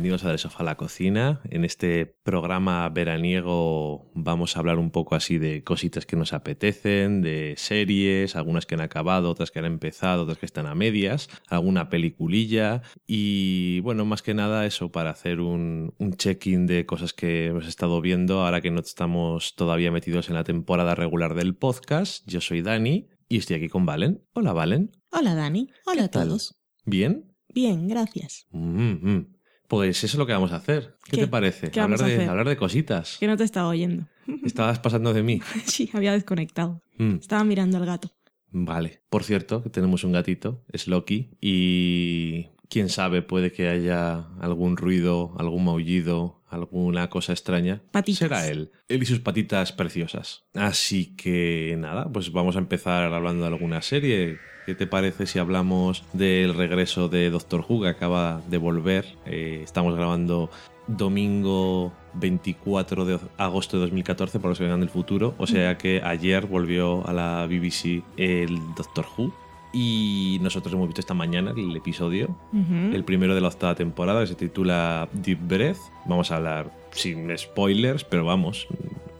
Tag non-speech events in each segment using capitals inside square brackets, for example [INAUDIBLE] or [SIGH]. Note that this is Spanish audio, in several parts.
bienvenidos a Del Sofá a la Cocina. En este programa veraniego vamos a hablar un poco así de cositas que nos apetecen, de series, algunas que han acabado, otras que han empezado, otras que están a medias, alguna peliculilla y bueno, más que nada eso para hacer un, un check-in de cosas que hemos estado viendo ahora que no estamos todavía metidos en la temporada regular del podcast. Yo soy Dani y estoy aquí con Valen. Hola Valen. Hola Dani. Hola a todos. ¿Bien? Bien, gracias. Mm, mm. Pues eso es lo que vamos a hacer. ¿Qué, ¿Qué? te parece? ¿Qué hablar, vamos a de, hacer? hablar de cositas. Que no te estaba oyendo. [LAUGHS] Estabas pasando de mí. [LAUGHS] Sí, había desconectado. Mm, Estaba mirando al gato. Vale. Por cierto, que tenemos un gatito, es Loki, y quién sabe, puede que haya algún ruido, algún maullido, alguna cosa extraña. Patitas. Será él. Él y sus patitas preciosas. Así que nada, pues vamos a empezar hablando de alguna serie. ¿Qué te parece si hablamos del regreso de Doctor Who que acaba de volver? Eh, estamos grabando domingo 24 de agosto de 2014 para los que vengan del futuro. O sea que ayer volvió a la BBC el Doctor Who. Y nosotros hemos visto esta mañana el episodio, el primero de la octava temporada, que se titula Deep Breath. Vamos a hablar sin spoilers, pero vamos,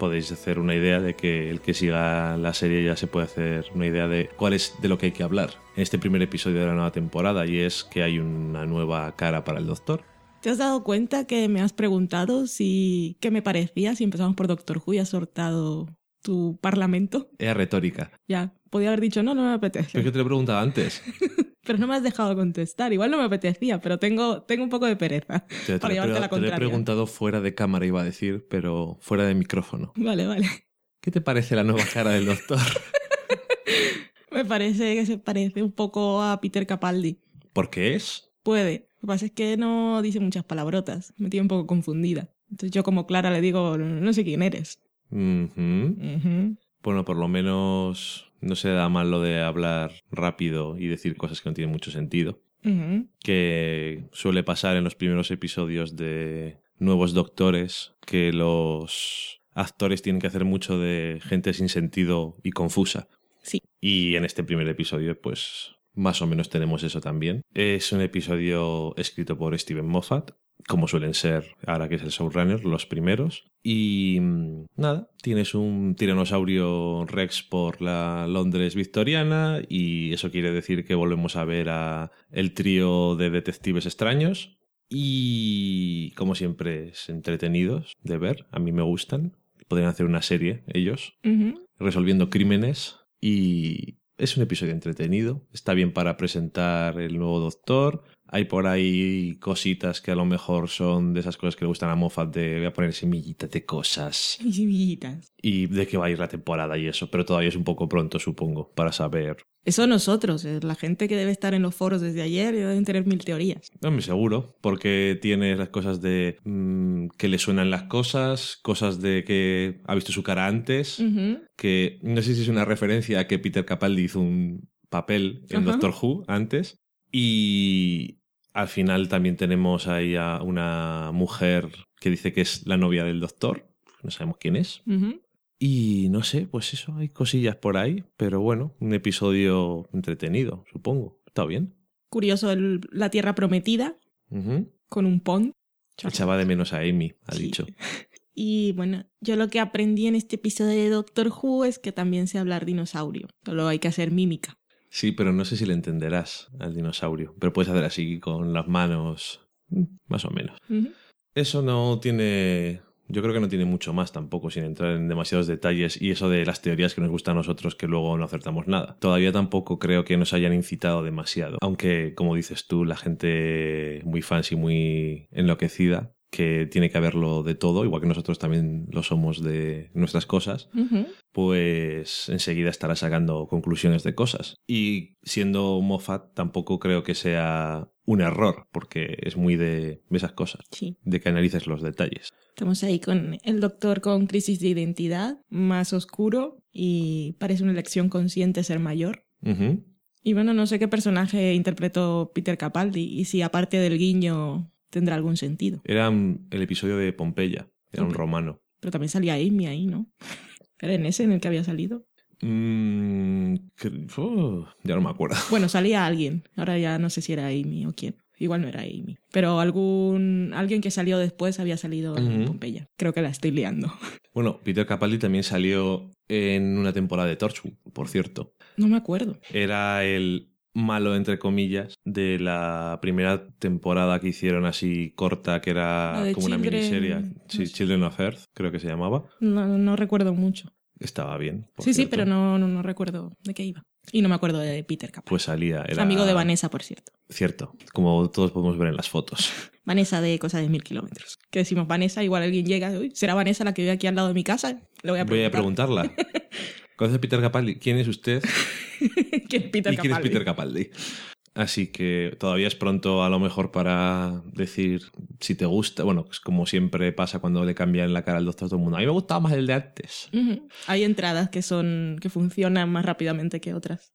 podéis hacer una idea de que el que siga la serie ya se puede hacer una idea de cuál es de lo que hay que hablar en este primer episodio de la nueva temporada, y es que hay una nueva cara para el Doctor. ¿Te has dado cuenta que me has preguntado si qué me parecía si empezamos por Doctor Who y has sortado tu parlamento? Era retórica. Ya, podía haber dicho no, no me Pero apetece. es que te lo he preguntado antes. [LAUGHS] Pero no me has dejado contestar. Igual no me apetecía, pero tengo, tengo un poco de pereza. Te, Para llevarte pre- la te lo he contraria. preguntado fuera de cámara, iba a decir, pero fuera de micrófono. Vale, vale. ¿Qué te parece la nueva cara del Doctor? [LAUGHS] Me parece que se parece un poco a Peter Capaldi. ¿Por qué es? Puede. Lo que pasa es que no dice muchas palabrotas. Me tiene un poco confundida. Entonces yo como Clara le digo, no sé quién eres. Bueno, por lo menos no se da mal lo de hablar rápido y decir cosas que no tienen mucho sentido. Que suele pasar en los primeros episodios de Nuevos Doctores, que los actores tienen que hacer mucho de gente sin sentido y confusa. Sí. Y en este primer episodio, pues más o menos tenemos eso también. Es un episodio escrito por Steven Moffat, como suelen ser ahora que es el showrunner, los primeros. Y mm, nada, tienes un tiranosaurio Rex por la Londres victoriana y eso quiere decir que volvemos a ver a el trío de detectives extraños. Y como siempre es entretenidos de ver, a mí me gustan. Podrían hacer una serie ellos resolviendo crímenes y es un episodio entretenido. Está bien para presentar el nuevo doctor. Hay por ahí cositas que a lo mejor son de esas cosas que le gustan a Moffat de voy a poner semillitas de cosas [LAUGHS] Mis semillitas. y de qué va a ir la temporada y eso, pero todavía es un poco pronto supongo para saber. Eso nosotros, eh, la gente que debe estar en los foros desde ayer y deben tener mil teorías. No me seguro, porque tiene las cosas de mm, que le suenan las cosas, cosas de que ha visto su cara antes, que no sé si es una referencia a que Peter Capaldi hizo un papel en Ajá. Doctor Who antes. Y al final también tenemos ahí a una mujer que dice que es la novia del doctor. No sabemos quién es. Y no sé, pues eso, hay cosillas por ahí. Pero bueno, un episodio entretenido, supongo. Está bien. Curioso, el- la Tierra Prometida con un pond. Echaba de menos a Amy, ha Sí. dicho. [LAUGHS] Y bueno, yo lo que aprendí en este episodio de Doctor Who es que también sé hablar dinosaurio. Solo hay que hacer mímica. Sí, pero no sé si le entenderás al dinosaurio. Pero puedes hacer así con las manos, mm, más o menos. Eso no tiene. Yo creo que no tiene mucho más tampoco, sin entrar en demasiados detalles. Y eso de las teorías que nos gustan a nosotros, que luego no acertamos nada. Todavía tampoco creo que nos hayan incitado demasiado. Aunque, como dices tú, la gente muy fans y muy enloquecida, que tiene que haberlo de todo, igual que nosotros también lo somos de nuestras cosas, pues enseguida estará sacando conclusiones de cosas. Y siendo Moffat, tampoco creo que sea un error, porque es muy de esas cosas, Sí. de que analices los detalles. Estamos ahí con el doctor con crisis de identidad, más oscuro y parece una elección consciente ser mayor. Y bueno, no sé qué personaje interpretó Peter Capaldi y si aparte del guiño tendrá algún sentido. Era el episodio de Pompeya, era un romano. Pero también salía Amy ahí, ¿no? ¿Era en ese en el que había salido? Mm, oh, ya no me acuerdo. [LAUGHS] Bueno, salía alguien. Ahora ya no sé si era Amy o quién. igual no era Amy. Pero algún alguien que salió después había salido en. Pompeya. Creo que la estoy liando. [LAUGHS] Bueno, Peter Capaldi también salió en una temporada de Torchwood, por cierto. No me acuerdo. Era el malo, entre comillas, de la primera temporada que hicieron así corta, que era como una Children- miniserie. Sí, no sé. Children of Earth, creo que se llamaba. No, no recuerdo mucho. Estaba bien. Sí, sí, cierto. pero no, no, no recuerdo de qué iba. Y no me acuerdo de Peter Capaldi. Pues salía. Era... Amigo de Vanessa, por cierto. Cierto, como todos podemos ver en las fotos. [LAUGHS] Vanessa de Cosa de Mil Kilómetros. Que decimos Vanessa, igual alguien llega, uy, ¿será Vanessa la que vive aquí al lado de mi casa? Le voy a Voy a preguntar. preguntarla. [LAUGHS] ¿Conoce a Peter Capaldi? ¿Quién es usted? [LAUGHS] ¿Quién es Peter ¿Y quién es Capaldi? Peter Capaldi? Así que todavía es pronto a lo mejor para decir si te gusta. Bueno, es como siempre pasa cuando le cambian la cara al doctor a todo el mundo. A mí me gustaba más el de antes. Hay entradas que son que funcionan más rápidamente que otras.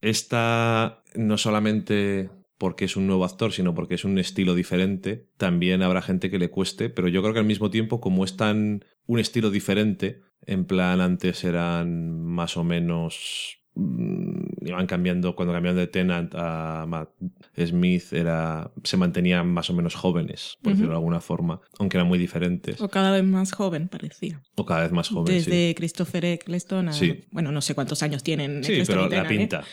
Esta no solamente porque es un nuevo actor, sino porque es un estilo diferente. También habrá gente que le cueste, pero yo creo que al mismo tiempo, como es tan un estilo diferente, en plan antes eran más o menos mm, iban cambiando cuando cambiaron de Tennant a Matt Smith era se mantenían más o menos jóvenes por decirlo de alguna forma aunque eran muy diferentes O cada vez más joven, parecía. o cada vez más sí. Desde Christopher Eccleston a... Sí. Bueno, no sé cuántos años tienen. Sí, Eccleston pero y la ¿eh? pinta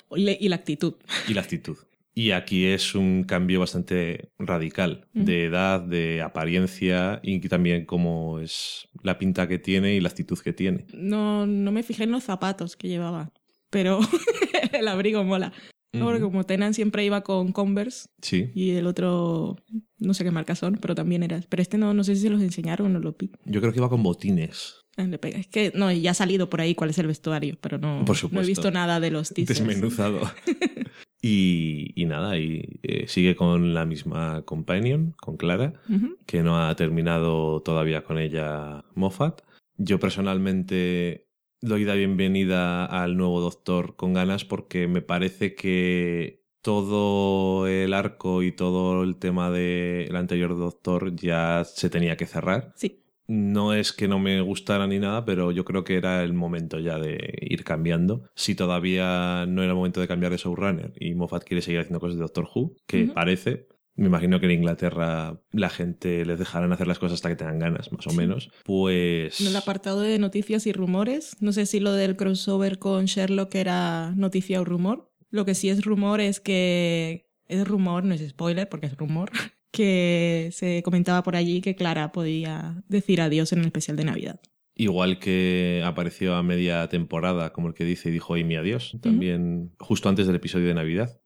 Y la actitud. y la actitud. Y aquí es un cambio bastante radical de edad, de apariencia y también como es la pinta que tiene y la actitud que tiene. No, no me fijé en los zapatos que llevaba, pero [LAUGHS] el abrigo mola. No, Porque como Tenan siempre iba con Converse Sí, y el otro, no sé qué marca son, pero también era. Pero este no, no sé si se los enseñaron o no lo vi. yo creo que iba con botines. Ah. Es que no, ya ha salido por ahí cuál es el vestuario, pero no, Por no he visto nada de los teasers. Desmenuzado. [LAUGHS] y, y nada, y eh, sigue con la misma companion, con Clara, que no ha terminado todavía con ella Moffat. Yo personalmente doy la bienvenida al nuevo doctor con ganas porque me parece que todo el arco y todo el tema del anterior doctor ya se tenía que cerrar. Sí. No es que no me gustara ni nada, pero yo creo que era el momento ya de ir cambiando. Si todavía no era el momento de cambiar de showrunner y Moffat quiere seguir haciendo cosas de Doctor Who, que parece, me imagino que en Inglaterra la gente les dejarán hacer las cosas hasta que tengan ganas, más o Sí. menos. Pues. En el apartado de noticias y rumores, no sé si lo del crossover con Sherlock era noticia o rumor. Lo que sí es rumor es que es rumor, no es spoiler porque es rumor, [LAUGHS] que se comentaba por allí que Clara podía decir adiós en el especial de Navidad. Igual que apareció a media temporada, como el que dice y dijo Amy adiós, también justo antes del episodio de Navidad.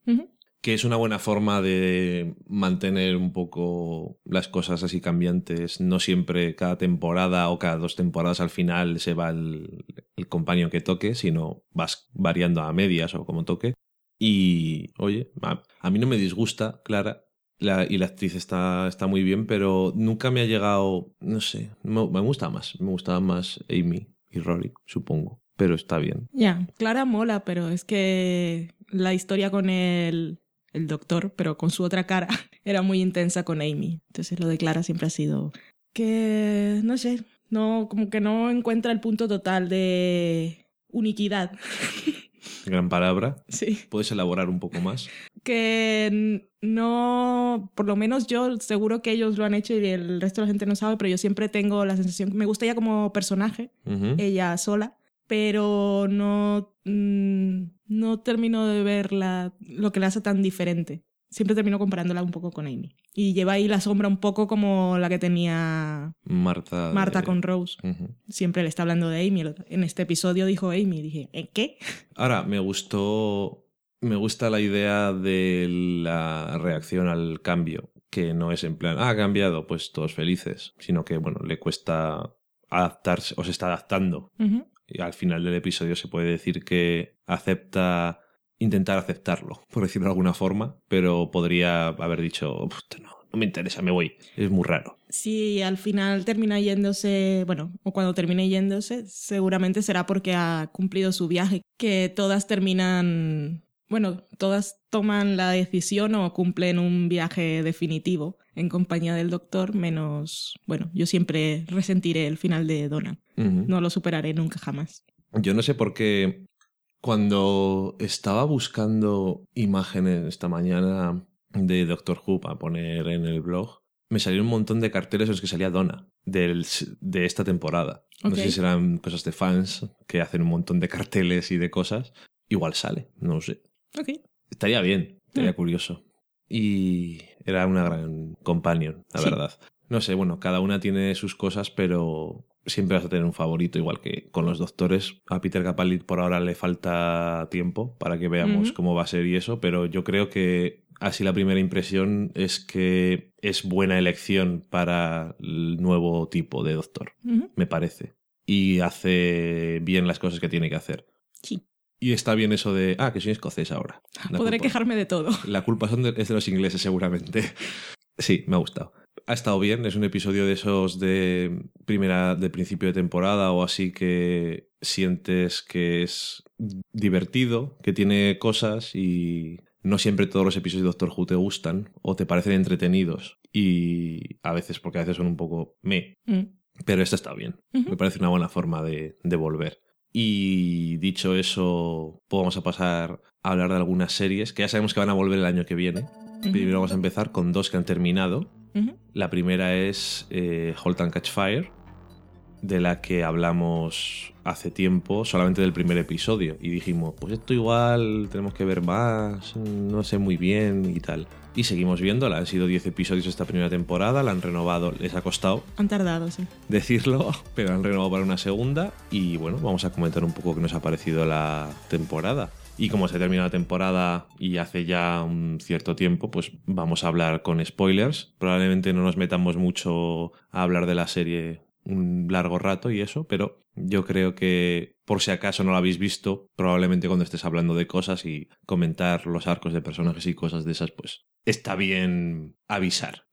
Que es una buena forma de mantener un poco las cosas así cambiantes. No siempre cada temporada o cada dos temporadas al final se va el, el compañero que toque, sino vas variando a medias o como toque. Y, oye, a, a mí no me disgusta, Clara, la- y la actriz está, está muy bien, pero nunca me ha llegado, no sé, me, me gusta más, me gustaba más Amy y Rory, supongo, pero está bien. Ya, Clara mola, pero es que la historia con el, el doctor, pero con su otra cara, [LAUGHS] era muy intensa con Amy. Entonces lo de Clara siempre ha sido que, no sé, no, como que no encuentra el punto total de uniquidad. [LAUGHS] Gran palabra. Sí. ¿Puedes elaborar un poco más? Que no, por lo menos yo seguro que ellos lo han hecho y el resto de la gente no sabe, pero yo siempre tengo la sensación, me gusta ella como personaje, ella sola, pero no, no termino de ver la- lo que la hace tan diferente. Siempre termino comparándola un poco con Amy. Y lleva ahí la sombra un poco como la que tenía Marta. Marta de- con Rose. Siempre le está hablando de Amy. En este episodio dijo Amy. Dije, ¿en qué? [LAUGHS] Ahora, me gustó. Me gusta la idea de la reacción al cambio, que no es en plan, ah, ha cambiado, pues todos felices, sino que, bueno, le cuesta adaptarse o se está adaptando. Y al final del episodio se puede decir que acepta, intentar aceptarlo, por decirlo de alguna forma, pero podría haber dicho, "Puta, no, no me interesa, me voy. Es muy raro. Si al final termina yéndose, bueno, o cuando termine yéndose, seguramente será porque ha cumplido su viaje. Que todas terminan, bueno, todas toman la decisión o cumplen un viaje definitivo en compañía del doctor, menos, bueno, yo siempre resentiré el final de Donna. No lo superaré nunca jamás. Yo no sé por qué cuando estaba buscando imágenes esta mañana de Doctor Who para poner en el blog, me salieron un montón de carteles en los que salía Donna del, de esta temporada. No sé si serán cosas de fans que hacen un montón de carteles y de cosas. Igual sale, no lo sé. Ok. Estaría bien, estaría Mm. curioso. Y era una gran companion, la Sí. verdad. No sé, bueno, cada una tiene sus cosas, pero siempre vas a tener un favorito, igual que con los doctores. A Peter Capaldi por ahora le falta tiempo para que veamos Ujú. cómo va a ser y eso, pero yo creo que así la primera impresión es que es buena elección para el nuevo tipo de doctor, Ujú. me parece. Y hace bien las cosas que tiene que hacer. Sí. Y está bien eso de, ah, que soy escocés ahora. La Podré culpa- quejarme de todo. La culpa son de- es de los ingleses, seguramente. [LAUGHS] Sí, me ha gustado. Ha estado bien, es un episodio de esos de primera, de principio de temporada o así que sientes que es divertido, que tiene cosas y no siempre todos los episodios de Doctor Who te gustan o te parecen entretenidos y a veces, porque a veces son un poco me, Mm. pero este está bien. Me parece una buena forma de, de volver. Y dicho eso, pues vamos a pasar a hablar de algunas series que ya sabemos que van a volver el año que viene. Primero vamos a empezar con dos que han terminado. La primera es eh, Halt and Catch Fire, de la que hablamos hace tiempo, solamente del primer episodio. Y dijimos, pues esto igual tenemos que ver más, no sé muy bien y tal. Y seguimos viéndola. Han sido 10 episodios esta primera temporada, la han renovado, les ha costado Han tardado, sí. decirlo, pero han renovado para una segunda. Y bueno, vamos a comentar un poco qué nos ha parecido la temporada. Y como se ha terminado la temporada y hace ya un cierto tiempo, pues vamos a hablar con spoilers. Probablemente no nos metamos mucho a hablar de la serie un largo rato y eso, pero yo creo que por si acaso no lo habéis visto, probablemente cuando estés hablando de cosas y comentar los arcos de personajes y cosas de esas, pues está bien avisar.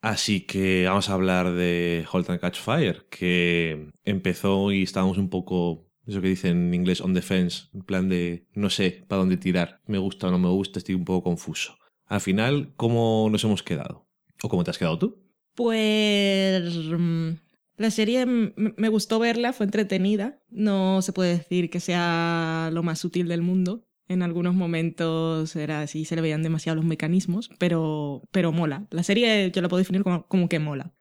Así que vamos a hablar de Halt and Catch Fire, que empezó y estábamos un poco, eso que dicen en inglés, on the fence, en plan de no sé para dónde tirar, me gusta o no me gusta, estoy un poco confuso. Al final, ¿cómo nos hemos quedado? ¿O cómo te has quedado tú? Pues mm, la serie me gustó verla, fue entretenida. No se puede decir que sea lo más útil del mundo. En algunos momentos era así, se le veían demasiado los mecanismos, pero, pero mola. La serie yo la puedo definir como, como que mola.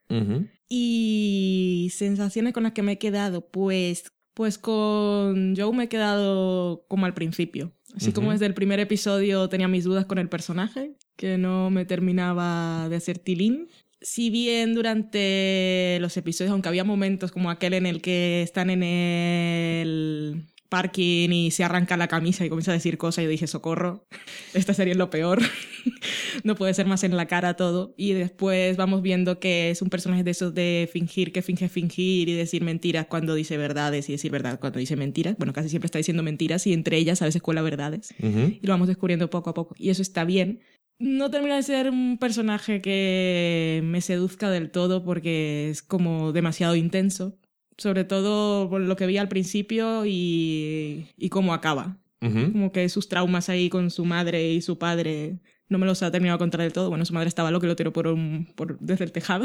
Y sensaciones con las que me he quedado, pues, pues con Joe me he quedado como al principio. Así como desde el primer episodio tenía mis dudas con el personaje, que no me terminaba de hacer tilín. Si bien durante los episodios, aunque había momentos como aquel en el que están en el parking y se arranca la camisa y comienza a decir cosas, yo dije, socorro, [LAUGHS] esta serie es lo peor, [LAUGHS] no puede ser más en la cara todo. Y después vamos viendo que es un personaje de esos de fingir, que finge fingir y decir mentiras cuando dice verdades y decir verdad cuando dice mentiras. Bueno, casi siempre está diciendo mentiras y entre ellas a veces cuela verdades y lo vamos descubriendo poco a poco. Y eso está bien. No termina de ser un personaje que me seduzca del todo porque es como demasiado intenso. Sobre todo por lo que vi al principio y, y cómo acaba. Como que sus traumas ahí con su madre y su padre no me los ha terminado de contar del todo. Bueno, su madre estaba loca y lo tiró por un, por, desde el tejado.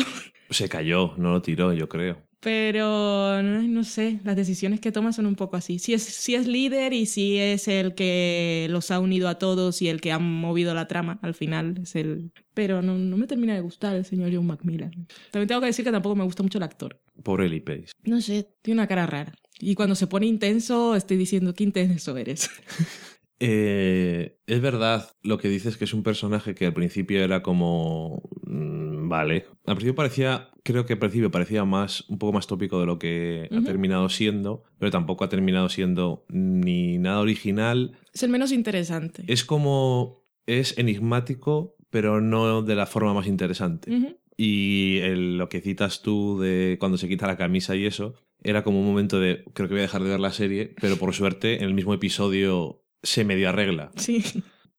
Se cayó, no lo tiró, yo creo. Pero no, no sé, las decisiones que toma son un poco así. Si es, si es líder y si es el que los ha unido a todos y el que ha movido la trama, al final es el... Pero no, no me termina de gustar el señor John Macmillan. También tengo que decir que tampoco me gusta mucho el actor. Pobre Lee Pace. No sé, tiene una cara rara. Y cuando se pone intenso, estoy diciendo, qué intenso eres. [LAUGHS] Eh, es verdad lo que dices que es un personaje que al principio era como mm, vale al principio parecía creo que al principio parecía más un poco más tópico de lo que ha terminado siendo pero tampoco ha terminado siendo ni nada original Es el menos interesante. es como es enigmático pero no de la forma más interesante y el- lo que citas tú de cuando se quita la camisa y eso, era como un momento de creo que voy a dejar de ver la serie, pero por suerte en el mismo episodio se medio arregla. Sí.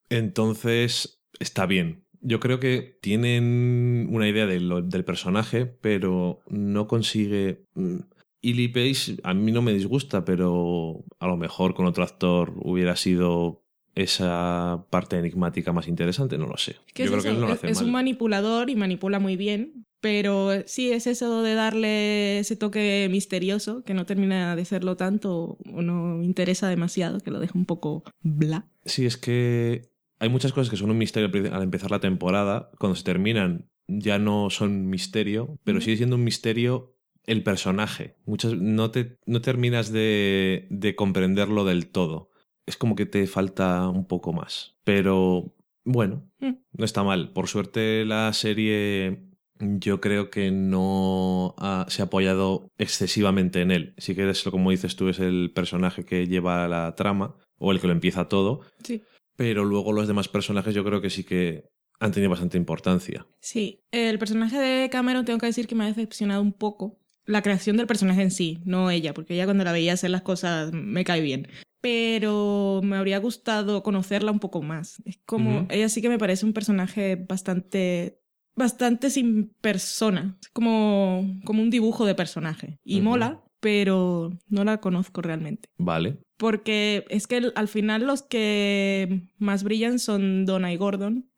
Entonces está bien. Yo creo que tienen una idea de lo- del personaje, pero no consigue... mm. Y Lee Pace a mí no me disgusta, pero a lo mejor con otro actor hubiera sido esa parte enigmática más interesante, no lo sé. ¿Qué Yo es creo que él no lo Es- hace es mal. un manipulador y manipula muy bien, pero sí es eso de darle ese toque misterioso que no termina de serlo tanto o no interesa demasiado, que lo deja un poco bla. Sí, es que hay muchas cosas que son un misterio al empezar la temporada. Cuando se terminan ya no son misterio, pero sigue siendo un misterio el personaje. Muchas, no, te, no terminas de, de comprenderlo del todo. Es como que te falta un poco más. Pero bueno, Mm. no está mal. Por suerte la serie yo creo que no ha- se ha apoyado excesivamente en él. Sí que es, como dices tú, es el personaje que lleva la trama o el que lo empieza todo. Sí. Pero luego los demás personajes yo creo que sí que han tenido bastante importancia. Sí, el personaje de Cameron tengo que decir que me ha decepcionado un poco. La creación del personaje en sí, no ella, porque ella cuando la veía hacer las cosas me cae bien. Pero me habría gustado conocerla un poco más. Es como, ella sí que me parece un personaje bastante, bastante sin persona. Como, como un dibujo de personaje. Y mola, pero no la conozco realmente. Vale. Porque es que al final los que más brillan son Donna y Gordon.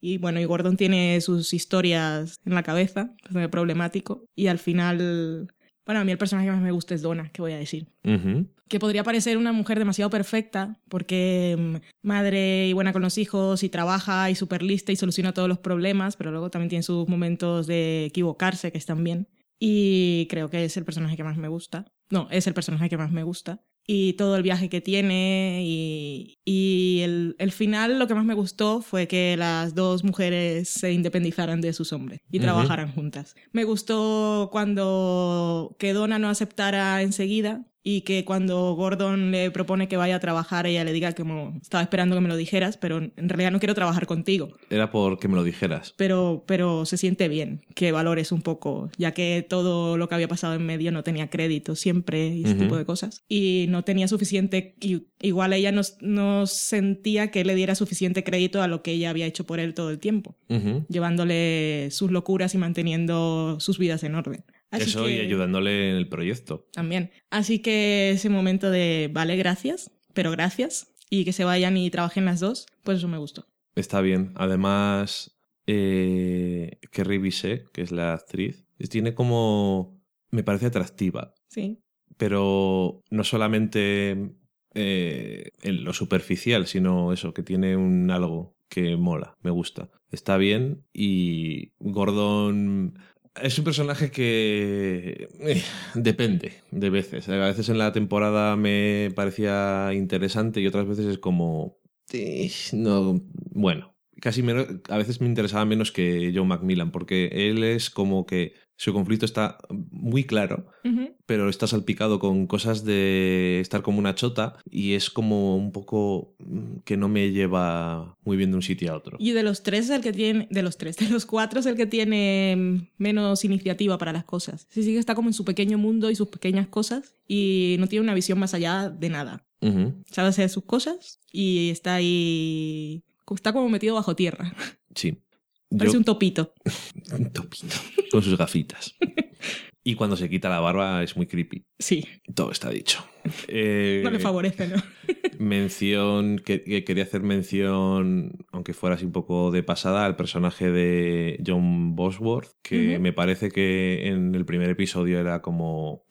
Y bueno, y Gordon tiene sus historias en la cabeza, bastante problemático. Y al final, bueno, a mí el personaje que más me gusta es Donna, ¿qué voy a decir? Que podría parecer una mujer demasiado perfecta, porque mm, madre y buena con los hijos, y trabaja, y súper lista, y soluciona todos los problemas, pero luego también tiene sus momentos de equivocarse, que están bien. Y creo que es el personaje que más me gusta. No, es el personaje que más me gusta. Y todo el viaje que tiene. Y, y el, el final, lo que más me gustó fue que las dos mujeres se independizaran de sus hombres y trabajaran juntas. Me gustó cuando que Donna no aceptara enseguida y que cuando Gordon le propone que vaya a trabajar, ella le diga que como, estaba esperando que me lo dijeras, pero en realidad no quiero trabajar contigo. Era porque me lo dijeras. Pero, pero se siente bien que valores un poco, ya que todo lo que había pasado en medio no tenía crédito siempre y ese Ujú. tipo de cosas. Y no tenía suficiente, y- igual ella no, no sentía que le diera suficiente crédito a lo que ella había hecho por él todo el tiempo, llevándole sus locuras y manteniendo sus vidas en orden. Así Eso y que- ayudándole en el proyecto. también. Así que ese momento de, vale, gracias, pero gracias, y que se vayan y trabajen las dos, pues eso me gustó. Está bien. Además, eh, Bisset, que es la actriz, tiene como... Me parece atractiva, Sí. pero no solamente eh, en lo superficial, sino eso, que tiene un algo que mola, me gusta. Está bien y Gordon es un personaje que eh, depende de veces. A veces en la temporada me parecía interesante y otras veces es como... no, bueno, casi a veces me interesaba menos que John Macmillan porque él es como que su conflicto está muy claro pero está salpicado con cosas de estar como una chota y es como un poco mm, que no me lleva muy bien de un sitio a otro. Y de los tres es el que tiene, de los tres, [LAUGHS] de los cuatro es el que tiene mm, menos iniciativa para las cosas. Sí, sí que está como en su pequeño mundo y sus pequeñas cosas y no tiene una visión más allá de nada. Sabe hacer sus cosas y está ahí, está como metido bajo tierra. Sí. Parece un topito. [LAUGHS] un topito con sus gafitas. Y cuando se quita la barba es muy creepy. Sí, Todo está dicho. [LAUGHS] Eh, no le favorece, ¿no? [LAUGHS] mención que, que quería hacer mención aunque fuera así un poco de pasada al personaje de John Bosworth que me parece que en el primer episodio era como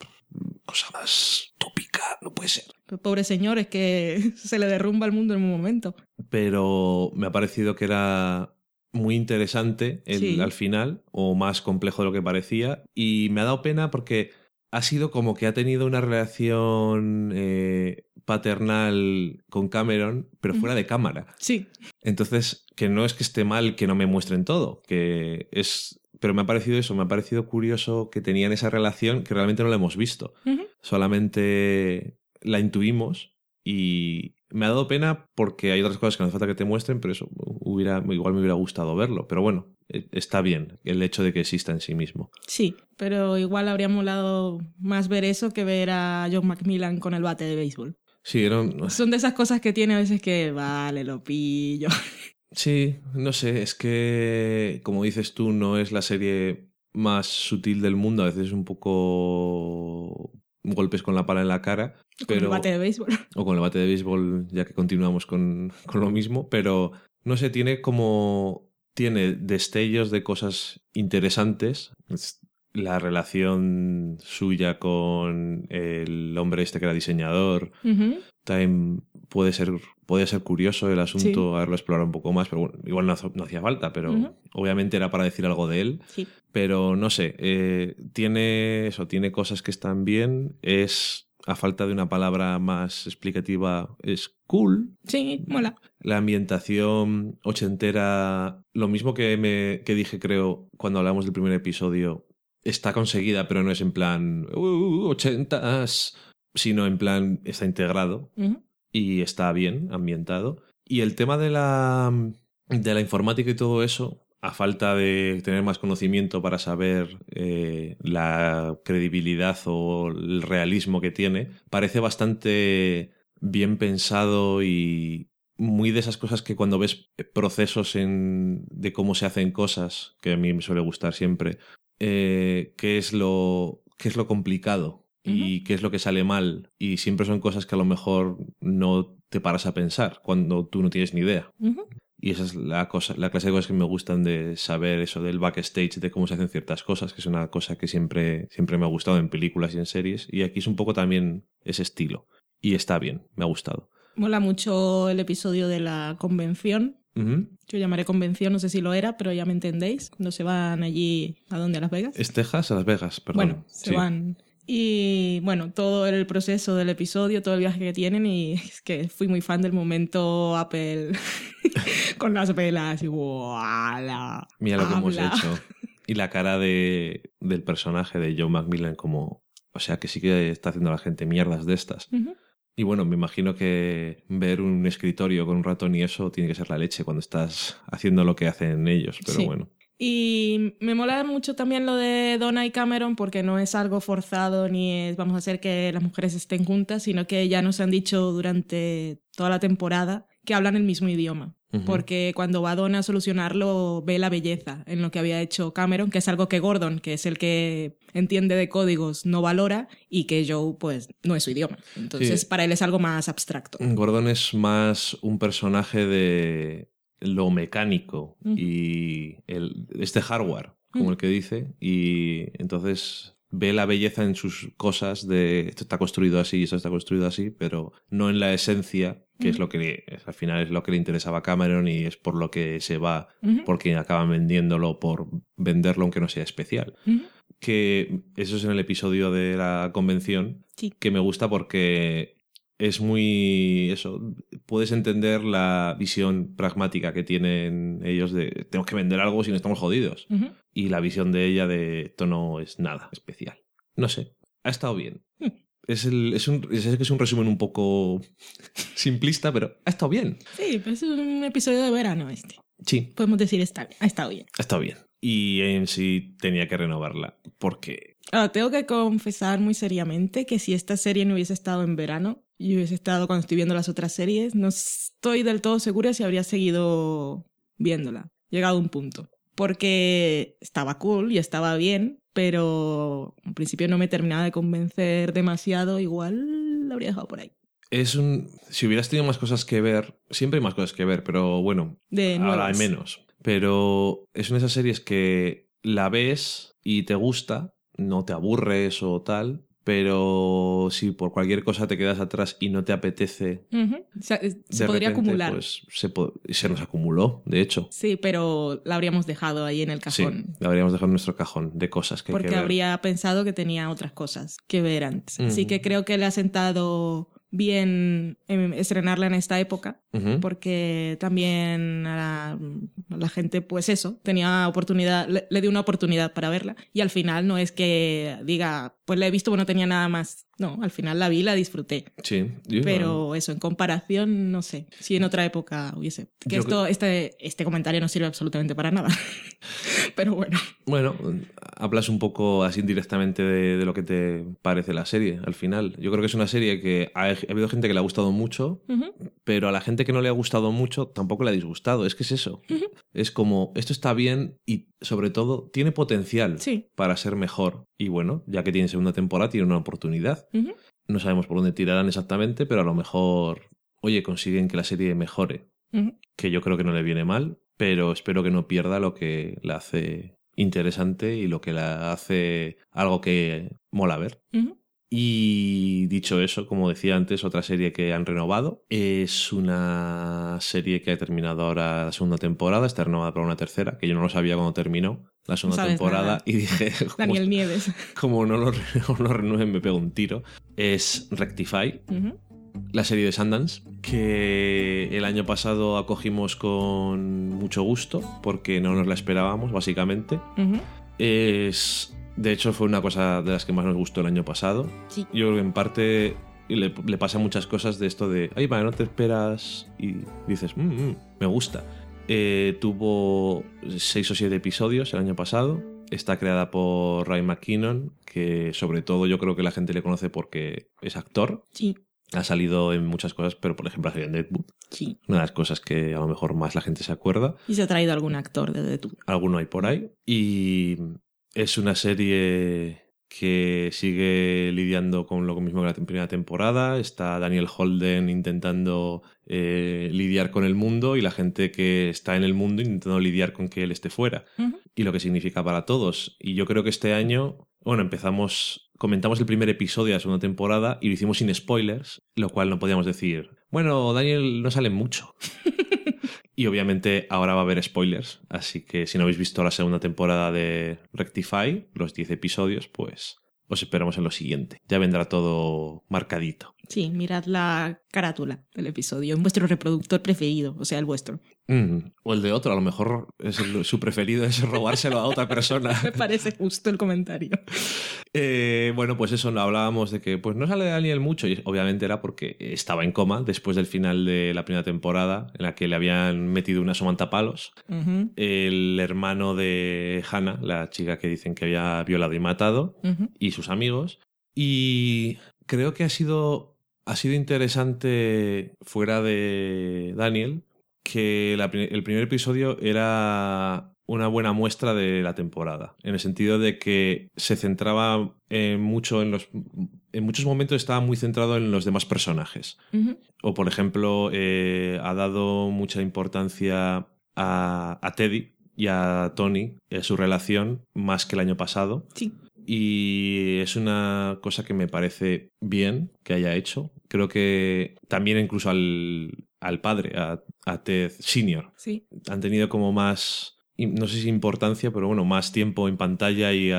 cosa más tópica no puede ser Pero Pobre señor, es que se le derrumba el mundo en un momento. pero me ha parecido que era muy interesante el, Sí. al final o más complejo de lo que parecía y me ha dado pena porque ha sido como que ha tenido una relación eh, paternal con Cameron pero fuera de cámara Sí, Entonces, que no es que esté mal que no me muestren todo, que es... Pero me ha parecido eso, me ha parecido curioso que tenían esa relación que realmente no la hemos visto. Solamente la intuimos y me ha dado pena porque hay otras cosas que no hace falta que te muestren, pero eso hubiera, igual me hubiera gustado verlo. Pero bueno, eh, está bien el hecho de que exista en sí mismo. sí, pero igual habría molado más ver eso que ver a John Macmillan con el bate de béisbol. Sí, Son de esas cosas que tiene a veces que, vale, lo pillo. [LAUGHS] Sí, no sé, es que, como dices tú, no es la serie más sutil del mundo, a veces es un poco golpes con la pala en la cara, Con el bate de béisbol. o con el bate de béisbol, ya que continuamos con, con lo mismo, pero no sé, tiene como tiene destellos de cosas interesantes. Es- la relación suya con el hombre este que era diseñador. También puede ser, puede ser curioso el asunto, Sí. haberlo explorado un poco más, pero bueno, igual no, hacía falta, pero obviamente era para decir algo de él. Sí. Pero no sé, eh, tiene eso, tiene cosas que están bien. Es, a falta de una palabra más explicativa, es cool. Sí, mola. La ambientación ochentera, lo mismo que, me, que dije, creo, cuando hablamos del primer episodio, está conseguida, pero no es en plan "Uh, ochentas, sino en plan está integrado y está bien ambientado. Y el tema de la, de la informática y todo eso, a falta de tener más conocimiento para saber eh, la credibilidad o el realismo que tiene, parece bastante bien pensado y muy de esas cosas que cuando ves procesos en, de cómo se hacen cosas, que a mí me suele gustar siempre, eh, qué es lo qué es lo complicado y qué es lo que sale mal. Y siempre son cosas que a lo mejor no te paras a pensar cuando tú no tienes ni idea. Y esa es la cosa la clase de cosas que me gustan de saber eso del backstage de cómo se hacen ciertas cosas que es una cosa que siempre siempre me ha gustado en películas y en series y aquí es un poco también ese estilo y está bien me ha gustado Mola mucho el episodio de la convención. Yo llamaré convención, no sé si lo era, pero ya me entendéis. Cuando se van allí, ¿a dónde? ¿A Las Vegas? es Texas a Las Vegas perdón Bueno, se Sí. van. Y bueno, todo el proceso del episodio, todo el viaje que tienen, y [LAUGHS] es que fui muy fan del momento Apple [LAUGHS] con las velas y ¡guala! Mira lo que hemos hecho. Y la cara de, del personaje de Joe Macmillan como... O sea, que sí que está haciendo a la gente mierdas de estas. Y bueno, me imagino que ver un escritorio con un ratón y eso tiene que ser la leche cuando estás haciendo lo que hacen ellos. Pero Sí. bueno. Y me mola mucho también lo de Donna y Cameron porque no es algo forzado ni es vamos a hacer que las mujeres estén juntas, sino que ya nos han dicho durante toda la temporada que hablan el mismo idioma. Porque cuando va Donna a solucionarlo ve la belleza en lo que había hecho Cameron, que es algo que Gordon, que es el que entiende de códigos, no valora y que Joe pues no es su idioma. Entonces Sí. para él es algo más abstracto. Gordon es más un personaje de lo mecánico y el, este hardware, como el que dice, y entonces ve la belleza en sus cosas de esto está construido así, esto está construido así, pero no en la esencia, que es lo que le- al final es lo que le interesaba a Cameron y es por lo que se va, porque acaban vendiéndolo por venderlo aunque no sea especial. Que eso es en el episodio de la convención, Sí. que me gusta porque es muy eso puedes entender la visión pragmática que tienen ellos de tenemos que vender algo si no estamos jodidos. Y la visión de ella de esto no es nada especial. No sé ha estado bien. Hmm. es, el, es, un, es, es un resumen un poco [LAUGHS] simplista pero ha estado bien. Sí, pues es un episodio de verano este. sí. Podemos decir está bien, ha estado bien. ha estado bien. Y en sí tenía que renovarla porque Ahora, tengo que confesar muy seriamente que si esta serie no hubiese estado en verano y hubiese estado cuando estoy viendo las otras series, no estoy del todo segura si habría seguido viéndola. Llegado a un punto. Porque estaba cool y estaba bien, pero en principio no me terminaba de convencer demasiado, igual la habría dejado por ahí. es un si hubieras tenido más cosas que ver siempre hay más cosas que ver pero bueno De Ahora hay menos. Pero es una de esas series que la ves y te gusta, no te aburres o tal, pero si por cualquier cosa te quedas atrás y no te apetece, se podría repente, acumular. Pues se, po- se nos acumuló, de hecho. Sí, pero la habríamos dejado ahí en el cajón. Sí, la habríamos dejado en nuestro cajón de cosas que hay porque que ver. habría pensado que tenía otras cosas que ver antes. Así que creo que le ha sentado bien em, estrenarla en esta época, Ujú. porque también a la, a la gente, pues eso, tenía oportunidad, le, le dio una oportunidad para verla y al final no es que diga, pues la he visto, pero no tenía nada más. No, al final la vi, la disfruté. Sí, yo- Pero eso, en comparación, no sé, si en otra época hubiese. Que Yo esto, este, este comentario no sirve absolutamente para nada. [LAUGHS] Pero bueno. Bueno, hablas un poco así indirectamente de, de lo que te parece la serie al final. Yo creo que es una serie que ha, ha habido gente que le ha gustado mucho, pero a la gente que no le ha gustado mucho tampoco le ha disgustado. Es que es eso. Es como, esto está bien y sobre todo tiene potencial Sí. para ser mejor. Y bueno, ya que tiene segunda temporada, tiene una oportunidad. No sabemos por dónde tirarán exactamente, pero a lo mejor, oye, consiguen que la serie mejore. Que yo creo que no le viene mal, pero espero que no pierda lo que la hace interesante y lo que la hace algo que mola ver. Y dicho eso, como decía antes, otra serie que han renovado es una serie que ha terminado ahora la segunda temporada, está renovada para una tercera, que yo no lo sabía cuando terminó la segunda temporada nada. y dije, [LAUGHS] como, Daniel Nieves. [LAUGHS] como no lo, [LAUGHS] no lo renueven me pego un tiro. Es Rectify, la serie de Sundance, que el año pasado acogimos con mucho gusto porque no nos la esperábamos, básicamente. Es. De hecho, fue una cosa de las que más nos gustó el año pasado. Sí. Yo creo que en parte le, le pasa muchas cosas de esto de. Ay, vale, no te esperas. Y dices, "Mm, mm, me gusta. Eh, tuvo seis o siete episodios el año pasado. Está creada por Ryan McKinnon, que sobre todo yo creo que la gente le conoce porque es actor. Sí. Ha salido en muchas cosas, pero por ejemplo ha salido en Deadwood. Sí. Una de las cosas que a lo mejor más la gente se acuerda. Y se ha traído algún actor de tú. Alguno hay por ahí. Y es una serie que sigue lidiando con lo mismo que la primera temporada. Está Daniel Holden intentando eh, lidiar con el mundo y la gente que está en el mundo intentando lidiar con que él esté fuera. Y lo que significa para todos. Y yo creo que este año, bueno, empezamos, comentamos el primer episodio de la segunda temporada y lo hicimos sin spoilers, lo cual no podíamos decir, bueno, Daniel no sale mucho. [LAUGHS] Y obviamente ahora va a haber spoilers, así que si no habéis visto la segunda temporada de Rectify, los 10 episodios, pues os esperamos en lo siguiente. Ya vendrá todo marcadito. Sí, mirad la carátula del episodio en vuestro reproductor preferido, o sea, el vuestro. Mm, O el de otro, a lo mejor es el- su preferido es robárselo a otra [LAUGHS] persona. Me parece justo el comentario. Eh, bueno, pues eso, hablábamos de que pues no sale Daniel mucho y obviamente era porque estaba en coma después del final de la primera temporada en la que le habían metido una somantapalos. Ujú, El hermano de Hannah, la chica que dicen que había violado y matado, y sus amigos. Y creo que ha sido, ha sido interesante fuera de Daniel que la el primer episodio era una buena muestra de la temporada, en el sentido de que se centraba en mucho en los... En muchos momentos estaba muy centrado en los demás personajes. O, por ejemplo, eh, ha dado mucha importancia a, a Teddy y a Tony, eh, su relación, más que el año pasado. Sí. Y es una cosa que me parece bien que haya hecho. Creo que también incluso al, al padre, a, a Ted Senior, Sí. han tenido como más, no sé si importancia, pero bueno, más tiempo en pantalla y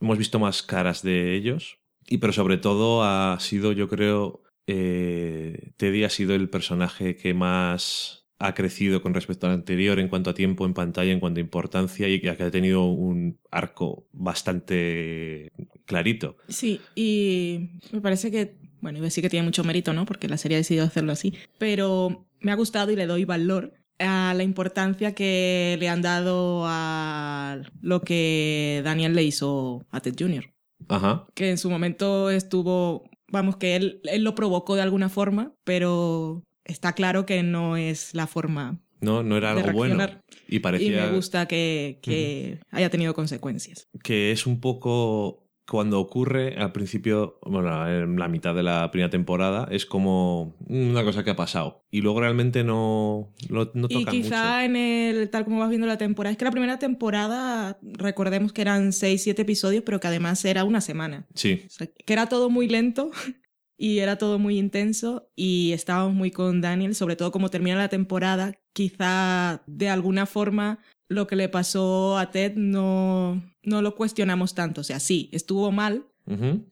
hemos visto más caras de ellos. Y pero sobre todo ha sido, yo creo, eh, Teddy ha sido el personaje que más ha crecido con respecto al anterior en cuanto a tiempo en pantalla, en cuanto a importancia y que ha tenido un arco bastante clarito. Sí, y me parece que, bueno, iba a decir que tiene mucho mérito, ¿no? Porque la serie ha decidido hacerlo así, pero me ha gustado y le doy valor a la importancia que le han dado a lo que Daniel le hizo a Ted Jr., Ajá. que en su momento estuvo, vamos, que él, él lo provocó de alguna forma, pero está claro que no es la forma No, no era algo bueno. Y Y parecía me gusta que, que haya tenido consecuencias. que es un poco cuando ocurre al principio, bueno, en la mitad de la primera temporada, es como una cosa que ha pasado. Y luego realmente no, no, no Y tocan quizá en el, tal como vas viendo la temporada, es que la primera temporada, recordemos que eran 6, 7 episodios, pero que además era una semana. mucho. Sí, O sea, que era todo muy lento [LAUGHS] y era todo muy intenso y estábamos muy con Daniel, sobre todo como termina la temporada, quizá de alguna forma lo que le pasó a Ted no, no lo cuestionamos tanto. O sea, sí, estuvo mal,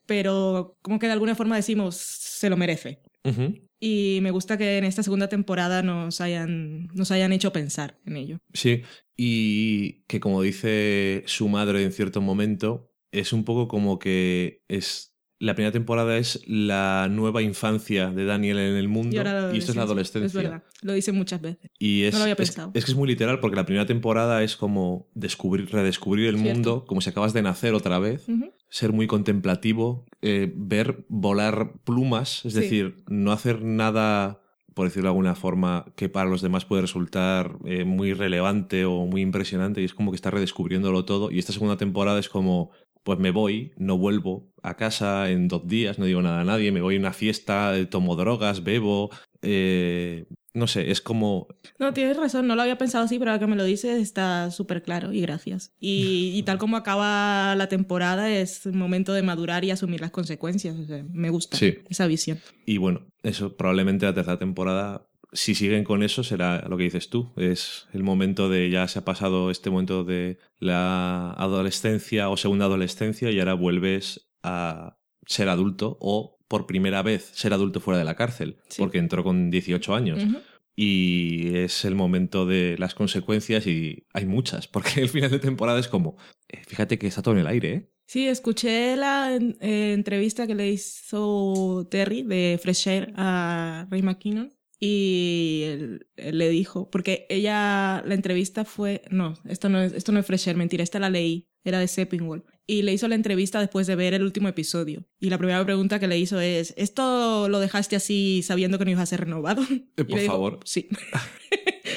pero como que de alguna forma decimos, se lo merece. Y me gusta que en esta segunda temporada nos hayan, nos hayan hecho pensar en ello. Sí, y que como dice su madre en cierto momento, es un poco como que es... La primera temporada es la nueva infancia de Daniel en el mundo Y, ahora y esto es la adolescencia. Es verdad, lo dice muchas veces. Y es, No lo había es- pensado. Es, que es muy literal porque la primera temporada es como descubrir, redescubrir el Cierto. mundo, como si acabas de nacer otra vez, ser muy contemplativo, eh, ver volar plumas, es Sí. decir, no hacer nada, por decirlo de alguna forma, que para los demás puede resultar eh, muy relevante o muy impresionante y es como que está redescubriéndolo todo. Y esta segunda temporada es como, pues me voy, no vuelvo a casa en dos días, no digo nada a nadie, me voy a una fiesta, eh, tomo drogas, bebo, eh, no sé, es como... No, tienes razón, no lo había pensado así, pero ahora que me lo dices está súper claro y gracias. Y, y, tal como acaba la temporada es momento de madurar y asumir las consecuencias. O sea, me gusta Sí. esa visión. Y bueno, eso probablemente la tercera temporada, si siguen con eso, será lo que dices tú. Es el momento de ya se ha pasado este momento de la adolescencia o segunda adolescencia y ahora vuelves a ser adulto o por primera vez ser adulto fuera de la cárcel, Sí. porque entró con 18 años. Y es el momento de las consecuencias y hay muchas, porque el final de temporada es como, eh, fíjate que está todo en el aire, ¿eh? Sí, escuché la eh, entrevista que le hizo Terry de Fresh Air a Ray McKinnon y él, él le dijo, porque ella, la entrevista fue, no, esto no es, esto no es Fresh Air, mentira, esta la leí, era de Seppingwall. Y le hizo la entrevista después de ver el último episodio. Y la primera pregunta que le hizo es, ¿esto lo dejaste así sabiendo que no ibas a ser renovado? [LAUGHS] Y por dijo, favor. Sí. [LAUGHS]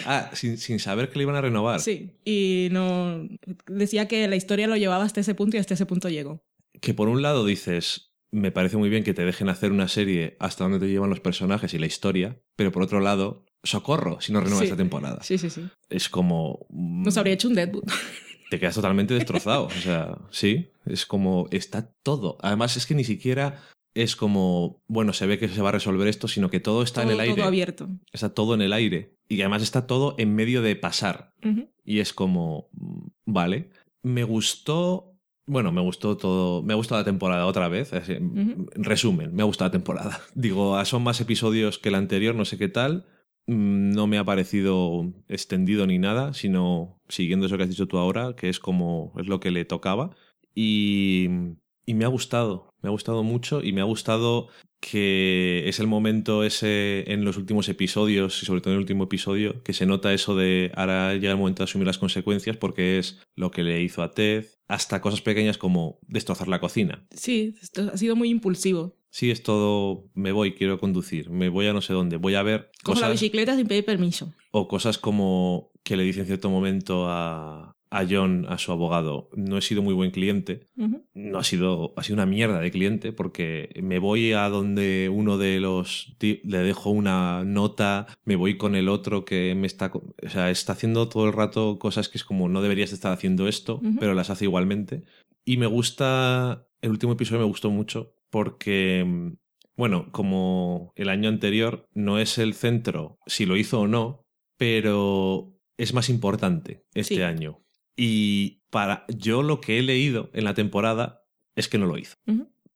Ah, sin, sin saber que le iban a renovar. Sí, y no decía que la historia lo llevaba hasta ese punto y hasta ese punto llegó. que por un lado dices, me parece muy bien que te dejen hacer una serie hasta donde te llevan los personajes y la historia, pero por otro lado, socorro si no renuevas Sí. esta temporada. Sí, sí, sí. Es como... mm, Nos habría hecho un Deadwood. Te quedas totalmente destrozado. o sea, sí, es como... Está todo. Además es que ni siquiera es como, bueno, se ve que se va a resolver esto, sino que todo está todo, en el aire. todo abierto. Está todo en el aire. Y además está todo en medio de pasar. Y es como, mm, vale. Me gustó. Bueno, me gustó todo. Me ha gustado la temporada otra vez. así, resumen, me ha gustado la temporada. [LAUGHS] Digo, ah, son más episodios que la anterior, no sé qué tal. Mm, No me ha parecido extendido ni nada, sino siguiendo eso que has dicho tú ahora, que es como es lo que le tocaba. Y, y me ha gustado, me ha gustado mucho y me ha gustado que es el momento ese en los últimos episodios y sobre todo en el último episodio que se nota eso de ahora llega el momento de asumir las consecuencias porque es lo que le hizo a Ted hasta cosas pequeñas como destrozar la cocina. Sí, esto ha sido muy impulsivo. Sí, es todo, me voy, quiero conducir, me voy a no sé dónde, voy a ver Cojo la bicicleta sin pedir permiso. o cosas como que le dice en cierto momento a, a John, a su abogado, no he sido muy buen cliente, no ha sido, ha sido una mierda de cliente porque me voy a donde uno de los le dejo una nota, me voy con el otro que me está, o sea, está haciendo todo el rato cosas que es como no deberías de estar haciendo esto, pero las hace igualmente. Y me gusta, el último episodio me gustó mucho porque, bueno, como el año anterior no es el centro si lo hizo o no, pero es más importante este Sí. año. Y para yo lo que he leído en la temporada es que no lo hizo.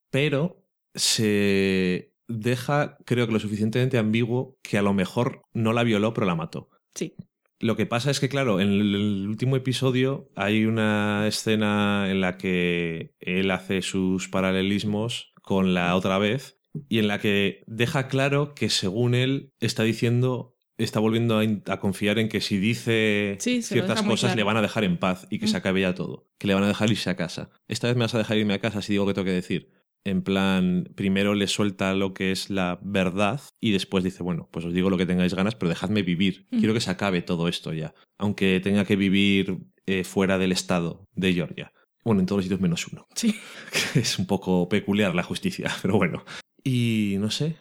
Pero se deja, creo que lo suficientemente ambiguo que a lo mejor no la violó, pero la mató. Sí. Lo que pasa es que, claro, en el último episodio hay una escena en la que él hace sus paralelismos con la otra vez y en la que deja claro que según él está diciendo, está volviendo a, confiar en que si dice Sí, ciertas cosas claro. le van a dejar en paz y que se acabe ya todo, que le van a dejar irse a casa. Esta vez me vas a dejar irme a casa si digo que tengo que decir. En plan, primero le suelta lo que es la verdad y después dice, bueno, pues os digo lo que tengáis ganas, pero dejadme vivir. Quiero que se acabe todo esto ya. Aunque tenga que vivir eh, fuera del estado de Georgia. Bueno, en todos los sitios menos uno. Sí. [LAUGHS] Es un poco peculiar la justicia, [LAUGHS] pero bueno. Y no sé,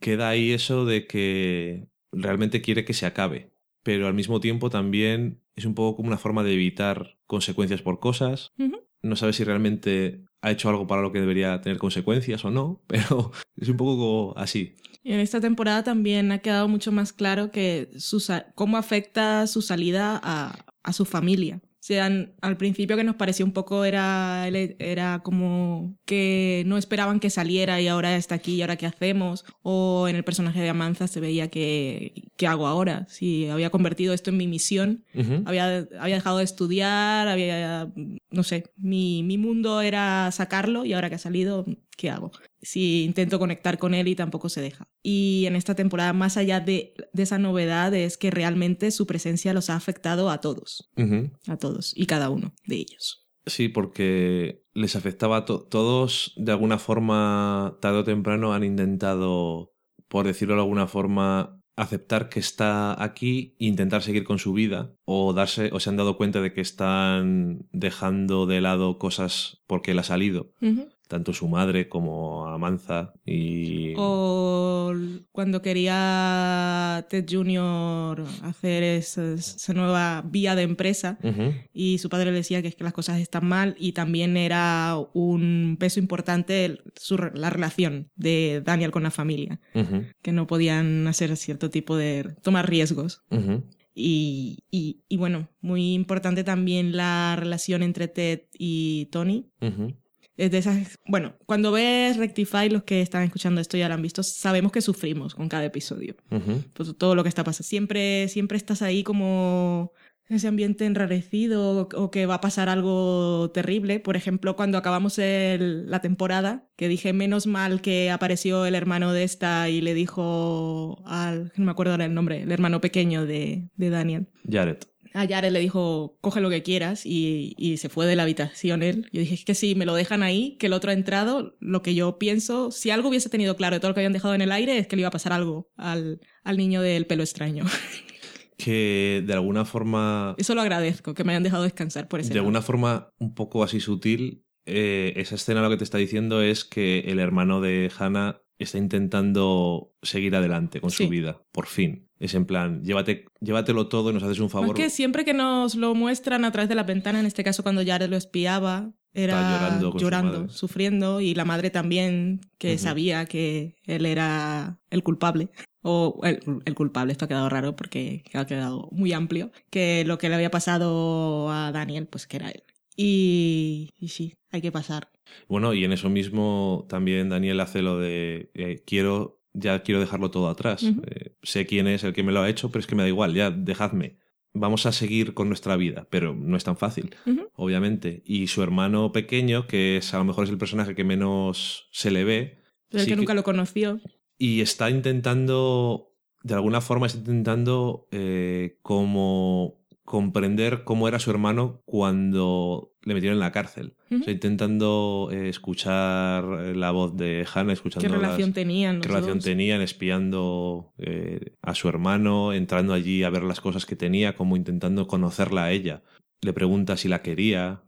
queda ahí eso de que realmente quiere que se acabe. Pero al mismo tiempo también es un poco como una forma de evitar consecuencias por cosas no sabe si realmente ha hecho algo para lo que debería tener consecuencias o no, [LAUGHS] pero es un poco así. Y en esta temporada también ha quedado mucho más claro que su cómo afecta su salida a, a su familia. O sea, en- al principio que nos pareció un poco era, era como que no esperaban que saliera y ahora está aquí y ahora qué hacemos. O en el personaje de Amanza se veía que qué hago ahora. Si había convertido esto en mi misión, había, había dejado de estudiar, había, no sé, mi, mi mundo era sacarlo y ahora que ha salido, ¿qué hago? Si intento conectar con él y tampoco se deja. Y en esta temporada, más allá de, de esa novedad, es que realmente su presencia los ha afectado a todos, a todos y cada uno de ellos. Sí, porque les afectaba a to- todos, de alguna forma, tarde o temprano han intentado, por decirlo de alguna forma, aceptar que está aquí e intentar seguir con su vida o darse o se han dado cuenta de que están dejando de lado cosas porque él ha salido. Tanto su madre como a Manza y... O cuando quería Ted Jr. hacer esa, esa nueva vía de empresa y su padre le decía que es que las cosas están mal y también era un peso importante su la relación de Daniel con la familia, que no podían hacer cierto tipo de... tomar riesgos. Y, y, y bueno, muy importante también la relación entre Ted y Tony. Es de esas, bueno, cuando ves Rectify, los que están escuchando esto ya lo han visto, sabemos que sufrimos con cada episodio. Pues todo lo que está pasando. Siempre, siempre estás ahí como en ese ambiente enrarecido o, o que va a pasar algo terrible. Por ejemplo, cuando acabamos el- la temporada, que dije, menos mal que apareció el hermano de esta y le dijo al, no me acuerdo ahora el nombre, el hermano pequeño de, de Daniel. Jared. A Jared le dijo, coge lo que quieras y, y se fue de la habitación él. Yo dije, es que si me lo dejan ahí, que el otro ha entrado, lo que yo pienso, si algo hubiese tenido claro de todo lo que habían dejado en el aire, es que le iba a pasar algo al, al niño del pelo extraño. [LAUGHS] Que de alguna forma Eso lo agradezco, que me hayan dejado descansar por ese de lado. alguna forma un poco así sutil, eh, esa escena lo que te está diciendo es que el hermano de Hannah está intentando seguir adelante con Sí. su vida, por fin. Es en plan, llévate, llévatelo todo y nos haces un favor. que siempre que nos lo muestran a través de la ventana, en este caso cuando Jared lo espiaba, era llorando con su sufriendo, y la madre también, que sabía que él era el culpable. O el, el culpable, esto ha quedado raro porque ha quedado muy amplio, que lo que le había pasado a Daniel, pues que era él. Y, y sí, hay que pasar. Bueno, y en eso mismo también Daniel hace lo de eh, quiero, ya quiero dejarlo todo atrás. Eh, sé quién es el que me lo ha hecho, pero es que me da igual, ya dejadme. Vamos a seguir con nuestra vida, pero no es tan fácil, obviamente. Y su hermano pequeño, que es a lo mejor es el personaje que menos se le ve, Pero el sí que nunca lo conoció. y está intentando, de alguna forma, está intentando eh, como comprender cómo era su hermano cuando le metieron en la cárcel. Ujú. O sea, intentando eh, escuchar eh, la voz de Hannah, escuchando ¿Qué las- relación tenían? qué relación dos? tenían, espiando eh, a su hermano, entrando allí a ver las cosas que tenía, como intentando conocerla a ella. Le pregunta si la quería.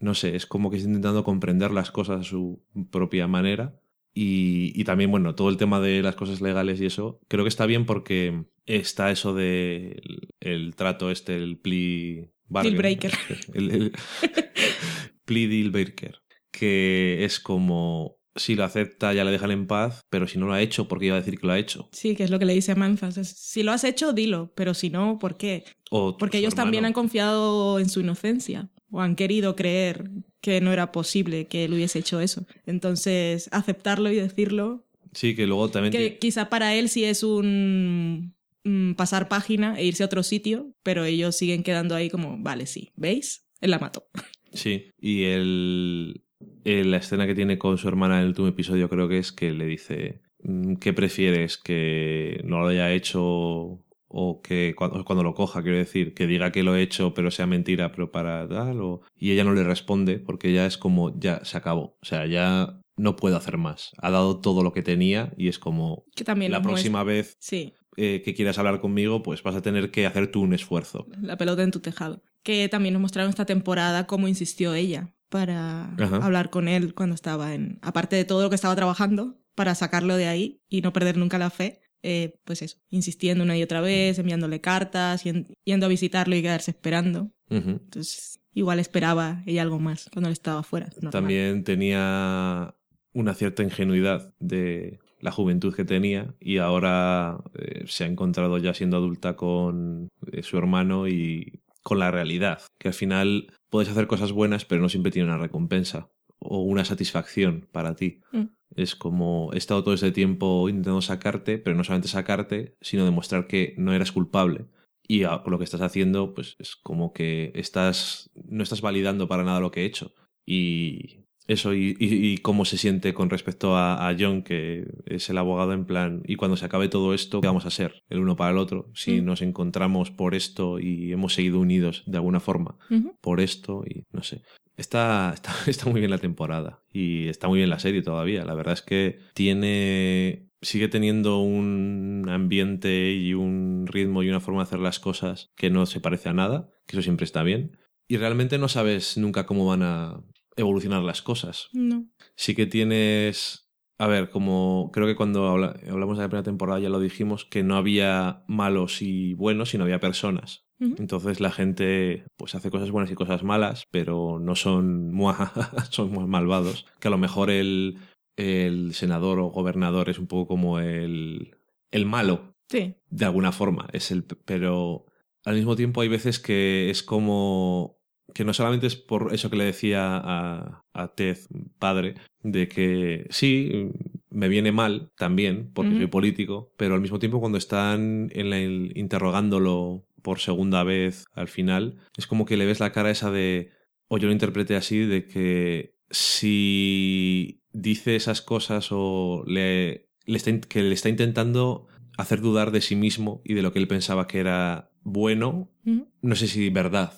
No sé, es como que está intentando comprender las cosas a su propia manera. Y, y también, bueno, todo el tema de las cosas legales y eso, creo que está bien porque está eso de el, el trato este, el plea bargain. Deal breaker. [LAUGHS] El, el [LAUGHS] plea deal breaker. Que es como, si lo acepta ya le dejan en paz, pero si no lo ha hecho, porque iba a decir que lo ha hecho? Sí, que es lo que le dice a es, Si lo has hecho, dilo, pero si no, ¿por qué? O Porque ellos también han confiado en su inocencia o han querido creer que no era posible que él hubiese hecho eso. Entonces, aceptarlo y decirlo, Sí, que luego también... que quizá para él sí es un mm, pasar página e irse a otro sitio, pero ellos siguen quedando ahí como, vale, sí, ¿veis? Él la mató. [LAUGHS] Sí, y el, el- la escena que tiene con su hermana en el último episodio creo que es que le dice, mm, ¿qué prefieres? ¿Que no lo haya hecho o que cuando, cuando lo coja, quiero decir, que diga que lo he hecho pero sea mentira, pero para tal? O... Y ella no le responde porque ya es como, ya se acabó, o sea, ya no puedo hacer más. Ha dado todo lo que tenía y es como, Que también la muestra- próxima vez Sí, eh, que quieras hablar conmigo, pues vas a tener que hacer tú un esfuerzo. la pelota en tu tejado. Que también nos mostraron esta temporada cómo insistió ella para Ajá. hablar con él cuando estaba en. Aparte de todo lo que estaba trabajando, para sacarlo de ahí y no perder nunca la fe. eh, pues eso, insistiendo una y otra vez, enviándole cartas, yen- yendo a visitarlo y quedarse esperando. Entonces, igual esperaba ella algo más cuando él estaba fuera. También tenía una cierta ingenuidad de la juventud que tenía y ahora eh, se ha encontrado ya siendo adulta con eh, su hermano y con la realidad, que al final puedes hacer cosas buenas pero no siempre tiene una recompensa o una satisfacción para ti. Mm. Es como he estado todo ese tiempo intentando sacarte, pero no solamente sacarte, sino demostrar que no eras culpable. Y a- lo que estás haciendo, pues es como que estás. no estás validando para nada lo que he hecho. Y eso, y, y- y cómo se siente con respecto a, a John, que es el abogado en plan. Y cuando se acabe todo esto, ¿qué vamos a ser? El uno para el otro. Si Mm. nos encontramos por esto y hemos seguido unidos de alguna forma por esto y no sé. Está, está, [LAUGHS] está muy bien la temporada y está muy bien la serie todavía. La verdad es que tiene. sigue teniendo un ambiente y un ritmo y una forma de hacer las cosas que no se parece a nada, que eso siempre está bien. Y realmente no sabes nunca cómo van a, evolucionar las cosas. No. Sí que tienes. A ver, como creo que cuando habla- hablamos de la primera temporada ya lo dijimos, que no había malos y buenos, sino había personas. Entonces la gente pues hace cosas buenas y cosas malas, pero no son muajaja, [LAUGHS] son muy malvados. Que a lo mejor el, el senador o gobernador es un poco como el, el malo, Sí. de alguna forma. Es el, pero al mismo tiempo hay veces que es como que no solamente es por eso que le decía a, a Ted, padre, de que sí, me viene mal también, porque soy político, pero al mismo tiempo cuando están en el- interrogándolo por segunda vez al final, es como que le ves la cara esa de, o yo lo interpreté así, de que si dice esas cosas o le, le está, que le está intentando hacer dudar de sí mismo y de lo que él pensaba que era bueno, no sé si verdad,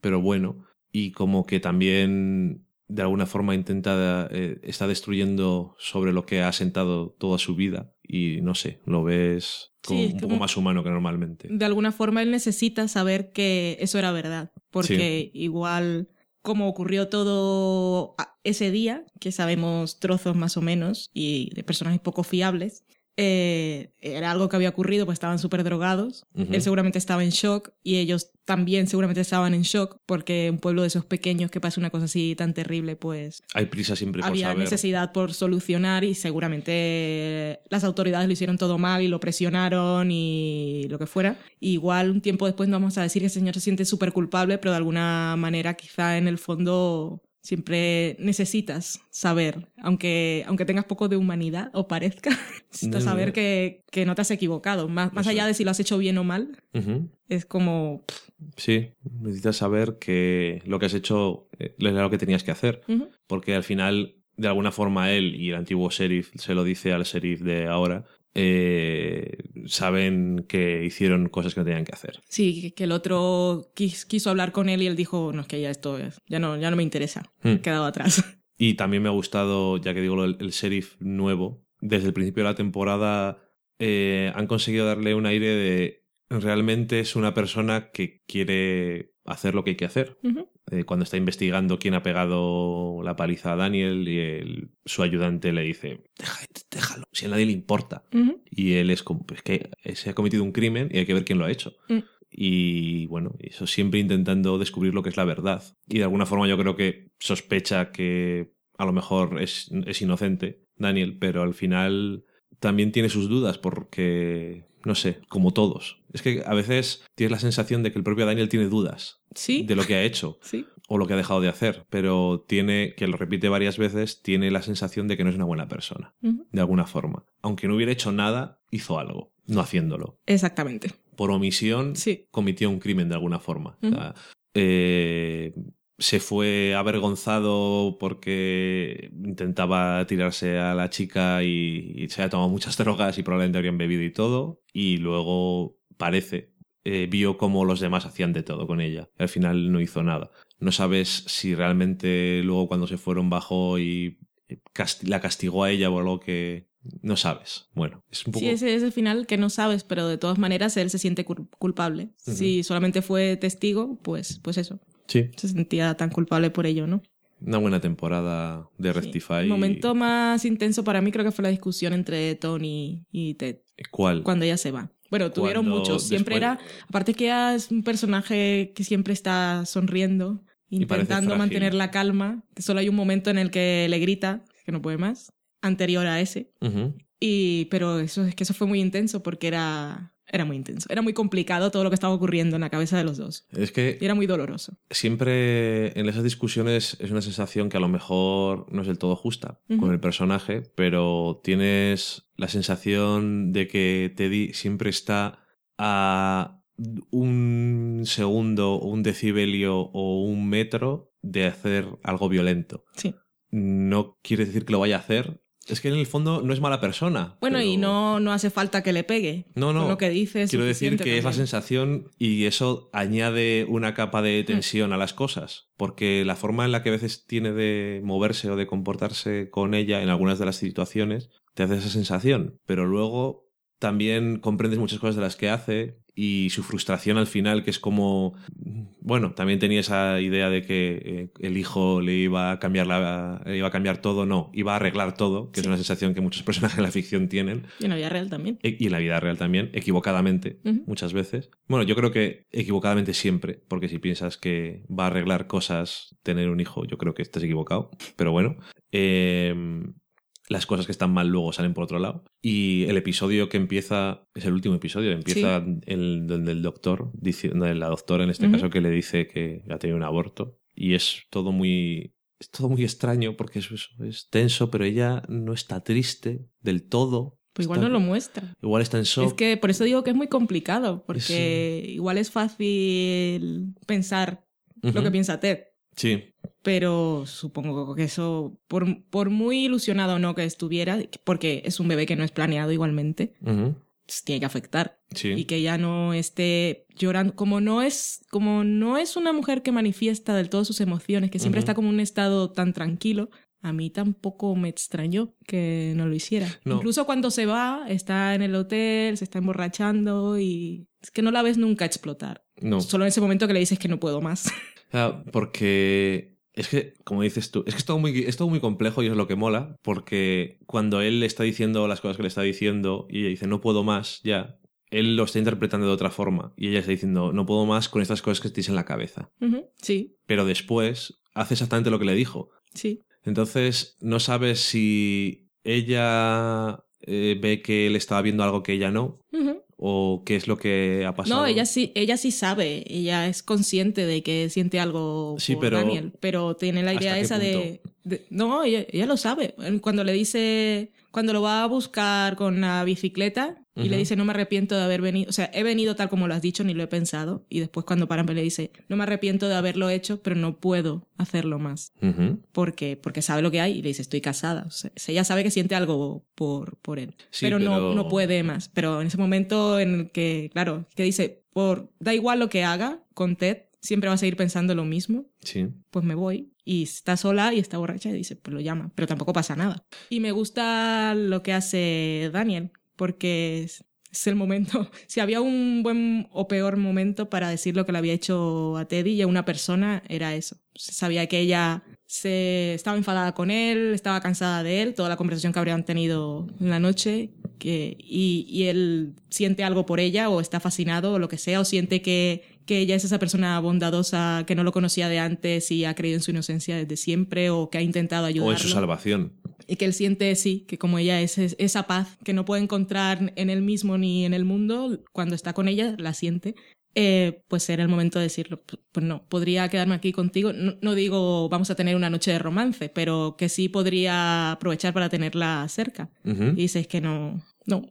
pero bueno, y como que también de alguna forma intenta, eh, está destruyendo sobre lo que ha sentado toda su vida y no sé, lo ves como Sí, un poco como- más humano que normalmente. de alguna forma él necesita saber que eso era verdad, porque igual como ocurrió todo ese día, que sabemos trozos más o menos y de personajes poco fiables, eh, era algo que había ocurrido, pues estaban súper drogados. Él seguramente estaba en shock y ellos también seguramente estaban en shock porque un pueblo de esos pequeños que pasa una cosa así tan terrible, pues Hay prisa siempre por había saber. necesidad por solucionar y seguramente las autoridades lo hicieron todo mal y lo presionaron y lo que fuera. Igual un tiempo después no vamos a decir que el señor se siente súper culpable, pero de alguna manera quizá en el fondo siempre necesitas saber, aunque, aunque tengas poco de humanidad o parezca, [LAUGHS] necesitas No, no. saber que, que no te has equivocado. Más, más allá de si lo has hecho bien o mal, es como... Sí, necesitas saber que lo que has hecho eh, era lo que tenías que hacer. porque al final, de alguna forma, él y el antiguo sheriff se lo dice al sheriff de ahora, eh, saben que hicieron cosas que no tenían que hacer. Sí, que- el otro quis- quiso hablar con él y él dijo, no, es que ya esto es- ya no, ya no me interesa, Hmm. he quedado atrás. [LAUGHS] Y también me ha gustado, ya que digo, el, el sheriff nuevo, desde el principio de la temporada eh, han conseguido darle un aire de realmente es una persona que quiere hacer lo que hay que hacer. Eh, cuando está investigando quién ha pegado la paliza a Daniel y el- su ayudante le dice, "Deja- déjalo, si a nadie le importa. Y él es como, pues que se ha cometido un crimen y hay que ver quién lo ha hecho. Mm. Y bueno, eso siempre intentando descubrir lo que es la verdad. Y de alguna forma yo creo que sospecha que a lo mejor es, es inocente Daniel, pero al final también tiene sus dudas porque, no sé, como todos. Es que a veces tienes la sensación de que el propio Daniel tiene dudas Sí, de lo que ha hecho [LAUGHS] sí. o lo que ha dejado de hacer, pero tiene, que lo repite varias veces, tiene la sensación de que no es una buena persona, de alguna forma. Aunque no hubiera hecho nada, hizo algo, no haciéndolo. Exactamente. Por omisión, Sí. cometió un crimen de alguna forma. O sea, eh, se fue avergonzado porque intentaba tirarse a la chica y, y se había tomado muchas [LAUGHS] drogas y probablemente habrían bebido y todo. Y luego parece, eh, vio cómo los demás hacían de todo con ella. Al final no hizo nada. No sabes si realmente luego cuando se fueron bajó y casti- la castigó a ella o algo que no sabes. Bueno, es un poco... Sí, ese es el final que no sabes, pero de todas maneras él se siente cul- culpable. Si solamente fue testigo, pues, pues eso. Sí, Se sentía tan culpable por ello, ¿no? una buena temporada de Sí. Rectify. El momento más intenso para mí creo que fue la discusión entre Tony y Ted ¿Cuál? cuando ella se va. Bueno, tuvieron Cuando muchos. Siempre después- era. Aparte que ella es un personaje que siempre está sonriendo, intentando mantener la calma. Que solo hay un momento en el que le grita que no puede más, anterior a ese. Ujú. Y, pero eso es que eso fue muy intenso porque era, era muy intenso. Era muy complicado todo lo que estaba ocurriendo en la cabeza de los dos. Es que Y era muy doloroso. siempre en esas discusiones es una sensación que a lo mejor no es del todo justa con el personaje, pero tienes la sensación de que Teddy siempre está a un segundo, un decibelio o un metro de hacer algo violento. Sí. No quiere decir que lo vaya a hacer. Es que en el fondo no es mala persona. Bueno, y no, no hace falta que le pegue. No, no. Con lo que dice es Quiero decir que es la sensación y eso añade una capa de Mm. tensión a las cosas, porque la forma en la que a veces tiene de moverse o de comportarse con ella en algunas de las situaciones te hace esa sensación, pero luego también comprendes muchas cosas de las que hace y su frustración al final, que es como, bueno, también tenía esa idea de que eh, el hijo le iba a cambiar la, le iba a cambiar todo, no, iba a arreglar todo, que es una sensación que muchos [LAUGHS] personajes en la ficción tienen. Y en la vida real también. E- Y en la vida real también, equivocadamente, muchas veces. Bueno, yo creo que equivocadamente siempre, porque si piensas que va a arreglar cosas tener un hijo, yo creo que estás equivocado. Pero bueno, eh, las cosas que están mal luego salen por otro lado. Y el episodio que empieza, es el último episodio, empieza el donde el doctor, diciendo, la doctora en este caso, que le dice que ha tenido un aborto. Y es todo muy. Es todo muy extraño porque es, es- es tenso, pero ella no está triste del todo. Pues igual Está- no lo muestra. Igual está en shock. Es que por eso digo que es muy complicado, porque igual es fácil pensar lo que piensa Ted, Sí, pero supongo que eso, por, por muy ilusionado o no que estuviera, porque es un bebé que no es planeado igualmente, pues tiene que afectar. sí. Y que ella no esté llorando, como no es, como no es una mujer que manifiesta del todo sus emociones, que siempre está como en un estado tan tranquilo, a mí tampoco me extrañó que no lo hiciera. No. Incluso cuando se va, está en el hotel, se está emborrachando y es que no la ves nunca explotar. No. Solo en ese momento que le dices que no puedo más. [LAUGHS] Ah, porque es que, como dices tú, es que es todo, muy, es todo muy complejo y es lo que mola, porque cuando él le está diciendo las cosas que le está diciendo y ella dice no puedo más, ya, él lo está interpretando de otra forma y ella está diciendo no puedo más con estas cosas que tienes en la cabeza. Sí, Pero después hace exactamente lo que le dijo. sí. Entonces no sabes si ella eh, ve que él estaba viendo algo que ella no. O qué es lo que ha pasado. No, ella sí, ella sí sabe, ella es consciente de que siente algo Sí, por pero- Daniel, pero tiene la ¿hasta idea esa de, de- no, ella, ella lo sabe. Cuando le dice, cuando lo va a buscar con la bicicleta y le dice no me arrepiento de haber venido, o sea, he venido tal como lo has dicho, ni lo he pensado, y después cuando paran le dice no me arrepiento de haberlo hecho, pero no puedo hacerlo más porque porque sabe lo que hay y le dice estoy casada, o sea, ella sabe que siente algo por por él Sí, pero, No, no puede más. Pero en ese momento en el que, claro, que dice, por da igual lo que haga con Ted, siempre va a seguir pensando lo mismo, Sí. pues me voy. Y está sola y está borracha y dice, pues lo llama, pero tampoco pasa nada. Y me gusta lo que hace Daniel, porque es, el momento, [LAUGHS] si había un buen o peor momento para decir lo que le había hecho a Teddy y a una persona, era eso. Sabía que ella se estaba enfadada con él, estaba cansada de él, toda la conversación que habrían tenido en la noche, que, y, y él siente algo por ella o está fascinado o lo que sea, o siente que, que ella es esa persona bondadosa que no lo conocía de antes y ha creído en su inocencia desde siempre o que ha intentado ayudarlo. O en su salvación. Y que él siente, sí, que como ella es, es- esa paz que no puede encontrar en él mismo ni en el mundo, cuando está con ella, la siente. Eh, pues era el momento de decirlo, pues no, podría quedarme aquí contigo. No, no digo vamos a tener una noche de romance, pero que sí podría aprovechar para tenerla cerca. Y dices que no, no.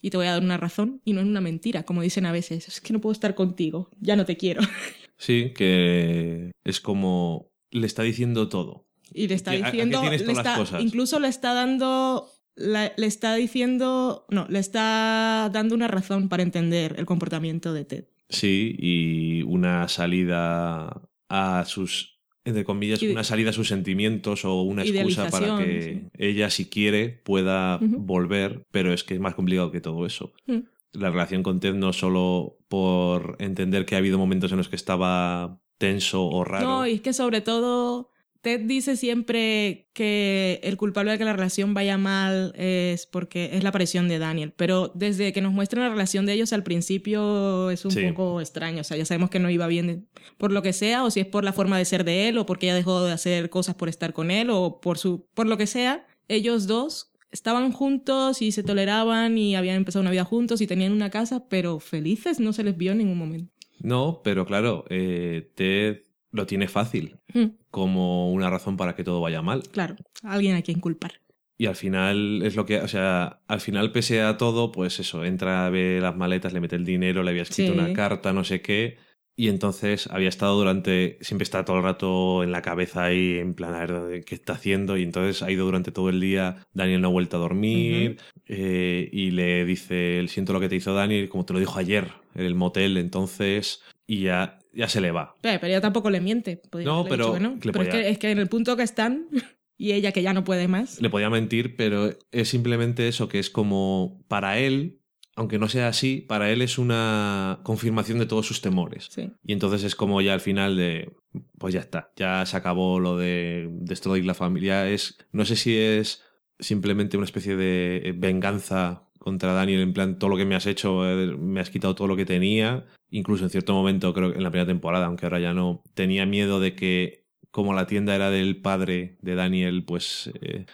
Y te voy a dar una razón y no es una mentira, como dicen a veces. Es que no puedo estar contigo, ya no te quiero. [LAUGHS] Sí, que es como le está diciendo todo. Y le está ¿A- a qué diciendo, le está- incluso le está dando, la- le está diciendo, no, le está dando una razón para entender el comportamiento de Ted. Sí, y una salida a sus, entre comillas, una salida a sus sentimientos o una excusa para que sí. ella, si quiere, pueda volver, pero es que es más complicado que todo eso. Mm. La relación con Ted no solo por entender que ha habido momentos en los que estaba tenso o raro. No, y es que sobre todo Ted dice siempre que el culpable de que la relación vaya mal es porque es la aparición de Daniel, pero desde que nos muestran la relación de ellos al principio es un Sí. poco extraño, o sea, ya sabemos que no iba bien por lo que sea, o si es por la forma de ser de él, o porque ella dejó de hacer cosas por estar con él, o por su por lo que sea, ellos dos estaban juntos y se toleraban y habían empezado una vida juntos y tenían una casa, pero felices no se les vio en ningún momento. No, pero claro, eh, Ted lo tiene fácil Mm, como una razón para que todo vaya mal. claro, alguien a quien culpar. Y al final es lo que, o sea, al final pese a todo, pues eso, entra, ve las maletas, le mete el dinero, le había escrito Sí. una carta, no sé qué, y entonces había estado durante, siempre está todo el rato en la cabeza ahí, en plan, a ver qué está haciendo, y entonces ha ido durante todo el día, Daniel no ha vuelto a dormir, eh, y le dice, siento lo que te hizo Daniel, como te lo dijo ayer en el motel, entonces, y ya, ya se le va. Pero, ella tampoco le miente. podría No, pero que no. Pero es, que, es que en el punto que están y ella que ya no puede más. Le podía mentir, pero es simplemente eso, que es como para él aunque no sea así, para él es una confirmación de todos sus temores. Sí. Y entonces es como ya al final de, pues ya está, ya se acabó lo de destruir la familia. Es, no sé si es simplemente una especie de venganza contra Daniel, en plan, todo lo que me has hecho, eh, me has quitado todo lo que tenía. Incluso en cierto momento, creo que en la primera temporada, aunque ahora ya no, tenía miedo de que como la tienda era del padre de Daniel, pues eh,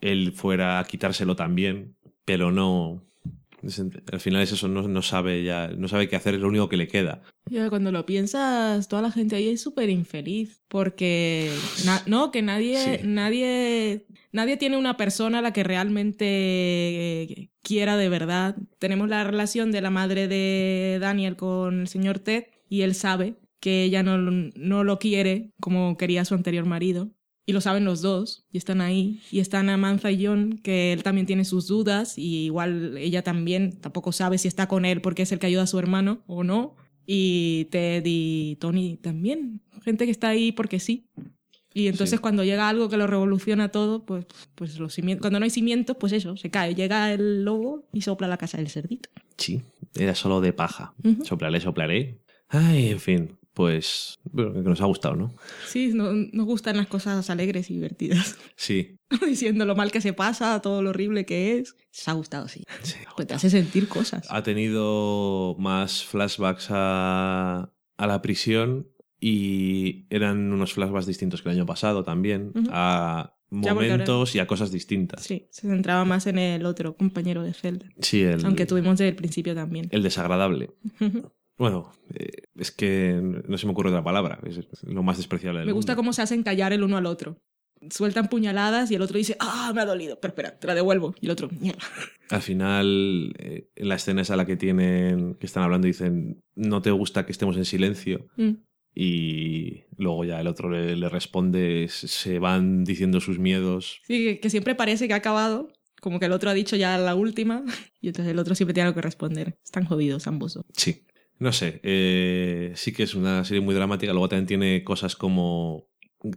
él fuera a quitárselo también, pero no. Al final es eso, no, no sabe ya, no sabe qué hacer, es lo único que le queda. Cuando lo piensas, toda la gente ahí es súper infeliz. Porque. no, que nadie. Sí. Nadie. Nadie tiene una persona a la que realmente quiera de verdad. Tenemos la relación de la madre de Daniel con el señor Ted. Y él sabe que ella no, no lo quiere como quería su anterior marido. Y lo saben los dos, y están ahí. Y están Amanza y John, que él también tiene sus dudas, y igual ella también tampoco sabe si está con él porque es el que ayuda a su hermano o no. Y Ted y Tony también. Gente que está ahí porque sí. Y entonces Sí. cuando llega algo que lo revoluciona todo, pues, pues los cuando no hay cimientos, pues eso, se cae. Llega el lobo y sopla la casa del cerdito. Sí, era solo de paja. Ujú. Soplaré, soplaré. Ay, en fin, pues bueno, que nos ha gustado, ¿no? Sí, no- nos gustan las cosas alegres y divertidas. Sí, [LAUGHS] Diciendo lo mal que se pasa, todo lo horrible que es. Se ha gustado, sí. sí. Pues te hace sentir cosas. Ha tenido más flashbacks a, a la prisión y eran unos flashbacks distintos que el año pasado también, Ujú. a Ya, porque momentos y a cosas distintas. Sí, se centraba más en el otro compañero de Zelda. Sí, el, Aunque tuvimos desde el principio también. el desagradable. Bueno, eh, es que no se me ocurre otra palabra, es lo más despreciable del Me gusta mundo. cómo se hacen callar el uno al otro. Sueltan puñaladas y el otro dice, ah, me ha dolido, pero espera, te la devuelvo. Y el otro, mierda. Al final, eh, en la escena esa la que tienen, que están hablando, dicen, no te gusta que estemos en silencio. Mm. Y luego ya el otro le, le responde, se van diciendo sus miedos. Sí, que, que siempre parece que ha acabado, como que el otro ha dicho ya la última, [LAUGHS] y entonces el otro siempre tiene algo que responder. Están jodidos ambos. Sí. No sé, eh, sí que es una serie muy dramática. Luego también tiene cosas como.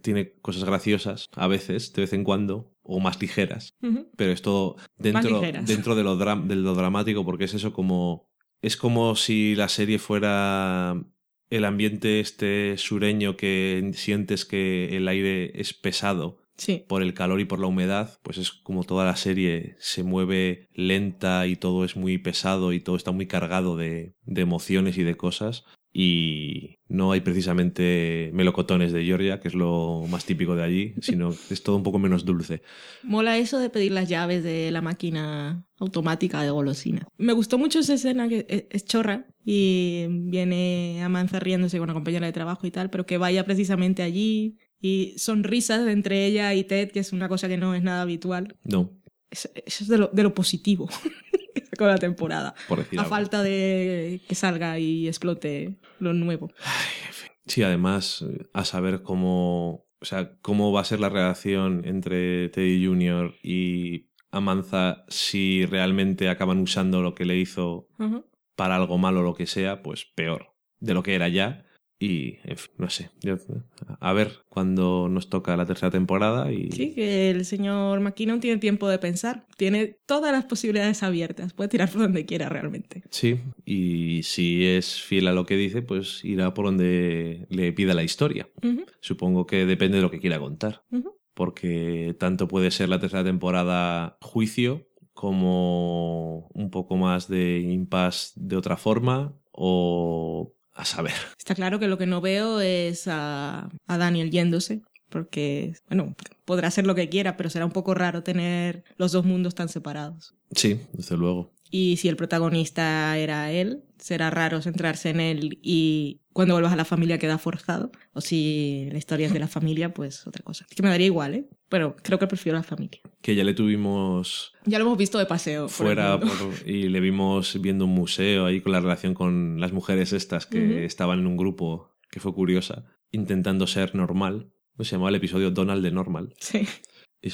Tiene cosas graciosas a veces, de vez en cuando, o más ligeras. Pero es todo dentro, dentro de, lo de lo dramático, porque es eso como. Es como si la serie fuera el ambiente este sureño que sientes que el aire es pesado Sí. por el calor y por la humedad, pues es como toda la serie se mueve lenta y todo es muy pesado y todo está muy cargado de, de emociones y de cosas. Y no hay precisamente melocotones de Georgia, que es lo más típico de allí, [LAUGHS] sino es todo un poco menos dulce. Mola eso de pedir las llaves de la máquina automática de golosinas. Me gustó mucho esa escena que es, es chorra y viene Amanza riéndose con una compañera de trabajo y tal, pero que vaya precisamente allí y sonrisas entre ella y Ted, que es una cosa que no es nada habitual. No, Eso, eso es de lo, de lo positivo [LAUGHS] con la temporada. por decir A algo. falta de que salga y explote lo nuevo. Sí, además, a saber cómo, o sea, cómo va a ser la relación entre Teddy Jr. y Amanza si realmente acaban usando lo que le hizo para algo malo o lo que sea, pues peor de lo que era ya. Y, en fin, no sé. Yo- a ver cuando nos toca la tercera temporada y... Sí, que el señor McKinnon tiene tiempo de pensar. Tiene todas las posibilidades abiertas. Puede tirar por donde quiera realmente. Sí, y si es fiel a lo que dice, pues irá por donde le pida la historia. Supongo que depende de lo que quiera contar. porque tanto puede ser la tercera temporada juicio como un poco más de impasse de otra forma o a saber. Está claro que lo que no veo es a, a Daniel yéndose. Porque, bueno, podrá hacer lo que quiera, pero será un poco raro tener los dos mundos tan separados. Sí, desde luego. Y si el protagonista era él, será raro centrarse en él y cuando vuelvas a la familia queda forzado. O si la historia es de la [LAUGHS] familia, pues otra cosa. Es que me daría igual, ¿eh? Pero creo que prefiero la familia. Que ya le tuvimos Ya lo hemos visto de paseo. fuera por- y le vimos viendo un museo ahí con la relación con las mujeres estas que estaban en un grupo que fue curiosa, intentando ser normal. ¿Cómo se llamaba el episodio Donald de Normal? Sí.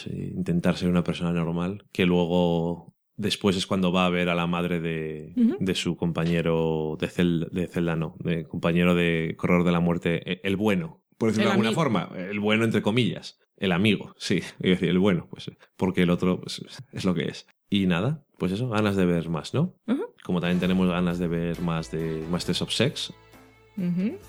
Intentar ser una persona normal, que luego después es cuando va a ver a la madre de, de su compañero de, Cel- de Zelda, no, de compañero de Corredor de la Muerte, e- el bueno, por decirlo de alguna amigo. forma, el bueno entre comillas, el amigo, sí, [LAUGHS] el bueno, pues porque el otro pues, es lo que es. Y nada, pues eso, ganas de ver más, ¿no? Como también tenemos ganas de ver más de Masters of Sex,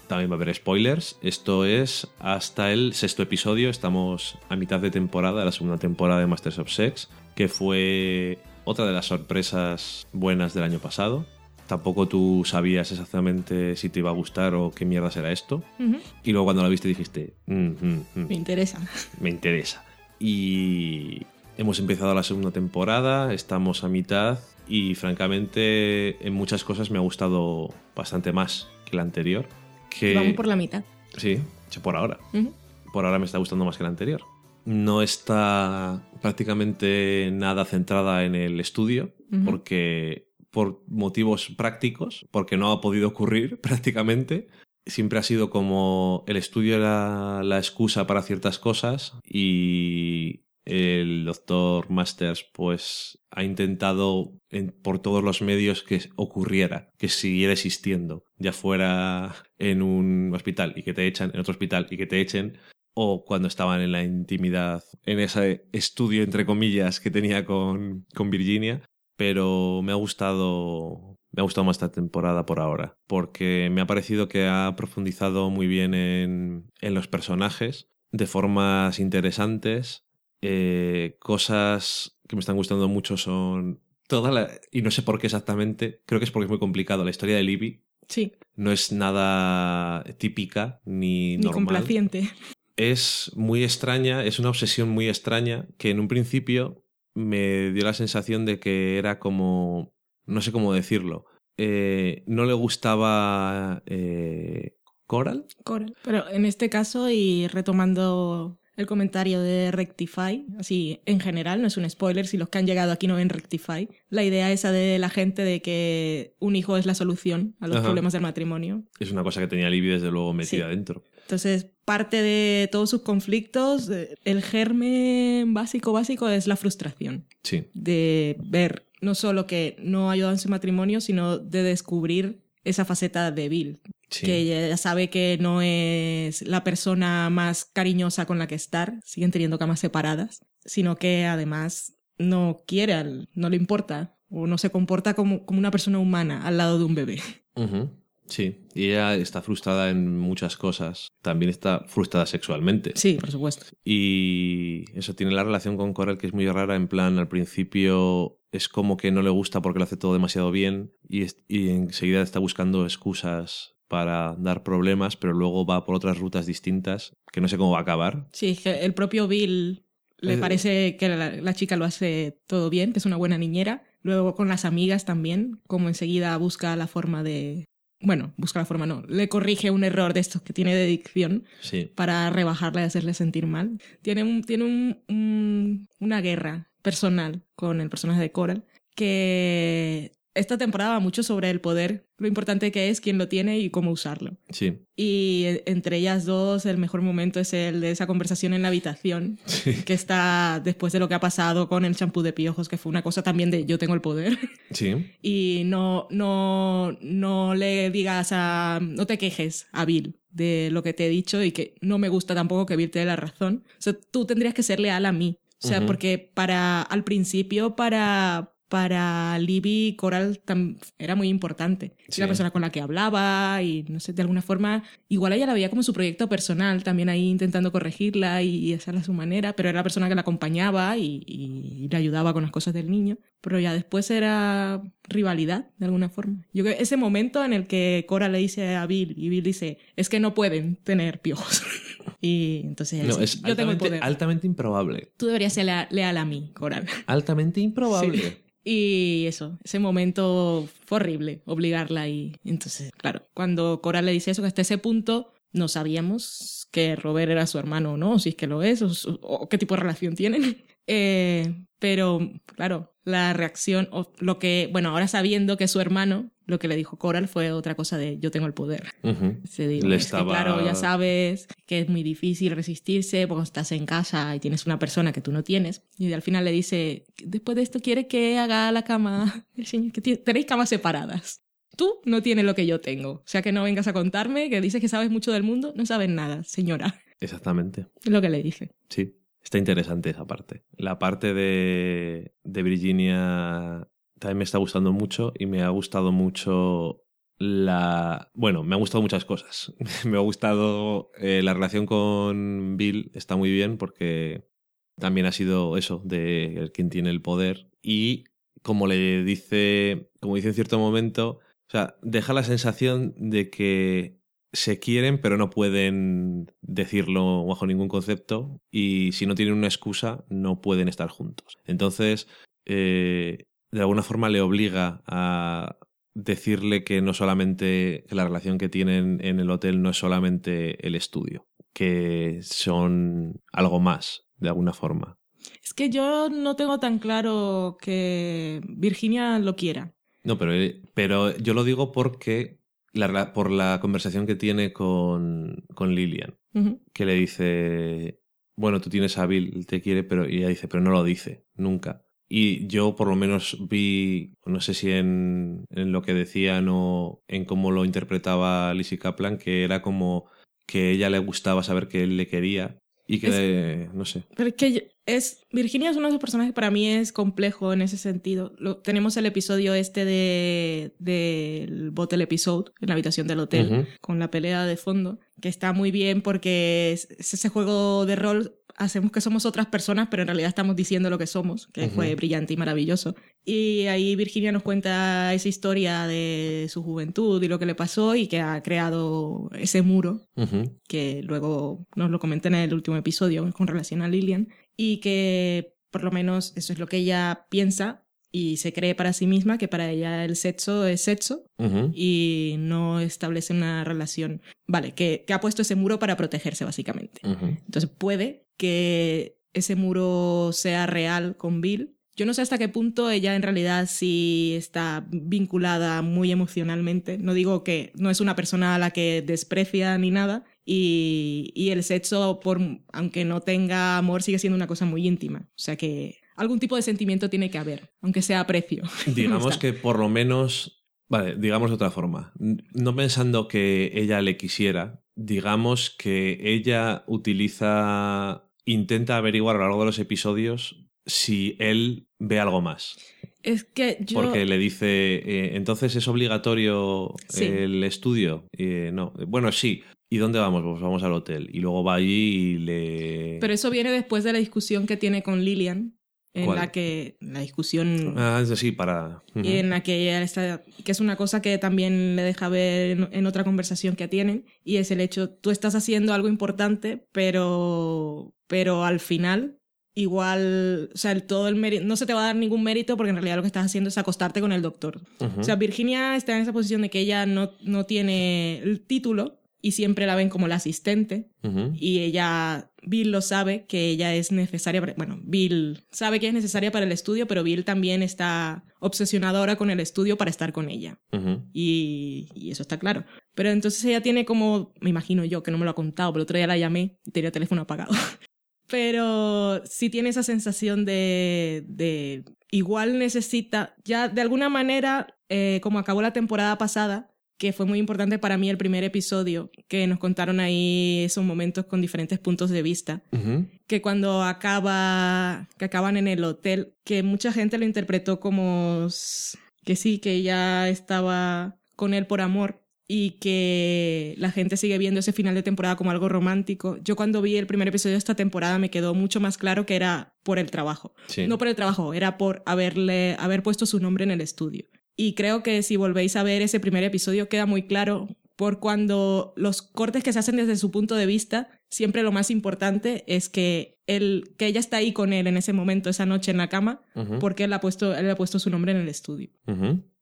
también va a haber spoilers. Esto es hasta el sexto episodio. Estamos a mitad de temporada, la segunda temporada de Masters of Sex, que fue otra de las sorpresas buenas del año pasado. Tampoco tú sabías exactamente si te iba a gustar o qué mierda será esto. Y luego cuando la viste dijiste, "Mm, mm, mm, Me interesa. me interesa. Y hemos empezado la segunda temporada, estamos a mitad y francamente en muchas cosas me ha gustado bastante más que la anterior. Que... Vamos por la mitad. Sí, por ahora. Por ahora me está gustando más que la anterior. No está prácticamente nada centrada en el estudio, porque por motivos prácticos, porque no ha podido ocurrir [LAUGHS] prácticamente. Siempre ha sido como el estudio era la excusa para ciertas cosas y el doctor Masters pues ha intentado en- por todos los medios que ocurriera, que siguiera existiendo, ya fuera en un hospital y que te echan, en otro hospital y que te echen, o cuando estaban en la intimidad, en ese estudio, entre comillas, que tenía con, con Virginia. Pero me ha gustado. Me ha gustado más esta temporada por ahora. Porque me ha parecido que ha profundizado muy bien en, en los personajes. De formas interesantes. Eh, cosas que me están gustando mucho son. Toda la. Y no sé por qué exactamente. Creo que es porque es muy complicado. La historia de Libby Sí, no es nada típica ni, ni normal complaciente. Es muy extraña, es una obsesión muy extraña que en un principio me dio la sensación de que era como, no sé cómo decirlo, eh, no le gustaba eh, Coral. Coral. Pero en este caso, y retomando el comentario de Rectify, así en general, no es un spoiler, si los que han llegado aquí no ven Rectify, la idea esa de la gente de que un hijo es la solución a los Ajá. problemas del matrimonio. Es una cosa que tenía Libby desde luego metida Sí. dentro. Entonces, parte de todos sus conflictos, eh, el germen básico, básico es la frustración Sí, de ver no solo que no ayuda en su matrimonio, sino de descubrir esa faceta de Bill, sí. que ella sabe que no es la persona más cariñosa con la que estar, siguen teniendo camas separadas, sino que además no quiere, no le importa o no se comporta como, como una persona humana al lado de un bebé. Sí, y ella está frustrada en muchas cosas. También está frustrada sexualmente. Sí, por supuesto. Y eso tiene la relación con Coral que es muy rara. En plan, al principio es como que no le gusta porque lo hace todo demasiado bien y, es- y enseguida está buscando excusas para dar problemas, pero luego va por otras rutas distintas que no sé cómo va a acabar. Sí, es que el propio Bill le parece que la, la chica lo hace todo bien, que es una buena niñera. Luego con las amigas también, como enseguida busca la forma de... Bueno, busca la forma, no. Le corrige un error de estos que tiene de dicción Sí, para rebajarla y hacerle sentir mal. Tiene, un, tiene un- un- una guerra personal con el personaje de Coral que esta temporada va mucho sobre el poder, lo importante que es, quién lo tiene y cómo usarlo. sí, Y eh, entre ellas dos, el mejor momento es el de esa conversación en la habitación, sí, que está después de lo que ha pasado con el champú de piojos, que fue una cosa también de yo tengo el poder. sí, Y no, no, no le digas a. No te quejes a Bill de lo que te he dicho y que no me gusta tampoco que Bill te dé la razón. O sea, tú tendrías que ser leal a mí. O sea, porque para. Al principio, para. Para Libby, Coral era muy importante. Sí. Era la persona con la que hablaba y, no sé, de alguna forma, igual ella la veía como su proyecto personal, también ahí intentando corregirla y hacerla a su manera, pero era la persona que la acompañaba y, y le ayudaba con las cosas del niño. Pero ya después era rivalidad, de alguna forma. Yo creo que ese momento en el que Cora le dice a Bill y Bill dice, es que no pueden tener piojos. [LAUGHS] y entonces No, dice, es yo tengo el altamente, poder. altamente improbable. Tú deberías ser lea- leal a mí, Coral. Altamente improbable. Y eso, ese momento fue horrible, obligarla y entonces, claro, cuando Cora le dice eso, que hasta ese punto no sabíamos que Robert era su hermano o no, si es que lo es, o, o qué tipo de relación tienen. [LAUGHS] Eh, pero, claro, la reacción, o lo que, bueno, ahora sabiendo que su hermano, lo que le dijo Coral fue otra cosa de yo tengo el poder. Se dijo, Le es que, estaba- claro, ya sabes que es muy difícil resistirse porque estás en casa y tienes una persona que tú no tienes. Y al final le dice, después de esto quiere que haga la cama, [LAUGHS] el señor, que tenéis camas separadas. Tú no tienes lo que yo tengo. O sea que no vengas a contarme que dices que sabes mucho del mundo, no sabes nada, señora. Exactamente. Es lo que le dice. Sí, está interesante esa parte. La parte de, de Virginia también me está gustando mucho y me ha gustado mucho la... Bueno, me han gustado muchas cosas. [LAUGHS] me ha gustado eh, la relación con Bill, está muy bien porque también ha sido eso, de quien tiene el poder. Y como le dice, como dice en cierto momento, o sea, deja la sensación de que se quieren pero no pueden decirlo bajo ningún concepto y si no tienen una excusa no pueden estar juntos. Entonces, eh, de alguna forma le obliga a decirle que no solamente que la relación que tienen en el hotel no es solamente el estudio, que son algo más, de alguna forma. Es que yo no tengo tan claro que Virginia lo quiera. No, pero, pero yo lo digo porque la, por la conversación que tiene con, con Lilian, que le dice, bueno, tú tienes a Bill, te quiere, pero y ella dice, pero no lo dice, nunca. Y yo por lo menos vi, no sé si en, en lo que decían o en cómo lo interpretaba Lizzie Kaplan, que era como que ella le gustaba saber que él le quería y que, no sé. Pero que es, Virginia es uno de esos personajes que para mí es complejo en ese sentido. Lo, tenemos el episodio este de del Bottle Episode, en la habitación del hotel, con la pelea de fondo, que está muy bien porque es ese juego de rol hacemos que somos otras personas, pero en realidad estamos diciendo lo que somos, que fue brillante y maravilloso. Y ahí Virginia nos cuenta esa historia de su juventud y lo que le pasó y que ha creado ese muro, que luego nos lo comenté en el último episodio con relación a Lillian, y que por lo menos eso es lo que ella piensa y se cree para sí misma que para ella el sexo es sexo y no establece una relación, vale, que, que, ha puesto ese muro para protegerse básicamente. Entonces puede que ese muro sea real con Bill. Yo no sé hasta qué punto ella en realidad sí está vinculada muy emocionalmente. No digo que no es una persona a la que desprecia ni nada. Y, y el sexo, por, aunque no tenga amor, sigue siendo una cosa muy íntima. O sea que algún tipo de sentimiento tiene que haber, aunque sea aprecio. [LAUGHS] Digamos que por lo menos, vale, digamos de otra forma, no pensando que ella le quisiera, digamos que ella utiliza intenta averiguar a lo largo de los episodios si él ve algo más. Es que yo... Porque le dice, eh, entonces es obligatorio el estudio. Eh, no, bueno, sí. ¿Y dónde vamos? Pues vamos al hotel. Y luego va allí y le... Pero eso viene después de la discusión que tiene con Lilian, en la que la discusión ah sí para y en la que ella está que es una cosa que también le deja ver en, otra conversación que tienen y es el hecho tú estás haciendo algo importante pero pero al final igual o sea el, todo el mérito no se te va a dar ningún mérito porque en realidad lo que estás haciendo es acostarte con el doctor. O sea Virginia está en esa posición de que ella no no tiene el título y siempre la ven como la asistente y ella, Bill lo sabe que ella es necesaria, bueno, Bill sabe que es necesaria para el estudio, pero Bill también está obsesionado ahora con el estudio para estar con ella y, y, eso está claro. Pero entonces ella tiene como, me imagino yo, que no me lo ha contado, pero el otro día la llamé y tenía el teléfono apagado. [LAUGHS] pero sí tiene esa sensación de, de igual necesita, ya de alguna manera, eh, como acabó la temporada pasada, que fue muy importante para mí el primer episodio, que nos contaron ahí esos momentos con diferentes puntos de vista, que cuando acaba, que acaban en el hotel, que mucha gente lo interpretó como que sí, que ella estaba con él por amor y que la gente sigue viendo ese final de temporada como algo romántico. Yo cuando vi el primer episodio de esta temporada me quedó mucho más claro que era por el trabajo. No por el trabajo, era por haberle, haber puesto su nombre en el estudio. Y creo que si volvéis a ver ese primer episodio queda muy claro por cuando los cortes que se hacen desde su punto de vista, siempre lo más importante es que, él, que ella está ahí con él en ese momento, esa noche en la cama, porque él ha, puesto, él ha puesto su nombre en el estudio.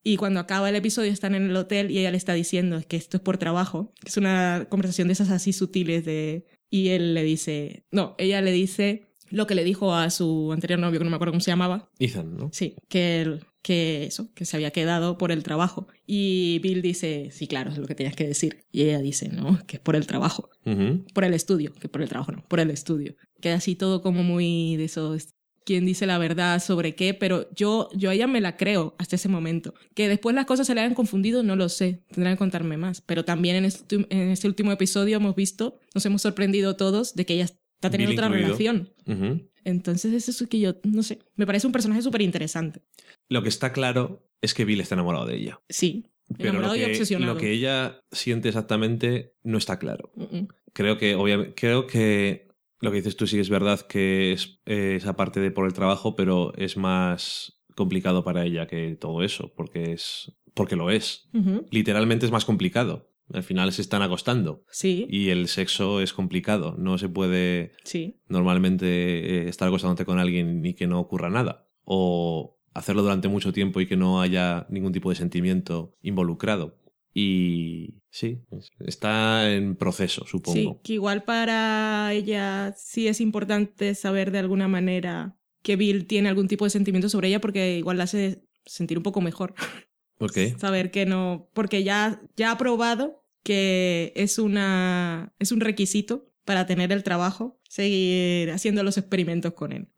Y cuando acaba el episodio están en el hotel y ella le está diciendo que esto es por trabajo. Es una conversación de esas así sutiles de... Y él le dice... No, ella le dice lo que le dijo a su anterior novio, que no me acuerdo cómo se llamaba. Ethan, ¿no? Sí, que que eso, que se había quedado por el trabajo. Y Bill dice, sí, claro, es lo que tenías que decir. Y ella dice, no, que es por el trabajo. Por el estudio, que por el trabajo no, por el estudio. Queda así todo como muy de eso, quién dice la verdad sobre qué, pero yo, yo a ella me la creo hasta ese momento. Que después las cosas se le hayan confundido, no lo sé, tendrán que contarme más. Pero también en este, en este último episodio hemos visto, nos hemos sorprendido todos de que ella está teniendo otra relación. Entonces es eso que yo, no sé, me parece un personaje súper interesante. Lo que está claro es que Bill está enamorado de ella. Sí, Pero y obsesionado. lo que ella siente exactamente no está claro. Creo que, obviamente, creo que lo que dices tú sí es verdad que es eh, esa parte de por el trabajo, pero es más complicado para ella que todo eso, porque es. porque lo es. Literalmente es más complicado. Al final se están acostando. Sí, Y el sexo es complicado. No se puede sí. normalmente eh, estar acostándote con alguien y que no ocurra nada. O hacerlo durante mucho tiempo y que no haya ningún tipo de sentimiento involucrado. Y sí, está en proceso, Sí, supongo. que igual para ella sí es importante saber de alguna manera que Bill tiene algún tipo de sentimiento sobre ella porque igual la hace sentir un poco mejor. [LAUGHS] Ok. Saber que no, porque ya, ya ha probado que es, una, es un requisito para tener el trabajo, seguir haciendo los experimentos con él.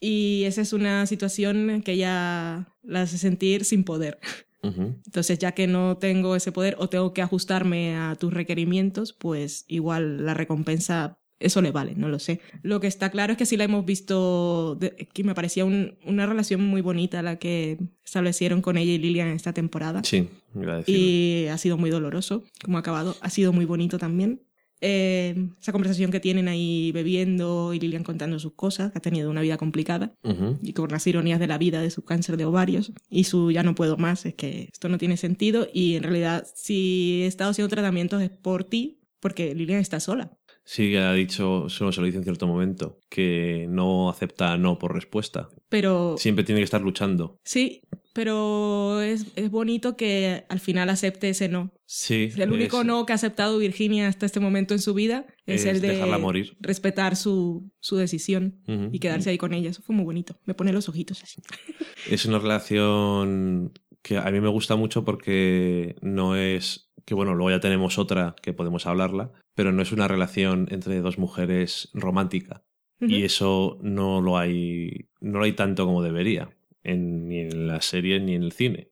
Y esa es una situación que ella la hace sentir sin poder. Entonces, ya que no tengo ese poder o tengo que ajustarme a tus requerimientos, pues igual la recompensa, eso le vale, no lo sé. Lo que está claro es que sí la hemos visto, de- que me parecía un- una relación muy bonita la que establecieron con ella y Lilian en esta temporada. Sí. Y ha sido muy doloroso como ha acabado. Ha sido muy bonito también. Eh, esa conversación que tienen ahí bebiendo y Lilian contando sus cosas, que ha tenido una vida complicada y con las ironías de la vida, de su cáncer de ovarios y su ya no puedo más, es que esto no tiene sentido y en realidad si he estado haciendo tratamientos es por ti, porque Lilian está sola. Sí, que ha dicho, solo se lo dice en cierto momento, que no acepta no por respuesta. Pero Siempre tiene que estar luchando. sí, pero es, es bonito que al final acepte ese no. Sí. El único es- no que ha aceptado Virginia hasta este momento en su vida es, Es el de dejarla morir. respetar su, su decisión y quedarse ahí con ella. Eso fue muy bonito. Me pone los ojitos así. Es una relación que a mí me gusta mucho porque no es que bueno, luego ya tenemos otra que podemos hablarla, pero no es una relación entre dos mujeres romántica. Y eso no lo hay no lo hay tanto como debería en, ni en la serie ni en el cine.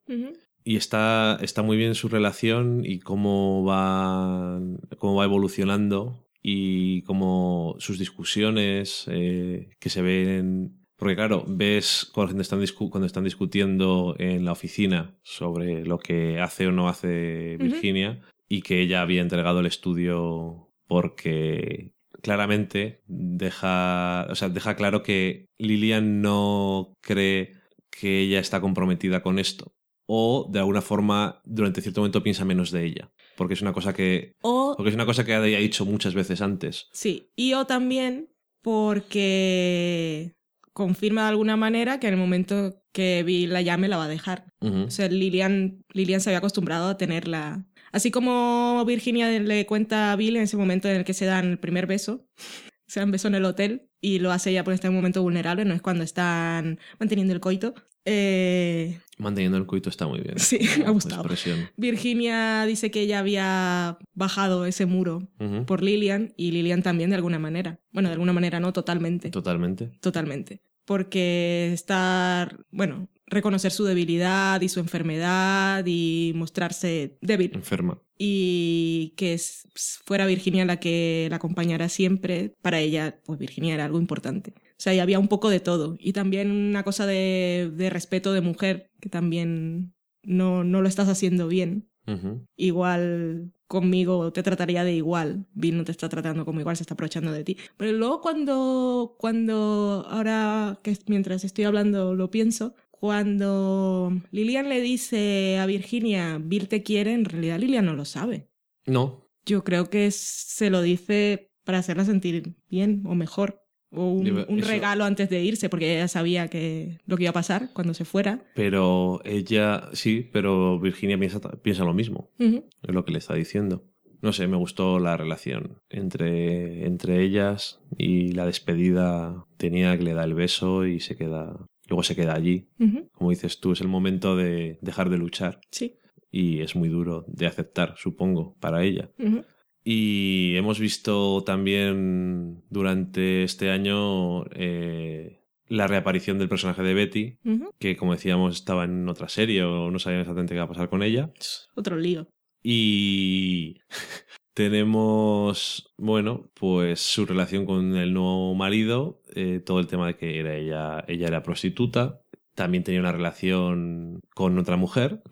Y está, está muy bien su relación y cómo va, cómo va evolucionando y cómo sus discusiones eh, que se ven... Porque claro, ves cuando están, cuando están discutiendo en la oficina sobre lo que hace o no hace. Virginia y que ella había entregado el estudio porque claramente deja, o sea, deja claro que Lilian no cree que ella está comprometida con esto o de alguna forma durante cierto momento piensa menos de ella porque es una cosa que O porque es una cosa que ha dicho muchas veces antes Sí, y o también porque confirma de alguna manera que en el momento que Bill la llame la va a dejar. Ujú. O sea, Lilian, Lilian se había acostumbrado a tenerla. Así como Virginia le cuenta a Bill en ese momento en el que se dan el primer beso, se dan beso en el hotel y lo hace ella por un momento vulnerable, no es cuando están manteniendo el coito. Eh, manteniendo el coito está muy bien Sí, [LAUGHS] me ha gustado. expresión. Virginia dice que ella había bajado ese muro por Lilian y Lilian también de alguna manera. Bueno, de alguna manera no, totalmente. totalmente Totalmente. Porque estar, bueno, reconocer su debilidad y su enfermedad y mostrarse débil enferma y que es- fuera Virginia la que la acompañara siempre, para ella, pues Virginia era algo importante. O sea, y había un poco de todo. Y también una cosa de, de respeto de mujer, que también no, no lo estás haciendo bien. Igual conmigo te trataría de igual. Bill no te está tratando como igual, se está aprovechando de ti. Pero luego cuando, cuando ahora que mientras estoy hablando lo pienso, cuando Lilian le dice a Virginia, Bill te quiere, en realidad Lilian no lo sabe. no Yo creo que se lo dice para hacerla sentir bien o mejor. O un, regalo antes de irse, porque ella sabía que lo que iba a pasar cuando se fuera. pero ella sí pero Virginia piensa, piensa lo mismo es lo que le está diciendo. No sé, me gustó la relación entre, entre ellas y la despedida tenía que le da el beso y se queda, luego se queda allí. Como dices tú, es el momento de dejar de luchar Sí. y es muy duro de aceptar, supongo, para ella. Y hemos visto también durante este año eh, la reaparición del personaje de Betty, que como decíamos estaba en otra serie o no sabíamos exactamente qué iba a pasar con ella. Otro lío. Y [LAUGHS] Tenemos, bueno, pues su relación con el nuevo marido, eh, todo el tema de que era ella, ella era prostituta, también tenía una relación con otra mujer,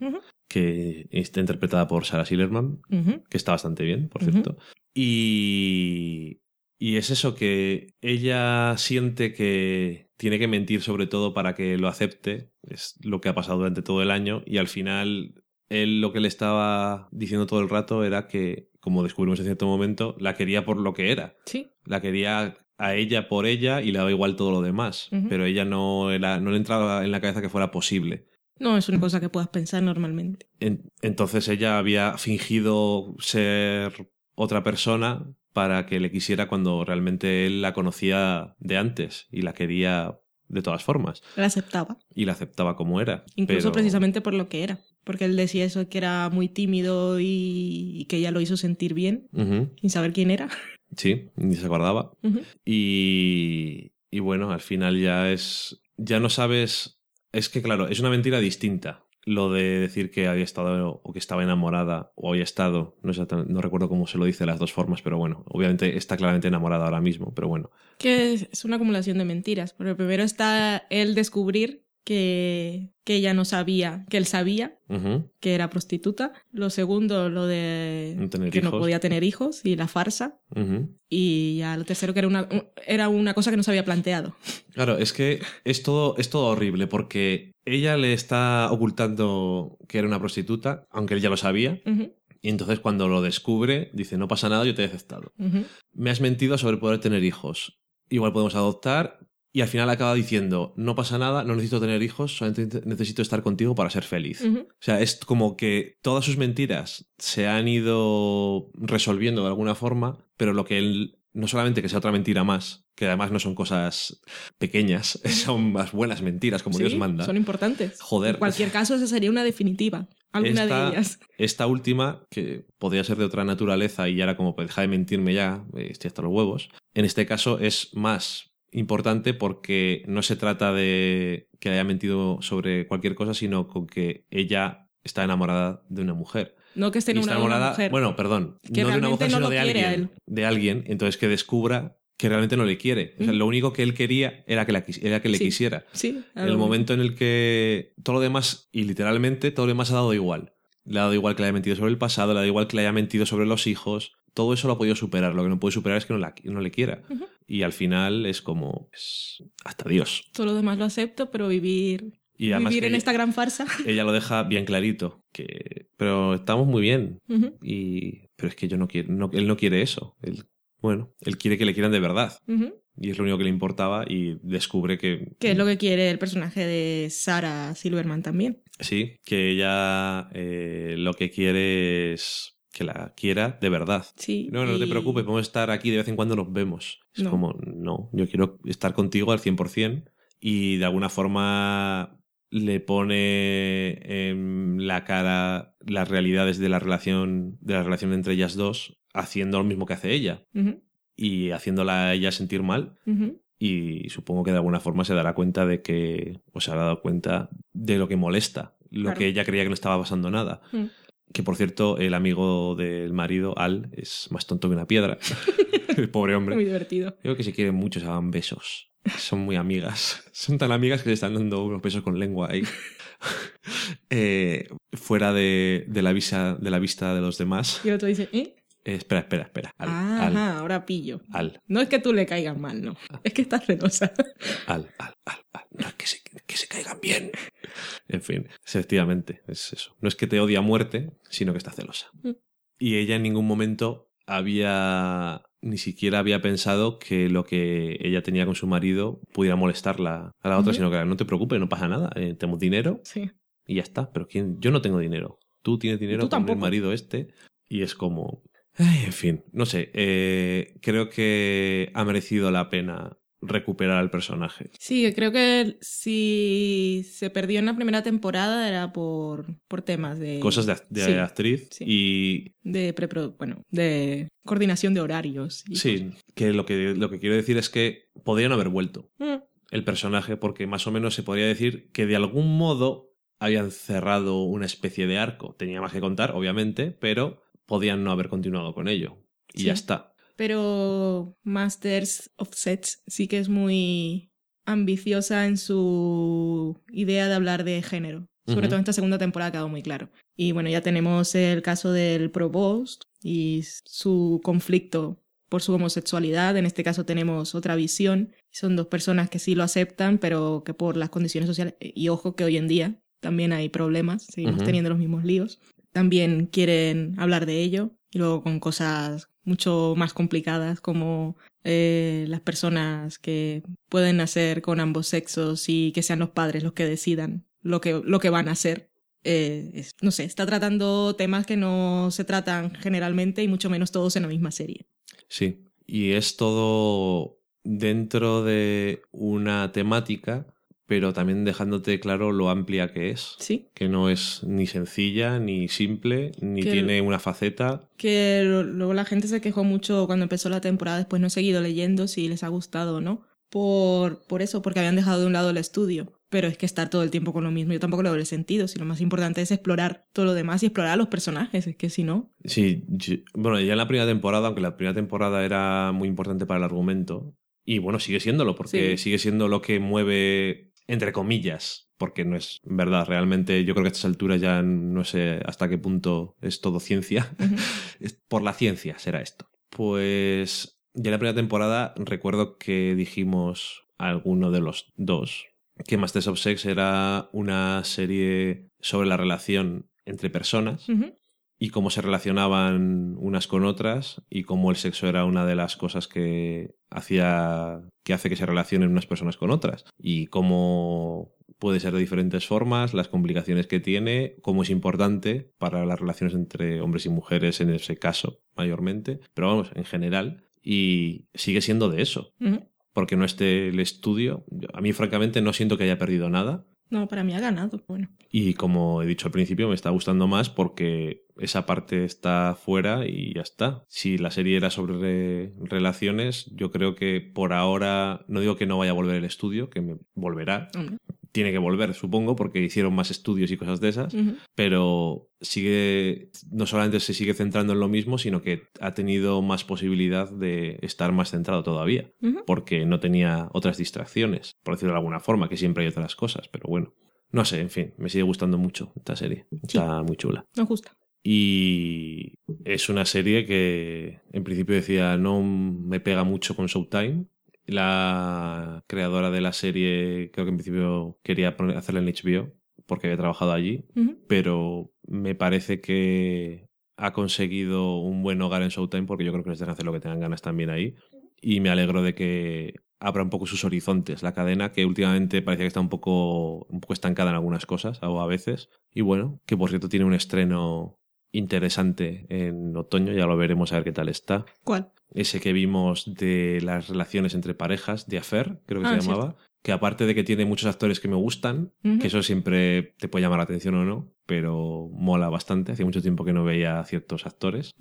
que está interpretada por Sarah Silverman, que está bastante bien, por cierto. Y, y es eso, que ella siente que tiene que mentir sobre todo para que lo acepte, es lo que ha pasado durante todo el año, y al final él lo que le estaba diciendo todo el rato era que, como descubrimos en cierto momento, la quería por lo que era. Sí. La quería a ella por ella y le daba igual todo lo demás, pero ella no, era, no le entraba en la cabeza que fuera posible. No es una cosa que puedas pensar normalmente. En- entonces ella había fingido ser otra persona para que le quisiera cuando realmente él la conocía de antes y la quería de todas formas La aceptaba. y la aceptaba como era. Incluso pero- precisamente por lo que era. Porque él decía eso, que era muy tímido y, y que ella lo hizo sentir bien, sin saber quién era. Sí, ni se acordaba. Y, y bueno, al final ya es. Ya no sabes. Es que, claro, es una mentira distinta. Lo de decir que había estado o que estaba enamorada o había estado, no, exactamente- no recuerdo cómo se lo dice las dos formas, pero bueno, obviamente está claramente enamorada ahora mismo, pero bueno. Que es, una acumulación de mentiras. Porque primero está él descubrir que, que ella no sabía, que él sabía que era prostituta. Lo segundo, lo de No que no podía tener hijos y la farsa. Y ya lo tercero, que era una, era una cosa que no se había planteado. Claro, es que es todo, es todo horrible porque ella le está ocultando que era una prostituta, aunque él ya lo sabía, y entonces cuando lo descubre dice, no pasa nada, yo te he aceptado. me has mentido sobre poder tener hijos. Igual podemos adoptar. Y al final acaba diciendo, no pasa nada, no necesito tener hijos, solamente necesito estar contigo para ser feliz. O sea, es como que todas sus mentiras se han ido resolviendo de alguna forma, pero lo que él, no solamente que sea otra mentira más, que además no son cosas pequeñas, [LAUGHS] son más buenas mentiras como Sí, Dios manda. Son importantes. Joder. En cualquier caso, esa sería una definitiva. Alguna Esta- de ellas. Esta última, que podría ser de otra naturaleza y ahora como pues, deja de mentirme ya, eh, estoy hasta los huevos, en este caso es más importante porque no se trata de que haya mentido sobre cualquier cosa, sino con que ella está enamorada de una mujer. No que esté enamorada de una mujer. bueno, perdón, Que no de una mujer, no sino de alguien. De alguien, entonces que descubra que realmente no le quiere. O sea, Ujú. lo único que él quería era que, la, era que le Sí. quisiera. Sí. En el momento en el que todo lo demás, y literalmente todo lo demás ha dado igual. Le ha dado igual que le haya mentido sobre el pasado, le ha dado igual que le haya mentido sobre los hijos. Todo eso lo ha podido superar. Lo que no puede superar es que no, la- no le quiera. Y al final es como. pues, hasta Dios. Todo lo demás lo acepto, pero vivir, Y vivir en ella, esta gran farsa. [LAUGHS] ella lo deja bien clarito. Que, pero estamos muy bien. Y, pero es que yo no quiero. no- él no quiere eso. Él, bueno, él quiere que le quieran de verdad. Y es lo único que le importaba. Y descubre que. Que es lo que quiere el personaje de Sarah Silverman también. Sí, que ella eh, lo que quiere es que la quiera de verdad. Sí. No, no te preocupes, podemos estar aquí de vez en cuando nos vemos. Es No. como, no, yo quiero estar contigo al 100% y de alguna forma le pone en la cara las realidades de la relación de la relación entre ellas dos haciendo lo mismo que hace ella y haciéndola a ella sentir mal y supongo que de alguna forma se dará cuenta de que o se habrá dado cuenta de lo que molesta lo Claro. que ella creía que no estaba pasando nada Mm. Que por cierto el amigo del marido Al es más tonto que una piedra el [LAUGHS] [LAUGHS] pobre hombre Muy divertido. Creo que si quieren mucho se hagan besos. Son muy amigas. Son tan amigas que se están dando unos besos con lengua ahí. [LAUGHS] Eh, fuera de, de la vista, de la vista de los demás. Y el otro dice, ¿eh? Eh, espera, espera, espera. Al, Ah, al, ahora pillo. al, No es que tú le caigas mal, no. Es que estás celosa. al, al, al, al. No es que se, que se caigan bien. En fin, efectivamente, es eso. No es que te odia a muerte, sino que está celosa. Mm. Y ella en ningún momento había ni siquiera había pensado que lo que ella tenía con su marido pudiera molestarla a la otra, sino que no te preocupes, no pasa nada, eh, tenemos dinero Sí. y ya está. Pero ¿quién? yo no tengo dinero. Tú tienes dinero con el marido este y es como... Ay, en fin, no sé. eh, creo que ha merecido la pena recuperar al personaje. Sí, creo que si se perdió en la primera temporada era por, por temas de... Cosas de, de Sí, actriz sí. y De prepro- bueno, de coordinación de horarios. y sí, que lo, que lo que quiero decir es que podrían haber vuelto cosas. el personaje porque más o menos se podría decir que de algún modo habían cerrado una especie de arco. Tenía más que contar, obviamente, pero podían no haber continuado con ello. Y Sí. ya está. Pero Masters of Sets sí que es muy ambiciosa en su idea de hablar de género. Sobre Ujú. todo en esta segunda temporada ha quedado muy claro. Y bueno, ya tenemos el caso del Provost y su conflicto por su homosexualidad. En este caso tenemos otra visión. Son dos personas que sí lo aceptan, pero que por las condiciones sociales, y ojo que hoy en día también hay problemas, seguimos teniendo los mismos líos. También quieren hablar de ello y luego con cosas mucho más complicadas como eh, las personas que pueden nacer con ambos sexos y que sean los padres los que decidan lo que, lo que van a hacer. Eh, no sé, está tratando temas que no se tratan generalmente y mucho menos todos en la misma serie. Sí. Y es todo dentro de una temática, pero también dejándote claro lo amplia que es. Sí, Que no es ni sencilla, ni simple, ni Que- tiene una faceta. que luego la gente se quejó mucho cuando empezó la temporada, después no he seguido leyendo si les ha gustado o no, por, por eso, porque habían dejado de un lado el estudio. Pero es que estar todo el tiempo con lo mismo, yo tampoco le doy el sentido, si lo más importante es explorar todo lo demás y explorar a los personajes, es que si no, Sí, yo- bueno, ya en la primera temporada, aunque la primera temporada era muy importante para el argumento, y bueno, sigue siéndolo, porque Sí. sigue siendo lo que mueve, entre comillas, porque no es verdad, realmente yo creo que a estas alturas ya no sé hasta qué punto es todo ciencia. [LAUGHS] Es- Por la ciencia será esto. Pues ya en la primera temporada recuerdo que dijimos a alguno de los dos que Masters of Sex era una serie sobre la relación entre personas Ujú. Y cómo se relacionaban unas con otras y cómo el sexo era una de las cosas que hacía que hace que se relacionen unas personas con otras. Y cómo puede ser de diferentes formas, las complicaciones que tiene, cómo es importante para las relaciones entre hombres y mujeres en ese caso mayormente, pero vamos, en general y sigue siendo de eso, porque no esté el estudio, a mí francamente no siento que haya perdido nada, No, para mí ha ganado, bueno. y como he dicho al principio, me está gustando más porque esa parte está fuera y ya está. Si la serie era sobre re- relaciones, yo creo que por ahora, no digo que no vaya a volver el estudio, que me volverá. Tiene que volver, supongo, porque hicieron más estudios y cosas de esas. Pero sigue, no solamente se sigue centrando en lo mismo, sino que ha tenido más posibilidad de estar más centrado todavía porque no tenía otras distracciones, por decirlo de alguna forma, que siempre hay otras cosas, pero bueno. No sé, en fin, me sigue gustando mucho esta serie. Está muy chula. Nos gusta. Y es una serie que en principio decía no me pega mucho con Showtime. La creadora de la serie creo que en principio quería poner- hacerla en HBO porque había trabajado allí, pero me parece que ha conseguido un buen hogar en Showtime porque yo creo que les dejan hacer lo que tengan ganas también ahí. Y me alegro de que abra un poco sus horizontes la cadena, que últimamente parecía que está un poco, un poco estancada en algunas cosas, o a veces. Y bueno, que por cierto tiene un estreno interesante en otoño, ya lo veremos a ver qué tal está. ¿Cuál? Ese que vimos de las relaciones entre parejas, de Affair, creo que Ah, se llamaba. Que aparte de que tiene muchos actores que me gustan, que eso siempre te puede llamar la atención o no, pero mola bastante. Hacía mucho tiempo que no veía a ciertos actores.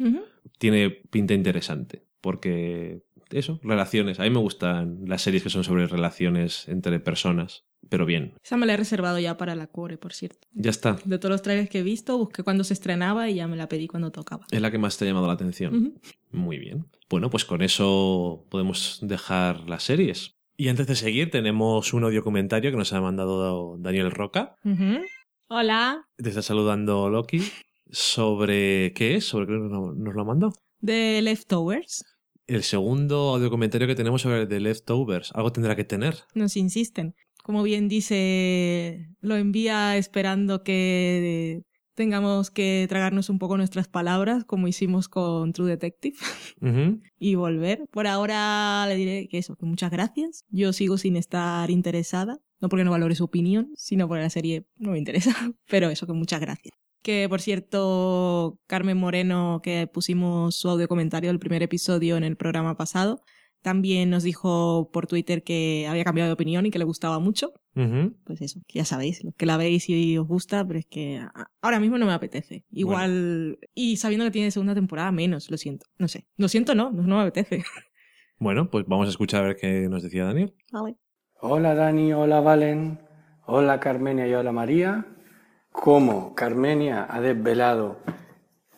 Tiene pinta interesante, porque eso, relaciones. A mí me gustan las series que son sobre relaciones entre personas, pero bien. Esa me la he reservado ya para la core, por cierto. Ya está. De todos los trailers que he visto, busqué cuando se estrenaba y ya me la pedí cuando tocaba. Es la que más te ha llamado la atención. Muy bien. Bueno, pues con eso podemos dejar las series. Y antes de seguir, tenemos un audio comentario que nos ha mandado Daniel Roca. Hola. Te está saludando Loki. ¿Sobre qué es? ¿Sobre qué nos nos lo mandó? De Leftovers. El segundo audio comentario que tenemos sobre The Leftovers. Algo tendrá que tener. Nos insisten. Como bien dice, lo envía esperando que tengamos que tragarnos un poco nuestras palabras, como hicimos con True Detective, [LAUGHS] y volver. Por ahora le diré que eso, que muchas gracias. Yo sigo sin estar interesada, no porque no valore su opinión, sino porque la serie no me interesa, [LAUGHS] pero eso, que muchas gracias. Que por cierto, Carmen Moreno, que pusimos su audio comentario del primer episodio en el programa pasado, también nos dijo por Twitter que había cambiado de opinión y que le gustaba mucho. Pues eso, que ya sabéis, los que la veis y os gusta, pero es que ahora mismo no me apetece. Igual, y sabiendo que tiene segunda temporada, menos, lo siento. No sé. Lo siento, no, no, no me apetece. [LAUGHS] Bueno, pues vamos a escuchar a ver qué nos decía Daniel. Vale. Hola Dani, hola Valen, hola Carmenia y hola María. Como Carmenia ha desvelado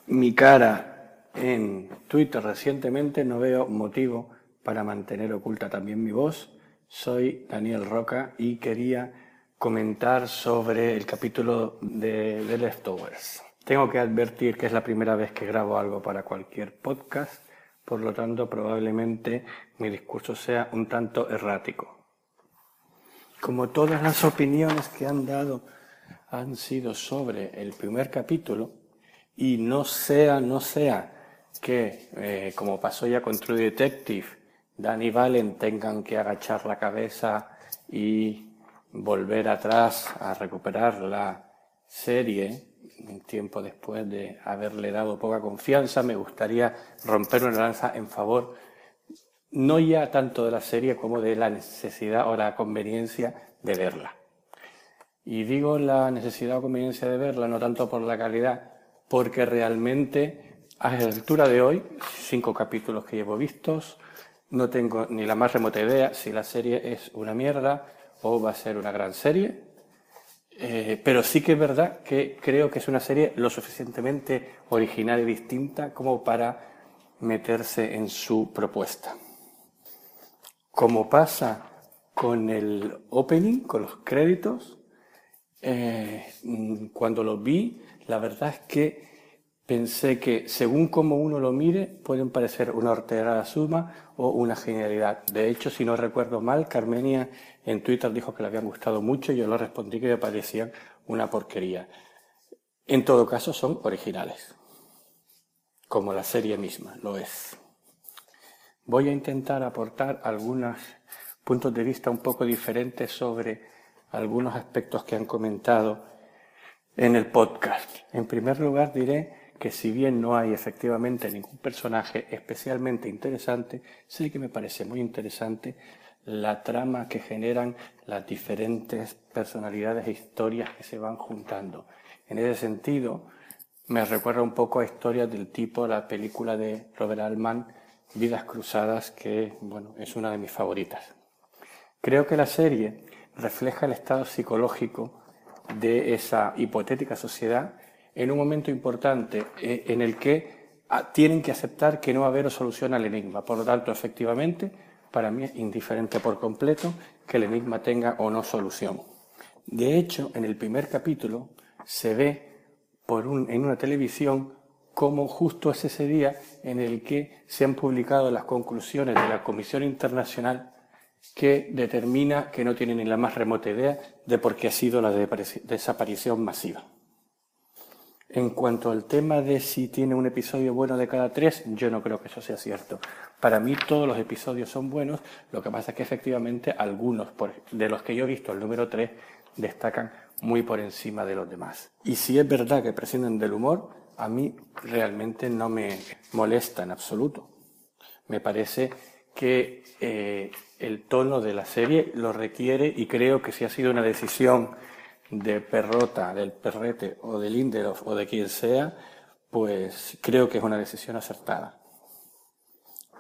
mi cara en Twitter recientemente, no veo motivo para mantener oculta también mi voz. Soy Daniel Roca y quería comentar sobre el capítulo de The Leftovers. Tengo que advertir que es la primera vez que grabo algo para cualquier podcast, por lo tanto probablemente mi discurso sea un tanto errático. Como todas las opiniones que han dado han sido sobre el primer capítulo, y no sea, no sea que, eh, como pasó ya con True Detective, Dan y Valen tengan que agachar la cabeza y volver atrás a recuperar la serie un tiempo después de haberle dado poca confianza, me gustaría romper una lanza en favor no ya tanto de la serie como de la necesidad o la conveniencia de verla. Y digo la necesidad o conveniencia de verla no tanto por la calidad, porque realmente a la altura de hoy, cinco capítulos que llevo vistos, no tengo ni la más remota idea si la serie es una mierda o va a ser una gran serie. Eh, pero sí que es verdad que creo que es una serie lo suficientemente original y distinta como para meterse en su propuesta. Como pasa con el opening, con los créditos, eh, cuando lo vi, la verdad es que pensé que según como uno lo mire, pueden parecer una horterada suma o una genialidad. De hecho, si no recuerdo mal, Carmenia en Twitter dijo que le habían gustado mucho y yo lo respondí que me parecían una porquería. En todo caso, son originales, como la serie misma lo es. Voy a intentar aportar algunos puntos de vista un poco diferentes sobre algunos aspectos que han comentado en el podcast. En primer lugar, diré que si bien no hay efectivamente ningún personaje especialmente interesante, sí que me parece muy interesante la trama que generan las diferentes personalidades e historias que se van juntando. En ese sentido, me recuerda un poco a historias del tipo la película de Robert Altman, Vidas Cruzadas, que bueno, es una de mis favoritas. Creo que la serie refleja el estado psicológico de esa hipotética sociedad en un momento importante eh, en el que ah, tienen que aceptar que no va a haber solución al enigma. Por lo tanto, efectivamente, para mí es indiferente por completo que el enigma tenga o no solución. De hecho, en el primer capítulo se ve por en una televisión cómo justo es ese día en el que se han publicado las conclusiones de la Comisión Internacional que determina que no tiene ni la más remota idea de por qué ha sido la desaparición masiva. En cuanto al tema de si tiene un episodio bueno de cada tres, yo no creo que eso sea cierto. Para mí todos los episodios son buenos, lo que pasa es que efectivamente algunos de los que yo he visto, el número tres, destacan muy por encima de los demás. Y si es verdad que prescinden del humor, a mí realmente no me molesta en absoluto. Me parece que eh, el tono de la serie lo requiere y creo que si ha sido una decisión de Perrota, del Perrete o del Lindelof o de quien sea, pues creo que es una decisión acertada.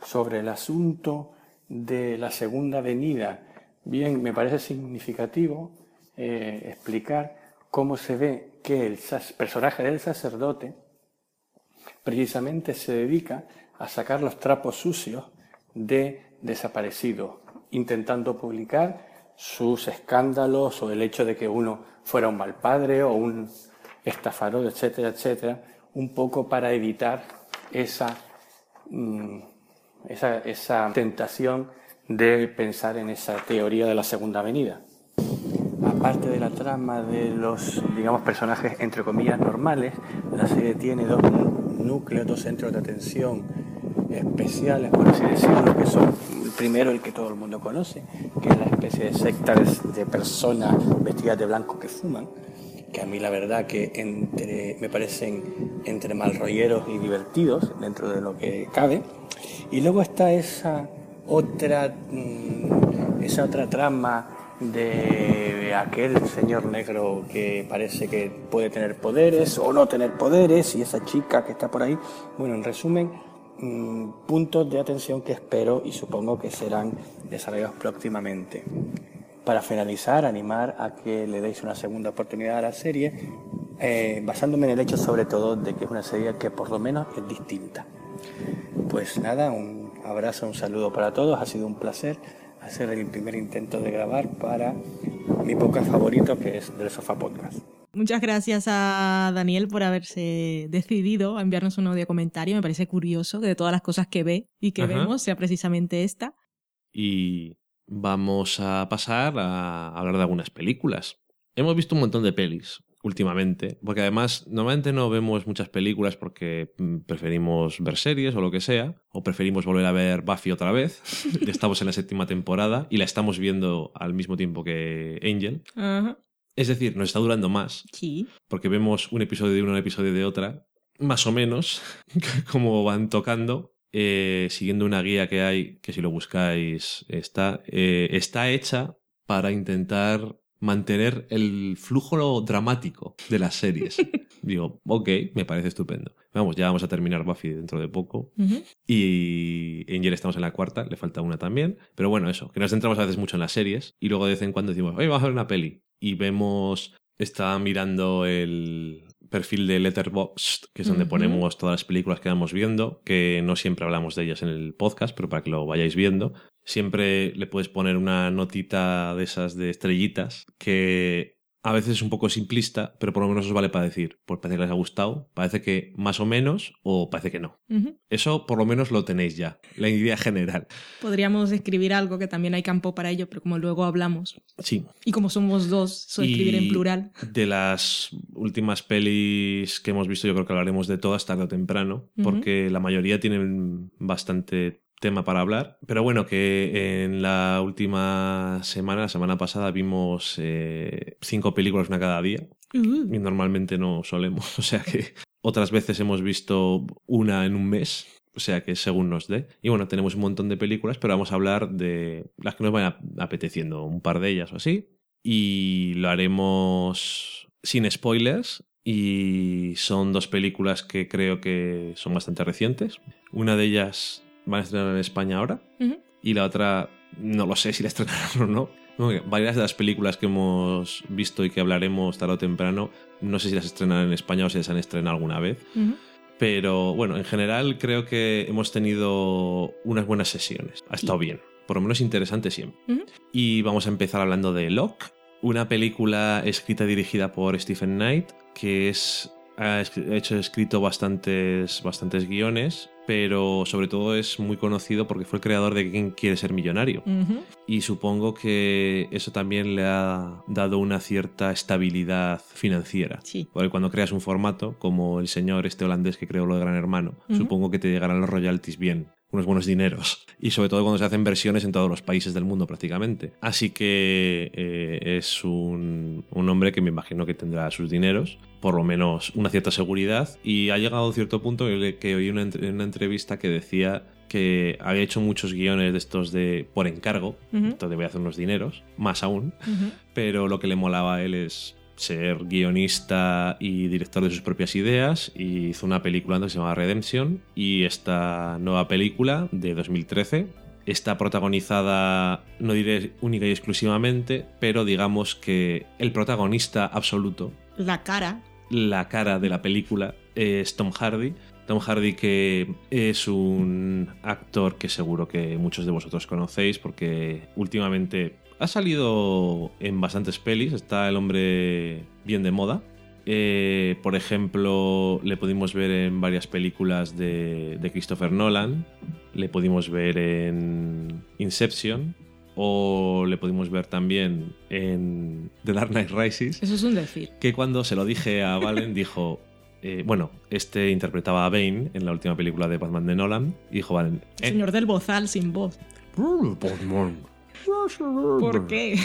Sobre el asunto de la segunda venida, bien, me parece significativo eh, explicar cómo se ve que el personaje del sacerdote precisamente se dedica a sacar los trapos sucios de desaparecido, intentando publicar sus escándalos o el hecho de que uno fuera un mal padre o un estafador, etcétera, etcétera, un poco para evitar esa, mm, esa, esa tentación de pensar en esa teoría de la segunda venida. Aparte de la trama de los, digamos, personajes entre comillas normales, la serie tiene dos núcleos, dos centros de atención especiales, por así decirlo, que son primero, el que todo el mundo conoce, que es la especie de secta de, personas vestidas de blanco que fuman, que a mí la verdad que entre, me parecen entre malrolleros y divertidos dentro de lo que cabe. Y luego está esa otra, mm, esa otra trama de aquel señor negro que parece que puede tener poderes o no tener poderes y esa chica que está por ahí. Bueno, en resumen, Mm, puntos de atención que espero y supongo que serán desarrollados próximamente. Para finalizar, animar a que le deis una segunda oportunidad a la serie eh, basándome en el hecho sobre todo de que es una serie que por lo menos es distinta. Pues nada, un abrazo, un saludo para todos, ha sido un placer hacer el primer intento de grabar para mi podcast favorito que es del Sofá Podcast. Muchas gracias a Daniel por haberse decidido a enviarnos un audio comentario. Me parece curioso que de todas las cosas que ve y que Ajá. vemos sea precisamente esta. Y vamos a pasar a hablar de algunas películas. Hemos visto un montón de pelis últimamente, porque además normalmente no vemos muchas películas porque mm, preferimos ver series o lo que sea, o preferimos volver a ver Buffy otra vez. [LAUGHS] Estamos en la séptima temporada y la estamos viendo al mismo tiempo que Angel. Es decir, nos está durando más, Sí. porque vemos un episodio de una, un episodio de otra, más o menos, [LAUGHS] como van tocando, eh, siguiendo una guía que hay, que si lo buscáis está, eh, está hecha para intentar mantener el flujo dramático de las series. [LAUGHS] Digo, ok, me parece estupendo. Vamos, ya vamos a terminar Buffy dentro de poco. Ujú. Y Angel estamos en la cuarta, le falta una también. Pero bueno, eso, que nos centramos a veces mucho en las series y luego de vez en cuando decimos, oye, vamos a ver una peli. Y vemos, está mirando el perfil de Letterboxd, que es donde ponemos todas las películas que vamos viendo, que no siempre hablamos de ellas en el podcast, pero para que lo vayáis viendo. Siempre le puedes poner una notita de esas de estrellitas que a veces es un poco simplista, pero por lo menos os vale para decir, pues parece que les ha gustado, parece que más o menos o parece que no. Eso por lo menos lo tenéis ya, la idea general. Podríamos escribir algo que también hay campo para ello, pero como luego hablamos. Sí. Y como somos dos, soy escribir en plural. De las últimas pelis que hemos visto, yo creo que hablaremos de todas tarde o temprano, porque la mayoría tienen bastante tema para hablar. Pero bueno, que en la última semana, la semana pasada, vimos eh, cinco películas una cada día. Uh, Y normalmente no solemos. [LAUGHS] O sea que otras veces hemos visto una en un mes. O sea que según nos dé. Y bueno, tenemos un montón de películas, pero vamos a hablar de las que nos vayan apeteciendo, un par de ellas o así. Y lo haremos sin spoilers. Y son dos películas que creo que son bastante recientes. Una de ellas van a estrenar en España ahora. Y la otra, no lo sé si la estrenarán o no. Varias de las películas que hemos visto y que hablaremos tarde o temprano, no sé si las estrenarán en España o si las han estrenado alguna vez. Pero bueno, en general creo que hemos tenido unas buenas sesiones. Ha estado bien. Por lo menos interesante siempre. Y vamos a empezar hablando de Locke, una película escrita y dirigida por Stephen Knight, que es, ha hecho escrito bastantes, bastantes guiones, pero sobre todo es muy conocido porque fue el creador de Quién quiere ser millonario. Y supongo que eso también le ha dado una cierta estabilidad financiera. Sí. Porque cuando creas un formato, como el señor este holandés que creó lo de Gran Hermano, supongo que te llegarán los royalties bien, unos buenos dineros. Y sobre todo cuando se hacen versiones en todos los países del mundo prácticamente. Así que eh, es un, un hombre que me imagino que tendrá sus dineros, por lo menos una cierta seguridad. Y ha llegado a un cierto punto que, que oí una, una entrevista que decía que había hecho muchos guiones de estos de por encargo, Ujú. entonces voy a hacer unos dineros, más aún, pero lo que le molaba a él es ser guionista y director de sus propias ideas y hizo una película antes que se llama Redemption y esta nueva película de 2013 está protagonizada, no diré única y exclusivamente, pero digamos que el protagonista absoluto, La cara. la cara de la película, es Tom Hardy. Tom Hardy que es un actor que seguro que muchos de vosotros conocéis porque últimamente ha salido en bastantes pelis, está el hombre bien de moda. Eh, por ejemplo, le pudimos ver en varias películas de, de Christopher Nolan, le pudimos ver en Inception o le pudimos ver también en The Dark Knight Rises Eso es un decir. que cuando se lo dije a Valen [LAUGHS] dijo, eh, bueno, este interpretaba a Bane en la última película de Batman de Nolan, y dijo Valen, eh, señor del bozal sin voz. ¿Por qué?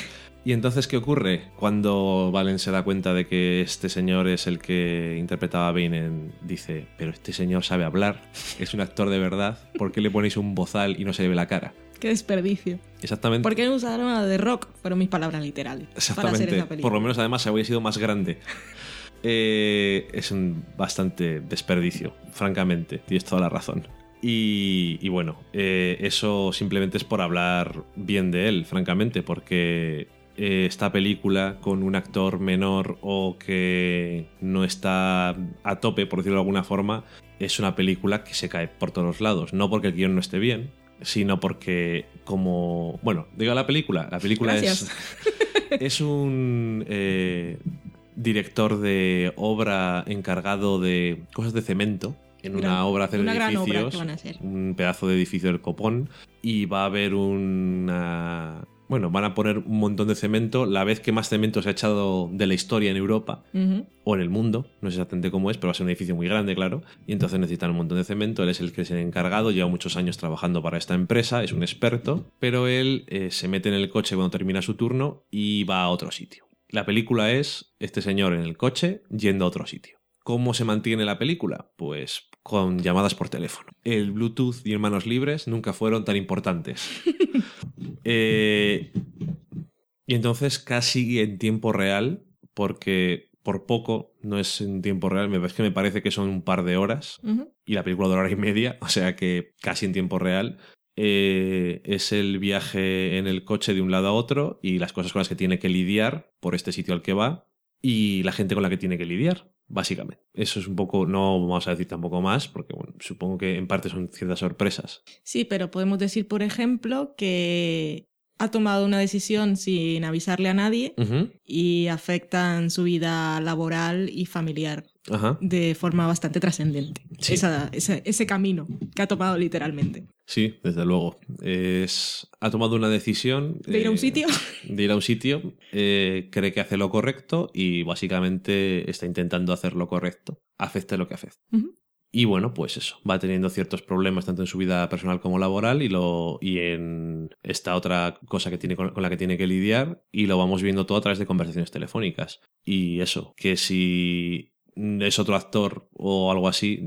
Y entonces, ¿qué ocurre? Cuando Valen se da cuenta de que este señor es el que interpretaba a Bane, en- dice, pero este señor sabe hablar, es un actor de verdad, ¿por qué le ponéis un bozal y no se le ve la cara? Qué desperdicio. Exactamente. ¿Por qué no usaron a The Rock? Fueron mis palabras literales. Para hacer Exactamente. esa película. Por lo menos además habría sido más grande. [LAUGHS] Eh, es un bastante desperdicio, francamente. Tienes toda la razón. Y, y bueno, eh, eso simplemente es por hablar bien de él, francamente, porque eh, esta película con un actor menor o que no está a tope, por decirlo de alguna forma, es una película que se cae por todos los lados. No porque el guion no esté bien, sino porque como... Bueno, digo la película. La película Gracias. es, [LAUGHS] es un eh, director de obra encargado de cosas de cemento. En una obra hacer una gran obra edificios, que van a hacer. un pedazo de edificio del copón, y va a haber una... Bueno, van a poner un montón de cemento, la vez que más cemento se ha echado de la historia en Europa, o en el mundo, no sé exactamente cómo es, pero va a ser un edificio muy grande, claro, y entonces necesitan un montón de cemento, él es el que es el encargado, lleva muchos años trabajando para esta empresa, es un experto, pero él eh, se mete en el coche cuando termina su turno y va a otro sitio. La película es este señor en el coche yendo a otro sitio. ¿Cómo se mantiene la película? Pues con llamadas por teléfono. El Bluetooth y hermanos libres nunca fueron tan importantes. [LAUGHS] Eh, y entonces casi en tiempo real, porque por poco no es en tiempo real, me, es que me parece que son un par de horas y la película dura hora y media, o sea que casi en tiempo real. eh, es el viaje en el coche de un lado a otro y las cosas con las que tiene que lidiar por este sitio al que va y la gente con la que tiene que lidiar, básicamente. Eso es un poco, no vamos a decir tampoco más, porque bueno, supongo que en parte son ciertas sorpresas. Sí, pero podemos decir, por ejemplo, que ha tomado una decisión sin avisarle a nadie y afectan su vida laboral y familiar Ajá. de forma bastante trascendente. Sí. Ese, ese camino que ha tomado literalmente. Sí, desde luego. Es, ha tomado una decisión. De ir a un eh, sitio. De ir a un sitio, eh, cree que hace lo correcto y básicamente está intentando hacer lo correcto, afecte lo que afecte. Ujú. Y bueno, pues eso, va teniendo ciertos problemas tanto en su vida personal como laboral y, lo, y en esta otra cosa que tiene con, con la que tiene que lidiar y lo vamos viendo todo a través de conversaciones telefónicas. Y eso, que si es otro actor o algo así,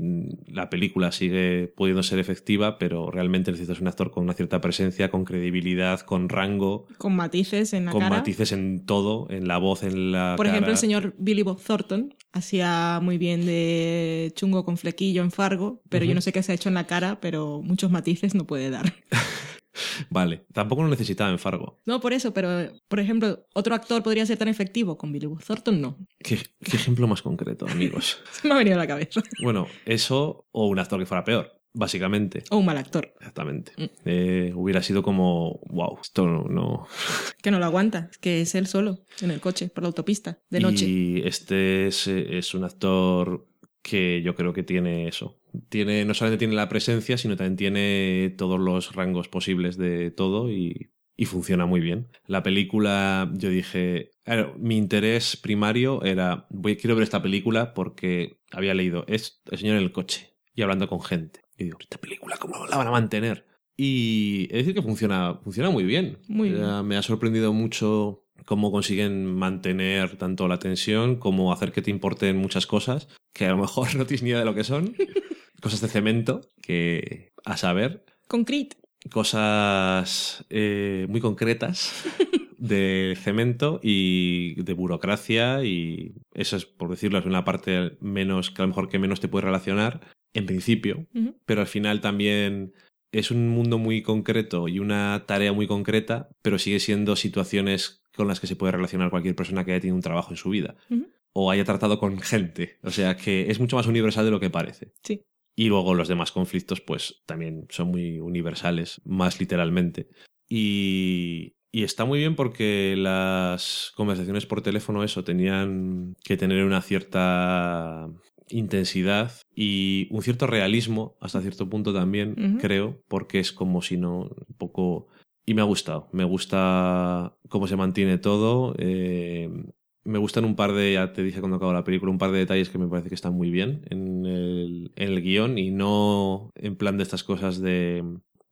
la película sigue pudiendo ser efectiva, pero realmente necesitas un actor con una cierta presencia, con credibilidad, con rango, Con matices en la con cara. matices en todo, en la voz, en la Por ejemplo, el señor Billy Bob Thornton hacía muy bien de chungo con flequillo en Fargo, pero yo no sé qué se ha hecho en la cara, pero muchos matices no puede dar. [LAUGHS] Vale, tampoco lo necesitaba en Fargo. No, por eso, pero por ejemplo, otro actor podría ser tan efectivo con Billy Bob Thornton, no. ¿Qué, qué ejemplo más concreto, amigos? [LAUGHS] Se me ha venido a la cabeza. Bueno, eso o un actor que fuera peor, básicamente. O un mal actor, Exactamente. Mm. Eh, hubiera sido como, wow, esto no... no. que no lo aguanta, es que es él solo, en el coche, por la autopista, de noche. Y este es, es un actor que yo creo que tiene eso. Tiene, no solamente tiene la presencia, sino también tiene todos los rangos posibles de todo y, y funciona muy bien. La película, yo dije, claro, mi interés primario era, voy, quiero ver esta película porque había leído, es el señor en el coche y hablando con gente. Y digo, esta película, ¿cómo la van a mantener? Y es decir que funciona, funciona muy bien. Muy Eh, bien. Me ha sorprendido mucho cómo consiguen mantener tanto la tensión como hacer que te importen muchas cosas que a lo mejor [LAUGHS] no tienes ni idea de lo que son. cosas de cemento que a saber. Concrete. Cosas eh, muy concretas de cemento y de burocracia y eso es, por decirlo, es una parte menos que a lo mejor que menos te puedes relacionar en principio, pero al final también es un mundo muy concreto y una tarea muy concreta, pero sigue siendo situaciones con las que se puede relacionar cualquier persona que haya tenido un trabajo en su vida o haya tratado con gente. O sea que es mucho más universal de lo que parece. Sí. Y luego los demás conflictos, pues también son muy universales, más literalmente. Y, y está muy bien porque las conversaciones por teléfono, eso, tenían que tener una cierta intensidad y un cierto realismo hasta cierto punto también, creo, porque es como si no, un poco... Y me ha gustado, me gusta cómo se mantiene todo. eh, me gustan un par de, ya te dije cuando acabo la película, un par de detalles que me parece que están muy bien en el, en el guion y no en plan de estas cosas de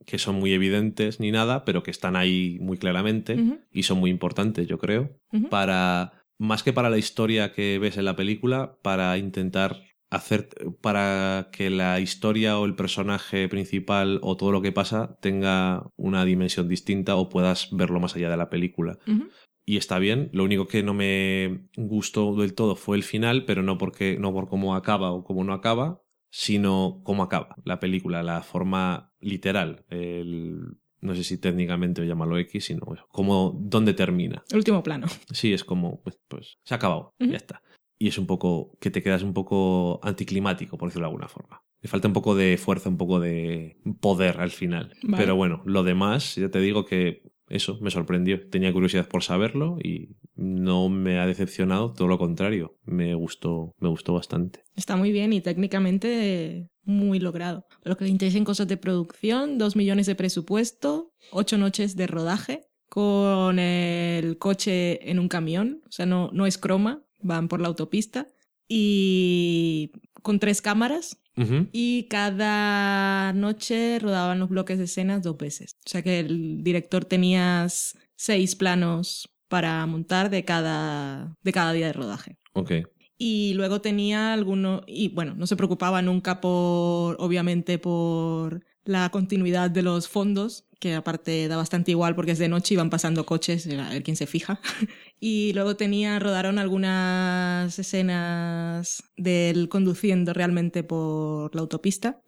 que son muy evidentes ni nada, pero que están ahí muy claramente y son muy importantes, yo creo, para más que para la historia que ves en la película, para intentar hacer para que la historia o el personaje principal o todo lo que pasa tenga una dimensión distinta o puedas verlo más allá de la película y está bien. Lo único que no me gustó del todo fue el final, pero no porque no por cómo acaba o cómo no acaba, sino cómo acaba la película, la forma literal, el no sé si técnicamente o llámalo X, sino como dónde termina. El último plano. Sí, es como, pues, pues se ha acabado, ya está. Y es un poco que te quedas un poco anticlimático, por decirlo de alguna forma. Le falta un poco de fuerza, un poco de poder al final. Vale. Pero bueno, lo demás, ya te digo que eso me sorprendió. Tenía curiosidad por saberlo y no me ha decepcionado, todo lo contrario. Me gustó, me gustó bastante. Está muy bien y técnicamente muy logrado. Lo que le interesa en cosas de producción, 2 millones de presupuesto, 8 noches de rodaje, con el coche en un camión, o sea, no, no es croma, van por la autopista, y con tres cámaras, y cada noche rodaban los bloques de escenas dos veces. O sea que el director tenía seis planos para montar de cada, de cada día de rodaje. Ok. Y luego tenía alguno, y bueno, no se preocupaba nunca por, obviamente, por la continuidad de los fondos, que aparte da bastante igual porque es de noche y van pasando coches, a ver quién se fija. [LAUGHS] y luego tenía, rodaron algunas escenas del conduciendo realmente por la autopista.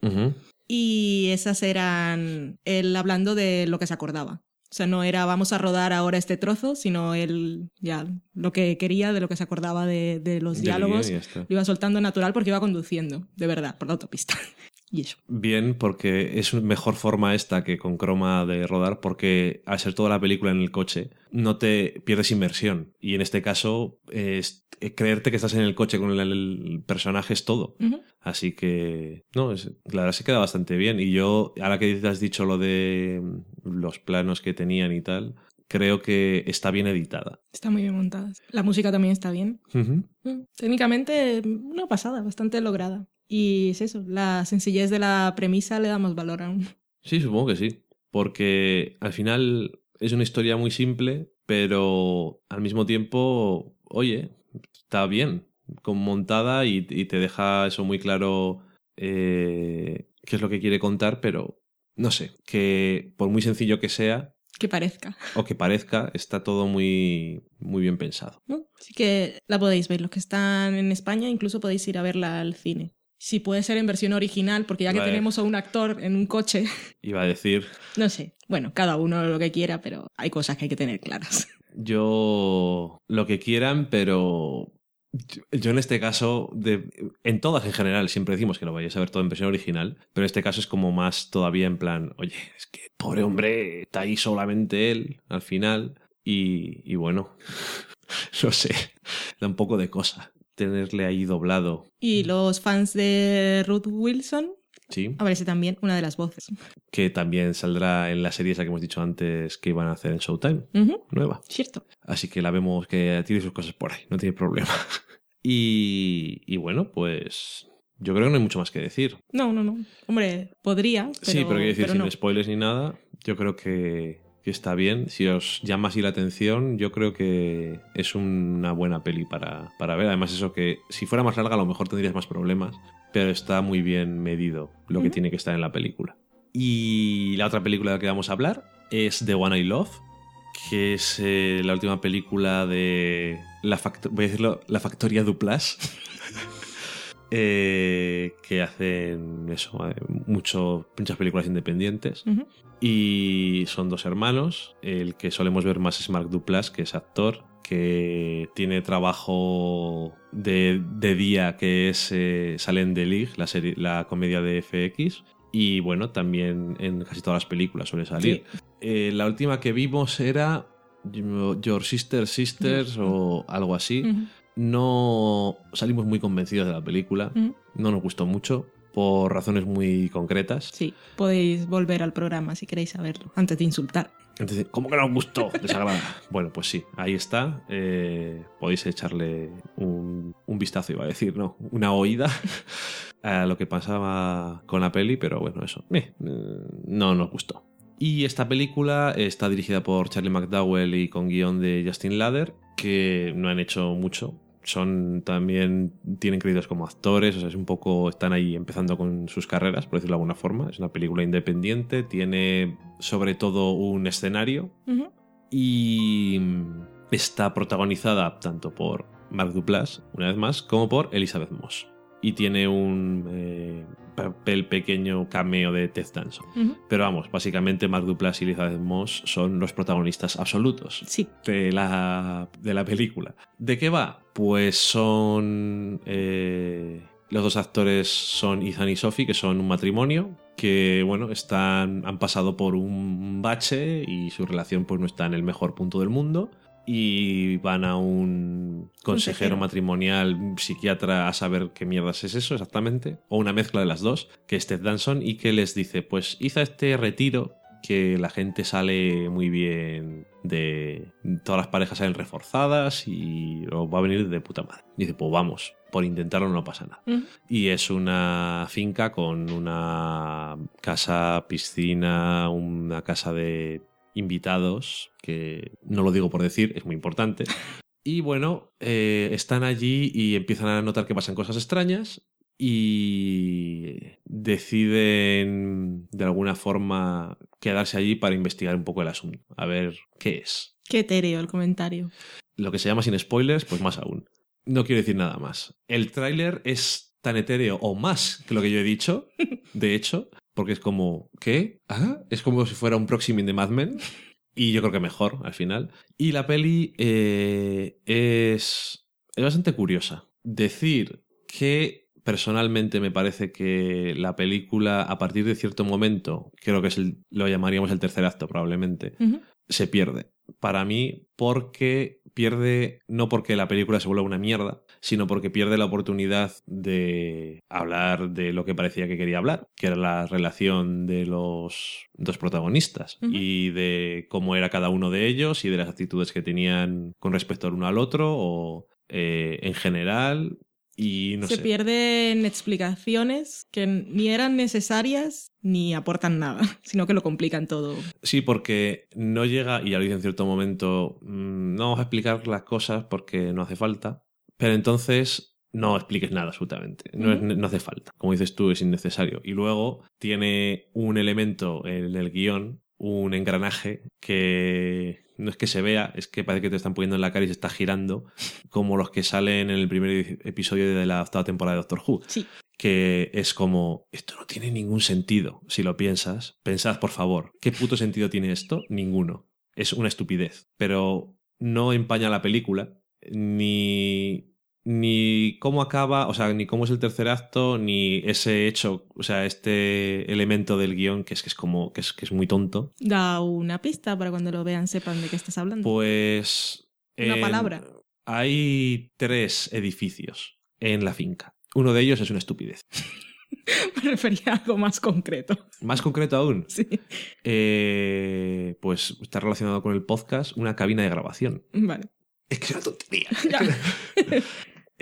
Y esas eran él hablando de lo que se acordaba. O sea, no era vamos a rodar ahora este trozo, sino él ya lo que quería, de lo que se acordaba de, de los diálogos, lo iba soltando natural porque iba conduciendo, de verdad, por la autopista. [LAUGHS] y eso. Bien, porque es mejor forma esta que con croma de rodar, porque al ser toda la película en el coche, no te pierdes inmersión. Y en este caso, es, eh, creerte que estás en el coche con el, el personaje es todo. Así que, no, es, la verdad se queda bastante bien. Y yo, ahora que has dicho lo de mm, los planos que tenían y tal, creo que está bien editada. Está muy bien montada. La música también está bien. Mm, Técnicamente, una pasada, bastante lograda. Y es eso, la sencillez de la premisa le damos valor aún. Sí, supongo que sí. Porque al final es una historia muy simple, pero al mismo tiempo, oye, está bien, con montada y, y te deja eso muy claro eh, qué es lo que quiere contar, pero no sé, que por muy sencillo que sea Que parezca. o que parezca, está todo muy, muy bien pensado. ¿no? Así que la podéis ver. Los que están en España incluso podéis ir a verla al cine. Si puede ser en versión original, porque ya que Vale. tenemos a un actor en un coche, [LAUGHS] Iba a decir, no sé. Bueno, cada uno lo que quiera, pero hay cosas que hay que tener claras. [LAUGHS] yo lo que quieran, pero yo, en este caso, de, en todas en general, siempre decimos que lo vayáis a ver todo en versión original, pero en este caso es como más todavía en plan, oye, es que pobre hombre, está ahí solamente él al final y, y bueno, [LAUGHS] no sé, da un poco de cosa tenerle ahí doblado. Y los fans de Ruth Wilson Sí, aparece también una de las voces. que también saldrá en la serie esa que hemos dicho antes que iban a hacer en Showtime, nueva. Cierto. Así que la vemos que tiene sus cosas por ahí, no tiene problema. [LAUGHS] Y, y bueno, pues yo creo que no hay mucho más que decir. No, no, no. Hombre, podría. Pero, sí, pero quiero decir, pero sin no. spoilers ni nada, yo creo que, que está bien. Si os llama así la atención, yo creo que es una buena peli para, para ver. Además, eso que si fuera más larga, a lo mejor tendrías más problemas, pero está muy bien medido lo que tiene que estar en la película. Y la otra película de la que vamos a hablar es The One I Love, que es eh, la última película de la, voy a decirlo, la factoría Duplas. [LAUGHS] eh, que hacen eso, eh, mucho, muchas películas independientes. Y son dos hermanos. El que solemos ver más es Mark Duplass, que es actor, que tiene trabajo de, de día, que es eh, Salen de League, la, serie, la comedia de FX. Y bueno, también en casi todas las películas suele salir. Eh, la última que vimos era Your Sister Sisters o algo así. No salimos muy convencidos de la película. Ujú. No nos gustó mucho por razones muy concretas. Sí, podéis volver al programa si queréis saberlo, antes de insultar. Entonces, ¿cómo que no os gustó? [LAUGHS] Desagrada. bueno, pues sí, ahí está. Eh, podéis echarle un, un vistazo, iba a decir, no, una oída [LAUGHS] a lo que pasaba con la peli, pero bueno, eso, eh, eh, no nos gustó. Y esta película está dirigida por Charlie McDowell y con guion de Justin Lader, que no han hecho mucho. Son también, tienen créditos como actores, o sea, es un poco, están ahí empezando con sus carreras, por decirlo de alguna forma. Es una película independiente, tiene sobre todo un escenario y está protagonizada tanto por Mark Duplass, una vez más, como por Elizabeth Moss. Y tiene un eh, papel pequeño cameo de Ted Danson. Pero vamos, básicamente Mark Duplass y Elizabeth Moss son los protagonistas absolutos Sí. de la, de la película. ¿De qué va? Pues son... eh, los dos actores son Ethan y Sophie, que son un matrimonio que, bueno, están, han pasado por un bache y su relación pues no está en el mejor punto del mundo y van a un consejero, Consejero. matrimonial, psiquiatra a saber qué mierdas es eso exactamente, o una mezcla de las dos, que es Ted Danson y que les dice, pues hizo este retiro que la gente sale muy bien de todas las parejas salen reforzadas y os va a venir de puta madre. Dice, pues vamos, por intentarlo no pasa nada. Y es una finca con una casa, piscina, una casa de invitados, que no lo digo por decir, es muy importante. Y bueno, eh, están allí y empiezan a notar que pasan cosas extrañas y deciden de alguna forma quedarse allí para investigar un poco el asunto, a ver qué es. Qué etéreo el comentario. Lo que se llama sin spoilers, pues más aún. No quiero decir nada más. El tráiler es tan etéreo o más que lo que yo he dicho, de hecho, porque es como, ¿qué? ¿Ah? Es como si fuera un proximing de Mad Men. Y yo creo que mejor al final. Y la peli eh, es, es bastante curiosa. Decir que personalmente me parece que la película, a partir de cierto momento, creo que es el- lo llamaríamos el tercer acto probablemente, se pierde. Para mí, porque pierde, no porque la película se vuelva una mierda, sino porque pierde la oportunidad de hablar de lo que parecía que quería hablar, que era la relación de los dos protagonistas y de cómo era cada uno de ellos y de las actitudes que tenían con respecto al uno al otro o eh, en general. Y no Se sé. pierden explicaciones que ni eran necesarias ni aportan nada, [LAUGHS] sino que lo complican todo. Sí, porque no llega, y ya lo dice en cierto momento, mm, no vamos a explicar las cosas porque no hace falta, pero entonces no expliques nada absolutamente, no, es- no hace falta. Como dices tú, es innecesario. Y luego tiene un elemento en el guion, un engranaje que no es que se vea, es que parece que te están poniendo en la cara y se está girando, como los que salen en el primer episodio de la octava temporada de Doctor Who Sí, que es como, esto no tiene ningún sentido, si lo piensas. Pensad, por favor, ¿qué puto sentido tiene esto? Ninguno. Es una estupidez. Pero no empaña la película, ni, ni cómo acaba, o sea, ni cómo es el tercer acto, ni ese hecho, o sea, este elemento del guion que es que es como, que es, que es muy tonto. da una pista para cuando lo vean sepan de qué estás hablando. Pues... Una palabra. Hay tres edificios en la finca. Uno de ellos es una estupidez. [LAUGHS] Me refería a algo más concreto. Más concreto aún, [LAUGHS] Sí, Eh, pues está relacionado con el podcast, una cabina de grabación. vale. Es que es una tontería. [LAUGHS] Ya.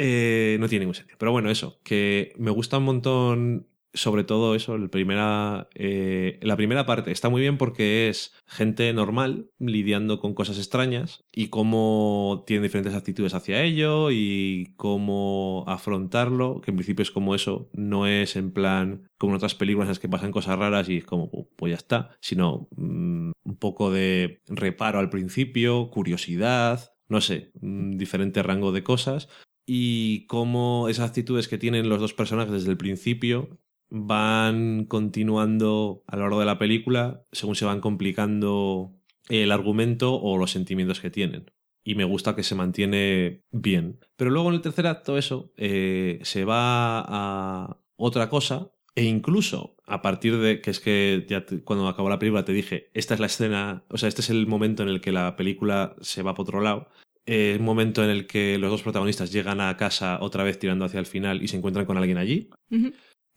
Eh, no tiene ningún sentido. Pero bueno, eso, que me gusta un montón, sobre todo eso, la primera, eh, la primera parte está muy bien porque es gente normal lidiando con cosas extrañas y cómo tienen diferentes actitudes hacia ello y cómo afrontarlo, que en principio es como eso, no es en plan como en otras películas en las que pasan cosas raras y es como, "Pu- pues ya está, sino mm, un poco de reparo al principio, curiosidad, no sé, un diferente rango de cosas y cómo esas actitudes que tienen los dos personajes desde el principio van continuando a lo largo de la película según se van complicando el argumento o los sentimientos que tienen. Y me gusta que se mantiene bien. Pero luego en el tercer acto eso eh, se va a otra cosa e incluso a partir de que es que ya cuando acabó la película te dije, esta es la escena, o sea, este es el momento en el que la película se va para otro lado eh, un momento en el que los dos protagonistas llegan a casa otra vez tirando hacia el final y se encuentran con alguien allí.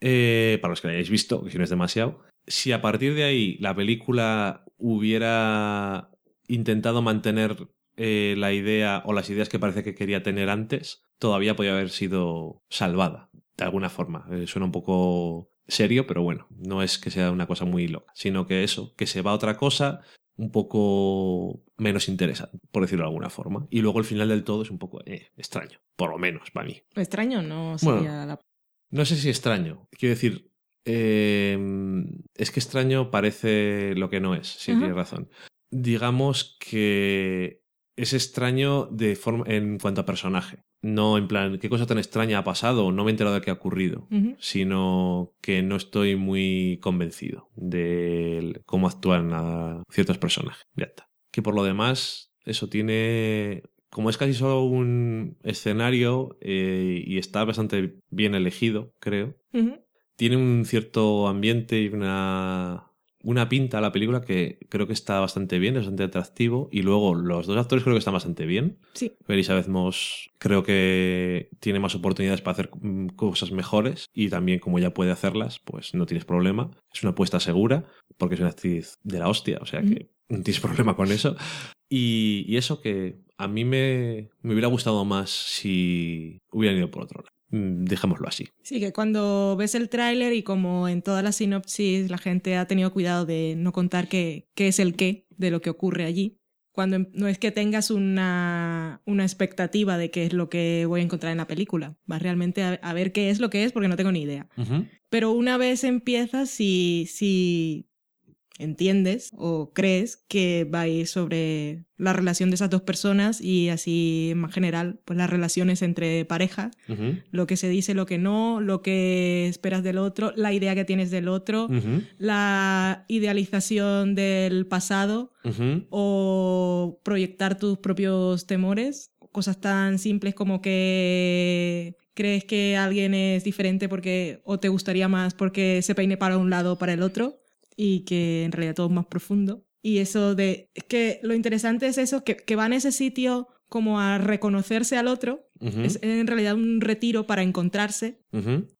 Eh, para los que la hayáis visto, que si no es demasiado. Si a partir de ahí la película hubiera intentado mantener eh, la idea o las ideas que parece que quería tener antes, todavía podría haber sido salvada, de alguna forma. Eh, suena un poco serio, pero bueno, no es que sea una cosa muy loca, sino que eso, que se va a otra cosa un poco menos interesante, por decirlo de alguna forma. Y luego el final del todo es un poco eh, extraño, por lo menos para mí. Extraño, no Bueno. sería la... No sé si extraño. Quiero decir, eh, es que extraño parece lo que no es, sí, Ajá. tienes razón. Digamos que es extraño de forma, en cuanto a personaje. No en plan, ¿qué cosa tan extraña ha pasado? No me he enterado de qué ha ocurrido. Sino que no estoy muy convencido de cómo actúan a ciertos personajes. Ya está. Que por lo demás, eso tiene. Como es casi solo un escenario eh, y está bastante bien elegido, creo, tiene un cierto ambiente y una, una pinta a la película que creo que está bastante bien, es bastante atractivo. Y luego los dos actores creo que están bastante bien. Sí. Elizabeth Moss creo que tiene más oportunidades para hacer mm, cosas mejores y también como ya puede hacerlas, pues no tienes problema. Es una apuesta segura porque es una actriz de la hostia, o sea que no tienes problema con eso. Y, y eso que a mí me, me hubiera gustado más si hubieran ido por otro lado. Mm, Dejémoslo así. Sí, que cuando ves el tráiler y como en todas las sinopsis la gente ha tenido cuidado de no contar qué, qué es el qué de lo que ocurre allí, cuando em- no es que tengas una, una expectativa de qué es lo que voy a encontrar en la película, vas realmente a, a ver qué es lo que es porque no tengo ni idea. Pero una vez empiezas, si, si entiendes o crees que va a ir sobre la relación de esas dos personas y así en más general, pues las relaciones entre pareja, lo que se dice, lo que no, lo que esperas del otro, la idea que tienes del otro, la idealización del pasado o proyectar tus propios temores, cosas tan simples como que crees que alguien es diferente porque o te gustaría más porque se peine para un lado o para el otro y que en realidad todo es más profundo. Y eso de es que lo interesante es eso que, que va en ese sitio como a reconocerse al otro, es en realidad un retiro para encontrarse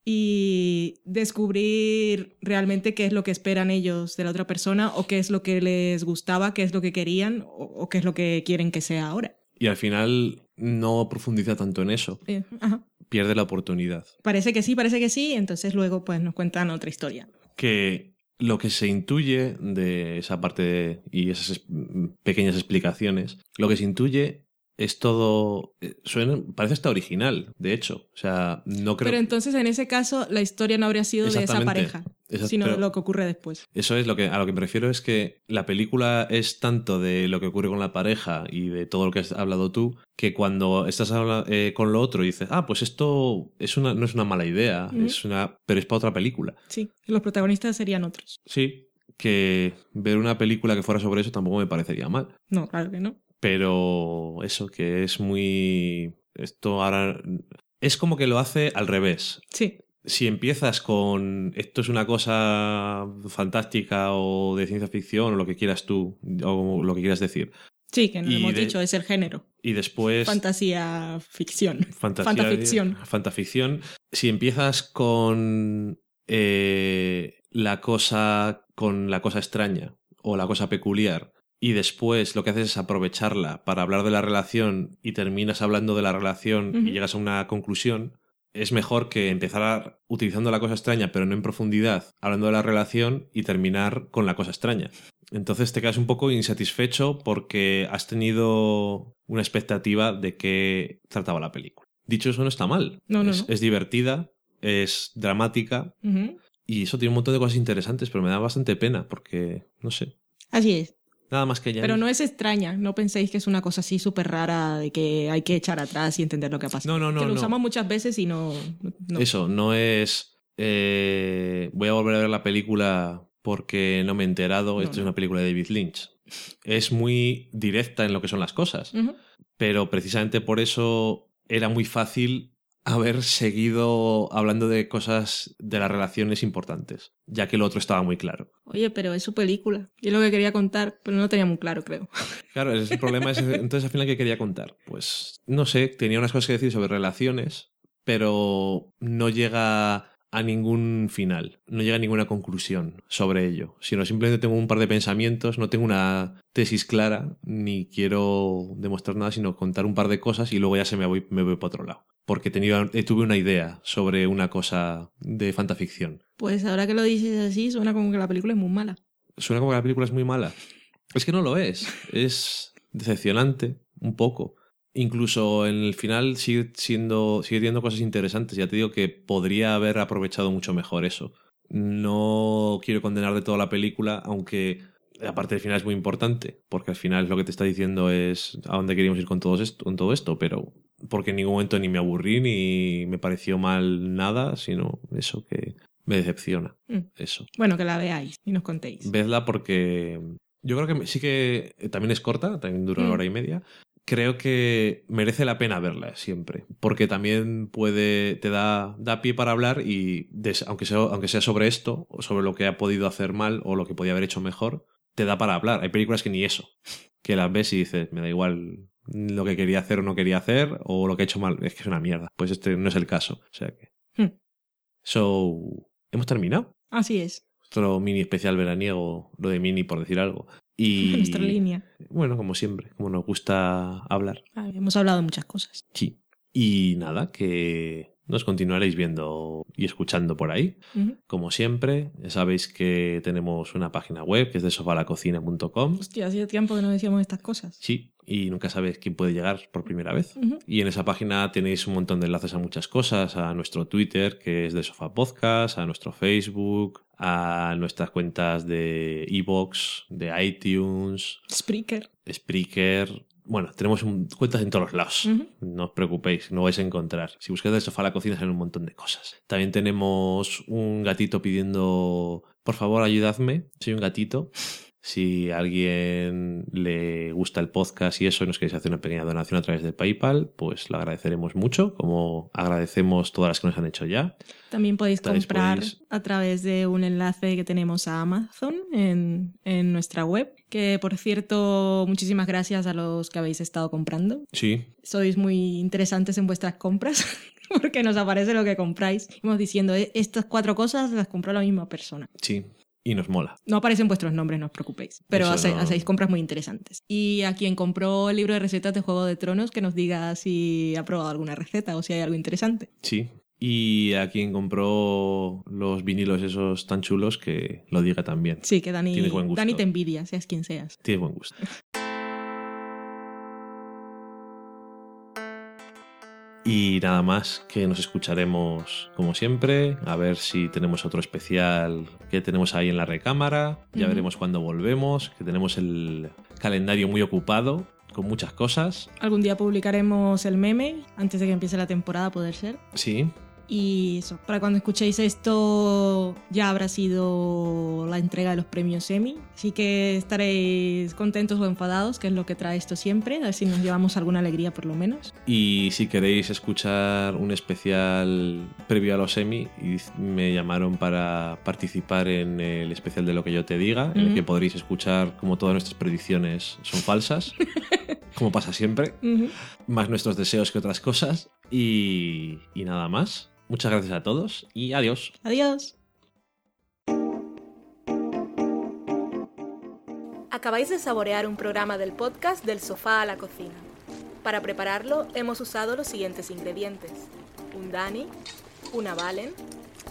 y descubrir realmente qué es lo que esperan ellos de la otra persona o qué es lo que les gustaba, qué es lo que querían o, o qué es lo que quieren que sea ahora. Y al final no profundiza tanto en eso. Eh, ajá. Pierde la oportunidad. Parece que sí, parece que sí, entonces luego pues nos cuentan otra historia. que lo que se intuye de esa parte de- y esas es- pequeñas explicaciones, lo que se intuye es todo. eh, Suena, parece hasta original, de hecho. O sea, no creo. Pero entonces en ese caso la historia no habría sido de esa pareja, sino pero lo que ocurre después. Eso es lo que a lo que me refiero es que la película es tanto de lo que ocurre con la pareja y de todo lo que has hablado tú, que cuando estás habla- eh, con lo otro y dices, ah, pues esto es una, no es una mala idea, es una, pero es para otra película. Sí, los protagonistas serían otros. Sí, que ver una película que fuera sobre eso tampoco me parecería mal. No, claro que no. Pero eso, que es muy. Esto ahora. Es como que lo hace al revés. Sí, Si empiezas con esto es una cosa fantástica o de ciencia ficción o lo que quieras tú, o lo que quieras decir, sí, que no Y hemos de- dicho, es el género. y después. Fantasía ficción. fantasía- fantaficción. Fantaficción. Si empiezas con eh, la cosa. con la cosa extraña o la cosa peculiar. Y después lo que haces es aprovecharla para hablar de la relación y terminas hablando de la relación y llegas a una conclusión. Es mejor que empezar a- utilizando la cosa extraña, pero no en profundidad, hablando de la relación y terminar con la cosa extraña. Entonces te quedas un poco insatisfecho porque has tenido una expectativa de qué trataba la película. Dicho eso, no está mal. No, no, es, no. es divertida, es dramática y eso tiene un montón de cosas interesantes, pero me da bastante pena porque, no sé, Así es. Nada más que ya. Pero no es extraña, no penséis que es una cosa así súper rara de que hay que echar atrás y entender lo que ha pasado. No, no, no, Que lo no. usamos muchas veces y no. no. Eso, no es. eh, voy a volver a ver la película porque no me he enterado. No, Esto es una película de David Lynch. Es muy directa en lo que son las cosas. Pero precisamente por eso era muy fácil haber seguido hablando de cosas de las relaciones importantes, ya que lo otro estaba muy claro. Oye, pero es su película. Y es lo que quería contar, pero no lo tenía muy claro, creo. [LAUGHS] Claro, ese es el problema. es- entonces, al final, ¿qué quería contar? Pues, no sé, tenía unas cosas que decir sobre relaciones, pero no llega a ningún final, no llega a ninguna conclusión sobre ello, sino simplemente tengo un par de pensamientos, no tengo una tesis clara, ni quiero demostrar nada, sino contar un par de cosas y luego ya se me voy, me voy para otro lado. Porque tenía, eh, tuve una idea sobre una cosa de fantaficción. Pues ahora que lo dices así, suena como que la película es muy mala. Suena como que la película es muy mala. Es que no lo es. Es decepcionante, un poco. Incluso en el final sigue siendo. sigue teniendo cosas interesantes. Ya te digo que podría haber aprovechado mucho mejor eso. No quiero condenar de toda la película, aunque la parte del final es muy importante, porque al final lo que te está diciendo es a dónde queríamos ir con todo esto, con todo esto pero porque en ningún momento ni me aburrí ni me pareció mal nada, sino eso que me decepciona. Mm. Eso. Bueno, que la veáis y nos contéis. Vedla porque yo creo que sí que también es corta, también dura una Mm. hora y media. Creo que merece la pena verla siempre, porque también puede te da, da pie para hablar y des- aunque sea aunque sea sobre esto o sobre lo que ha podido hacer mal o lo que podía haber hecho mejor, te da para hablar. Hay películas que ni eso, que las ves y dices, me da igual lo que quería hacer o no quería hacer o lo que he hecho mal, es que es una mierda. Pues este no es el caso, o sea que Hmm. So, hemos terminado Así es, nuestro mini especial veraniego, lo de mini por decir algo. Y [LAUGHS] nuestra línea. bueno, como siempre, como nos gusta hablar. Ah, hemos hablado de muchas cosas. Sí. Y nada, que nos continuaréis viendo y escuchando por ahí. Como siempre, ya sabéis que tenemos una página web que es de sofalacocina.com. Hostia, hacía tiempo que no decíamos estas cosas. Sí, y nunca sabes quién puede llegar por primera vez. Y en esa página tenéis un montón de enlaces a muchas cosas, a nuestro Twitter, que es de Sofa Podcast, a nuestro Facebook, a nuestras cuentas de Evox, de iTunes, Spreaker. Spreaker. Bueno, tenemos un- cuentas en todos los lados. No os preocupéis, no vais a encontrar. Si buscáis de sofá a la cocina salen un montón de cosas. También tenemos un gatito pidiendo, por favor, ayudadme. Soy un gatito. Si a alguien le gusta el podcast y eso y nos queréis hacer una pequeña donación a través de PayPal, pues lo agradeceremos mucho, como agradecemos todas las que nos han hecho ya. También podéis comprar podéis- a través de un enlace que tenemos a Amazon en, en nuestra web. Que por cierto, muchísimas gracias a los que habéis estado comprando. Sí, Sois muy interesantes en vuestras compras [LAUGHS] porque nos aparece lo que compráis. Vamos diciendo, "Eh, estas cuatro cosas las compró la misma persona. sí. Y nos mola. No aparecen vuestros nombres, no os preocupéis. Pero Eso hace- no- hacéis compras muy interesantes. Y a quien compró el libro de recetas de Juego de Tronos, que nos diga si ha probado alguna receta o si hay algo interesante. Sí. Y a quien compró los vinilos esos tan chulos, que lo diga también. Sí, que Dani. Dani te envidia, seas quien seas. Tienes buen gusto. Y nada más, que nos escucharemos como siempre, a ver si tenemos otro especial que tenemos ahí en la recámara, ya veremos cuándo volvemos, que tenemos el calendario muy ocupado con muchas cosas. Algún día publicaremos el meme, antes de que empiece la temporada, poder ser. Sí, Y eso, para cuando escuchéis esto ya habrá sido la entrega de los premios Emmy. Así que estaréis contentos o enfadados, que es lo que trae esto siempre. A ver si nos llevamos alguna alegría por lo menos. Y si queréis escuchar un especial previo a los Emmy, me llamaron para participar en el especial de lo que yo te diga, en el que podréis escuchar como todas nuestras predicciones son falsas, [LAUGHS] como pasa siempre, más nuestros deseos que otras cosas. Y, y nada más. Muchas gracias a todos y adiós. Adiós. Acabáis de saborear un programa del podcast Del sofá a la cocina. Para prepararlo hemos usado los siguientes ingredientes. Un Dani, una Valen,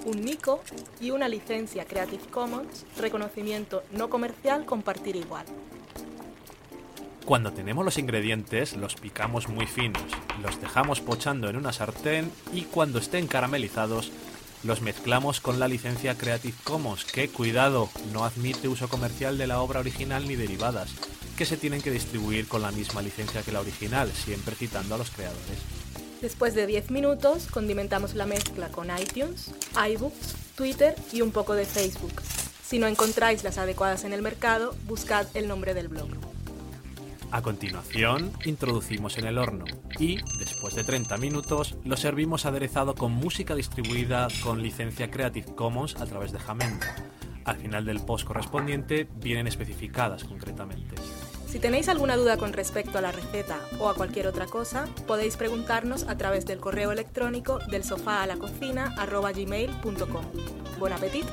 un Nico y una licencia Creative Commons, reconocimiento no comercial compartir igual. Cuando tenemos los ingredientes, los picamos muy finos, los dejamos pochando en una sartén y cuando estén caramelizados, los mezclamos con la licencia Creative Commons, que cuidado, no admite uso comercial de la obra original ni derivadas, que se tienen que distribuir con la misma licencia que la original, siempre citando a los creadores. Después de 10 minutos, condimentamos la mezcla con iTunes, iBooks, Twitter y un poco de Facebook. Si no encontráis las adecuadas en el mercado, buscad el nombre del blog. A continuación, introducimos en el horno y, después de 30 minutos, lo servimos aderezado con música distribuida con licencia Creative Commons a través de Jamendo. Al final del post correspondiente vienen especificadas concretamente. Si tenéis alguna duda con respecto a la receta o a cualquier otra cosa, podéis preguntarnos a través del correo electrónico del sofá a la cocina @gmail.com. Buen apetito.